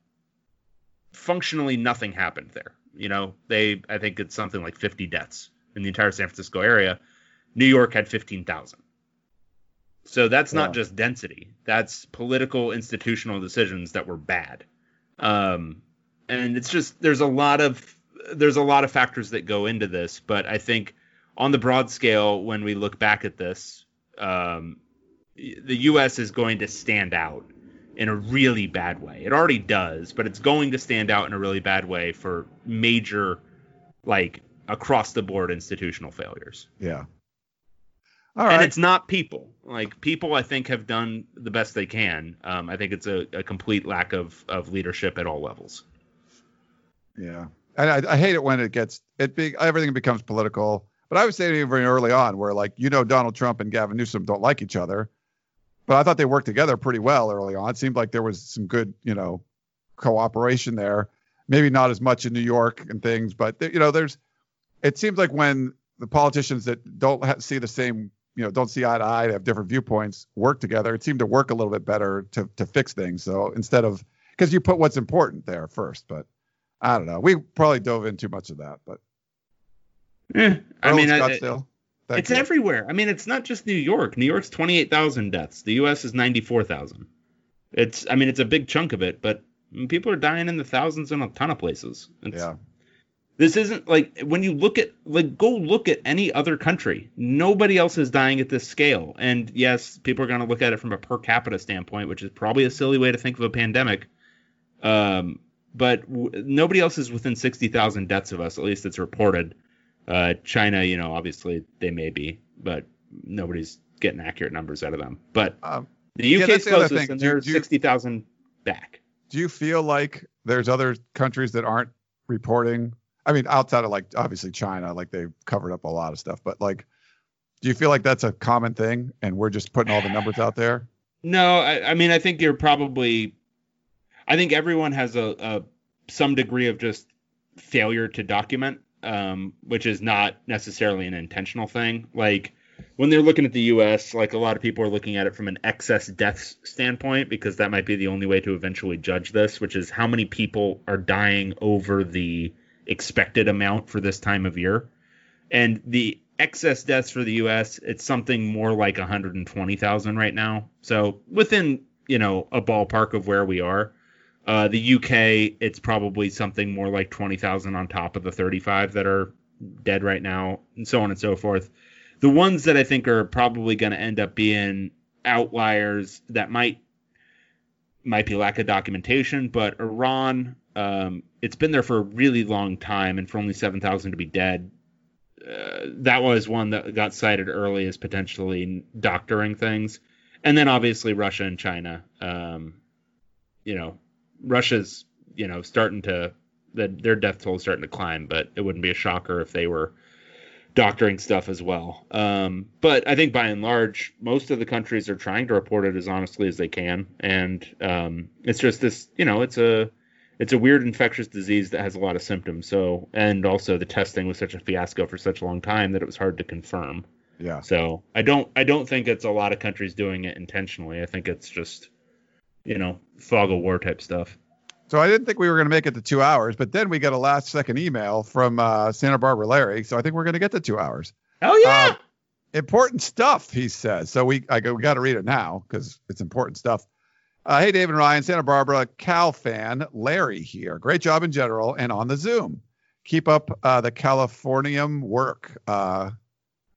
functionally nothing happened there. You know, they, I think it's something like 50 deaths in the entire San Francisco area. New York had 15,000. So that's not just density. That's political institutional decisions that were bad. Um, and it's just there's a lot of there's a lot of factors that go into this, but I think on the broad scale, when we look back at this, um, the U.S. is going to stand out in a really bad way. It already does, but it's going to stand out in a really bad way for major, like across the board institutional failures. Yeah. All right. and it's not people. Like people, I think have done the best they can. Um, I think it's a, a complete lack of of leadership at all levels. Yeah, and I, I hate it when it gets it be everything becomes political. But I was saying even very early on, where like you know Donald Trump and Gavin Newsom don't like each other, but I thought they worked together pretty well early on. It seemed like there was some good you know cooperation there. Maybe not as much in New York and things, but you know there's. It seems like when the politicians that don't ha- see the same you know don't see eye to eye, they have different viewpoints, work together. It seemed to work a little bit better to to fix things. So instead of because you put what's important there first, but I don't know. We probably dove in too much of that, but Eh, I mean, Scottsdale. Thank it's everywhere. I mean, it's not just New York. New York's twenty eight thousand deaths. The U.S. is ninety four thousand. It's I mean, it's a big chunk of it, but people are dying in the thousands in a ton of places. It's, yeah. This isn't like when you look at like go look at any other country. Nobody else is dying at this scale. And yes, people are going to look at it from a per capita standpoint, which is probably a silly way to think of a pandemic. Um, but w- nobody else is within sixty thousand deaths of us. At least it's reported. Uh, China, you know, obviously they may be, but nobody's getting accurate numbers out of them. But Um, the yeah, UK's the closest, and they're do sixty thousand back. do you feel like there's other countries that aren't reporting? I mean, outside of like obviously China, like they've covered up a lot of stuff, but like, do you feel like that's a common thing and we're just putting all the numbers out there? No, I, I mean I think you're probably. I think everyone has a, a some degree of just failure to document, um, which is not necessarily an intentional thing. Like when they're looking at the U.S., like a lot of people are looking at it from an excess deaths standpoint because that might be the only way to eventually judge this, which is how many people are dying over the expected amount for this time of year. And the excess deaths for the U.S. it's something more like 120,000 right now. So within you know a ballpark of where we are. Uh, the UK it's probably something more like 20,000 on top of the 35 that are dead right now, and so on and so forth. The ones that I think are probably going to end up being outliers that might might be lack of documentation, but Iran, Um, it's been there for a really long time, and for only 7,000 to be dead, uh, that was one that got cited early as potentially doctoring things. And then obviously Russia and China. Um, you know, Russia's, you know, starting to, the, their death toll is starting to climb, but it wouldn't be a shocker if they were doctoring stuff as well. Um, but I think by and large, most of the countries are trying to report it as honestly as they can, and um, it's just this, you know, it's a it's a weird infectious disease that has a lot of symptoms. So, and also the testing was such a fiasco for such a long time that it was hard to confirm. Yeah. So I don't I don't think it's a lot of countries doing it intentionally. I think it's just you know fog of war type stuff. So I didn't think we were going to make it to two hours, but then we got a last second email from uh, Santa Barbara Larry. So I think we're going to get to two hours. Oh yeah. Uh, important stuff, he says. So we I go, we got to read it now because it's important stuff. Uh, hey, David and Ryan, Santa Barbara Cal fan, Larry here. Great job in general and on the Zoom. Keep up uh, the Californium work. Uh,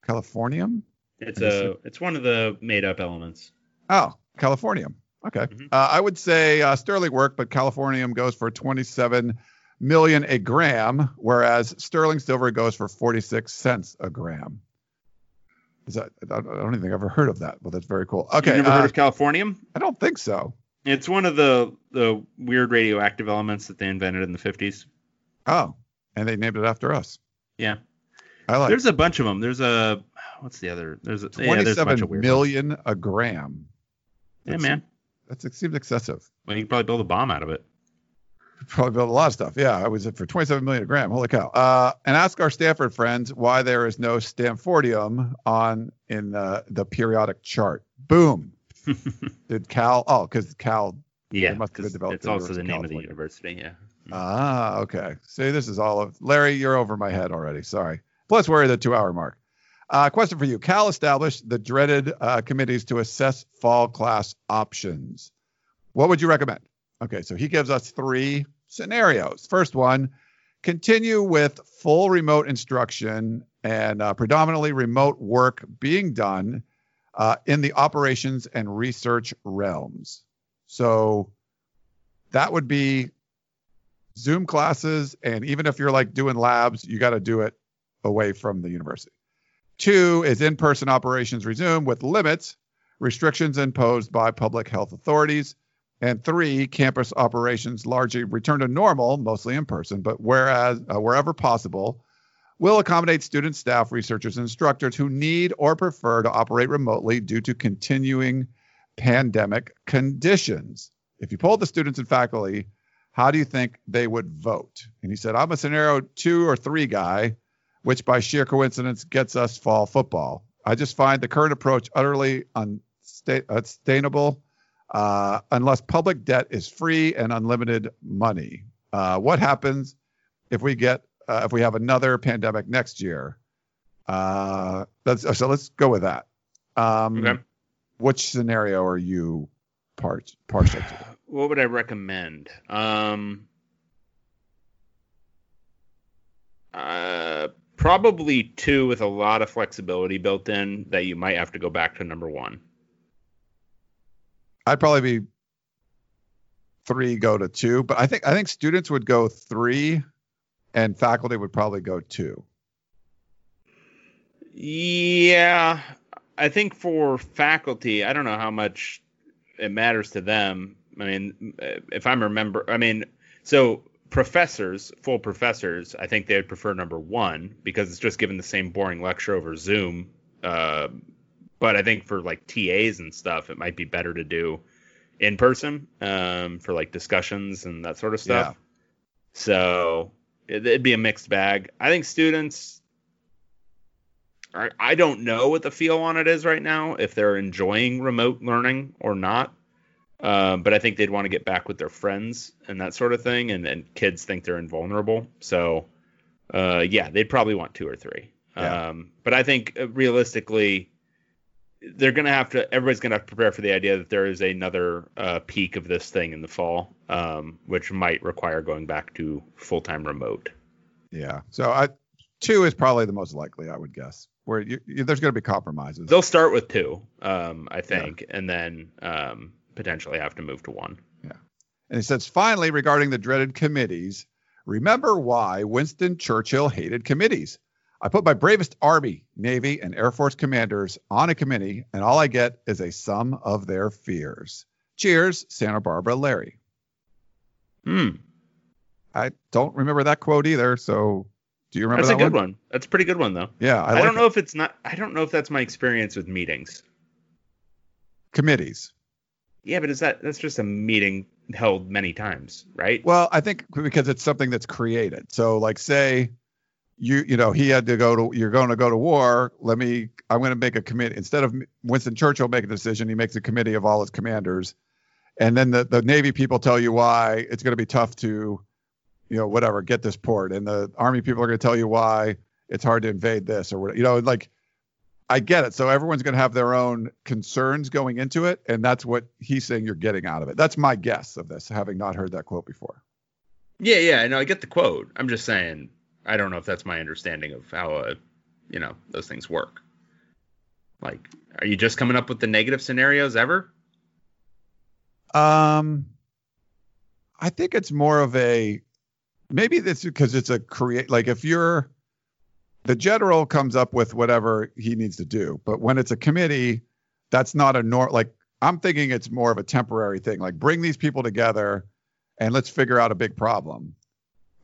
Californium? it's a it's one of the made up elements. Oh, Californium. Okay. Mhm. Uh, I would say uh, sterling work, but Californium goes for 27 million a gram, whereas sterling silver goes for 46 cents a gram. Is that? I don't even think I've ever heard of that, but that's very cool. Okay. You never uh, heard of Californium? I don't think so. It's one of the the weird radioactive elements that they invented in the 50s. Oh, and they named it after us. Yeah. I like There's a bunch of them. There's a what's the other? There's a yeah, there's a 27 weird a gram. Yeah, man. That's it seems excessive. Well, you could probably build a bomb out of it. Probably build a lot of stuff. Yeah, I was it for 27 million a gram. Holy cow! Uh, and ask our Stanford friends why there is no Stanfordium on in the the periodic chart. Boom. Did Cal? Oh, because Cal. yeah, must have been developed it's also the name of the university. Yeah. Ah, okay. See, this is all of Larry. You're over my head already. Sorry. Plus, we're at the two hour mark. Uh, question for you: Cal established the dreaded uh, committees to assess fall class options. What would you recommend? Okay, so he gives us three scenarios. First one: continue with full remote instruction and uh, predominantly remote work being done uh, in the operations and research realms. So that would be Zoom classes, and even if you're like doing labs, you got to do it away from the university. Two is in person operations resume with limits, restrictions imposed by public health authorities. And three, campus operations largely return to normal, mostly in person, but whereas uh, wherever possible, will accommodate students, staff, researchers, and instructors who need or prefer to operate remotely due to continuing pandemic conditions. If you polled the students and faculty, how do you think they would vote? And he said, I'm a scenario two or three guy, which by sheer coincidence gets us fall football. I just find the current approach utterly unsta- unsustainable uh, unless public debt is free and unlimited money. Uh, what happens if we get uh, if we have another pandemic next year? Uh, that's, so let's go with that. Um, Okay. Which scenario are you part partial to? What would I recommend? Um, uh, probably two with a lot of flexibility built in that you might have to go back to number one. I'd probably be three go to two, but I think I think students would go three, and faculty would probably go two. Yeah, I think for faculty, I don't know how much it matters to them. I mean, if I'm remember, I mean, so professors, full professors, I think they would prefer number one because it's just given the same boring lecture over Zoom. Uh, but I think for like TAs and stuff, it might be better to do in person um, for like discussions and that sort of stuff. Yeah. So it, it'd be a mixed bag. I think students, I don't know what the feel on it is right now, if they're enjoying remote learning or not. Um, but I think they'd want to get back with their friends and that sort of thing. And, and kids think they're invulnerable. So, uh, yeah, they'd probably want two or three. Yeah. Um, but I think uh, realistically, they're going to have to, everybody's going to have to prepare for the idea that there is another uh, peak of this thing in the fall, um, which might require going back to full time remote. Yeah. So I two is probably the most likely, I would guess. Where you, you, there's going to be compromises. They'll start with two, um, I think, and then um, potentially have to move to one. Yeah. And he says, finally, regarding the dreaded committees, remember why Winston Churchill hated committees. I put my bravest Army, Navy, and Air Force commanders on a committee, and all I get is a sum of their fears. Cheers, Santa Barbara Larry. Hmm. I don't remember that quote either. So do you remember That's a that good one? That's a pretty good one though. Yeah, I, I, like don't it. know if it's not. I don't know if that's my experience with meetings. committees. Yeah, but is that that's just a meeting held many times, right? Well, I think because it's something that's created. So, like, say you you know he had to go to you're going to go to war. Let me I'm going to make a committee instead of Winston Churchill making a decision. He makes a committee of all his commanders, and then the the Navy people tell you why it's going to be tough to, you know, whatever get this port, and the Army people are going to tell you why it's hard to invade this or what you know like. I get it. So everyone's going to have their own concerns going into it, and that's what he's saying you're getting out of it. That's my guess of this, having not heard that quote before. Yeah, yeah, I know. I get the quote. I'm just saying. I don't know if that's my understanding of how, uh, you know, those things work. Like, are you just coming up with the negative scenarios ever? Um, I think it's more of a maybe this because it's a create like if you're the general comes up with whatever he needs to do, but when it's a committee, that's not a nor like I'm thinking it's more of a temporary thing. Like bring these people together and let's figure out a big problem.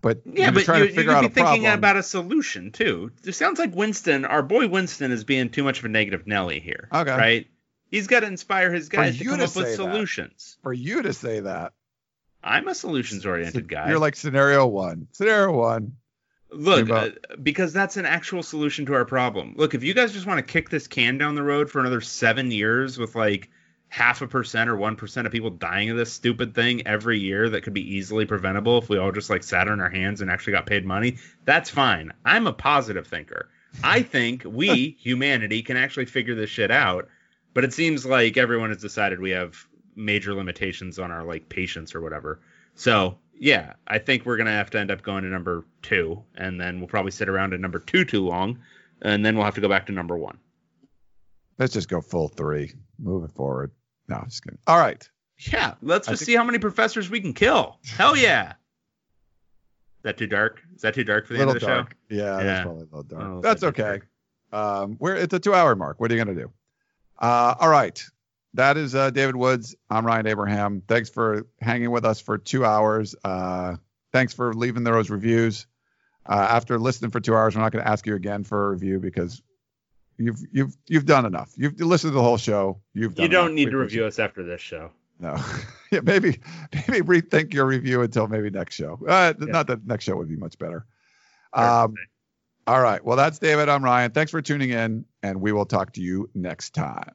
But Yeah, you're but you, to you be thinking problem. about a solution too. It sounds like Winston, our boy Winston, is being too much of a negative Nelly here. Okay. Right? He's got to inspire his guys to come to up with that. solutions. For you to say that, I'm a solutions oriented guy. you're like scenario one. Scenario one. Look, uh, because that's an actual solution to our problem. Look, if you guys just want to kick this can down the road for another seven years with like half a percent or one percent of people dying of this stupid thing every year that could be easily preventable if we all just like sat on our hands and actually got paid money, that's fine. I'm a positive thinker. I think we, humanity, can actually figure this shit out. But it seems like everyone has decided we have major limitations on our like patience or whatever. So yeah, I think we're gonna have to end up going to number two, and then we'll probably sit around at number two too long, and then we'll have to go back to number one. Let's just go full three. Move it forward. No, I'm just kidding. All right. Yeah, let's I just think- see how many professors we can kill. Hell yeah! Is that too dark? Is that too dark for the little end of the dark. show? Yeah, Yeah. that's probably a little dark. Oh, that's okay. Um, we're it's a two hour mark. What are you gonna do? Uh, all right. That is uh, David Woods. I'm Ryan Abraham. Thanks for hanging with us for two hours. Uh, thanks for leaving those reviews. Uh, after listening for two hours, we're not going to ask you again for a review because you've you've you've done enough. You've listened to the whole show. You've done You don't enough. need We to review us after this show. no. yeah, maybe maybe rethink your review until maybe next show. Uh, Yeah. Not that next show would be much better. Um, all right. Well, that's David. I'm Ryan. Thanks for tuning in, and we will talk to you next time.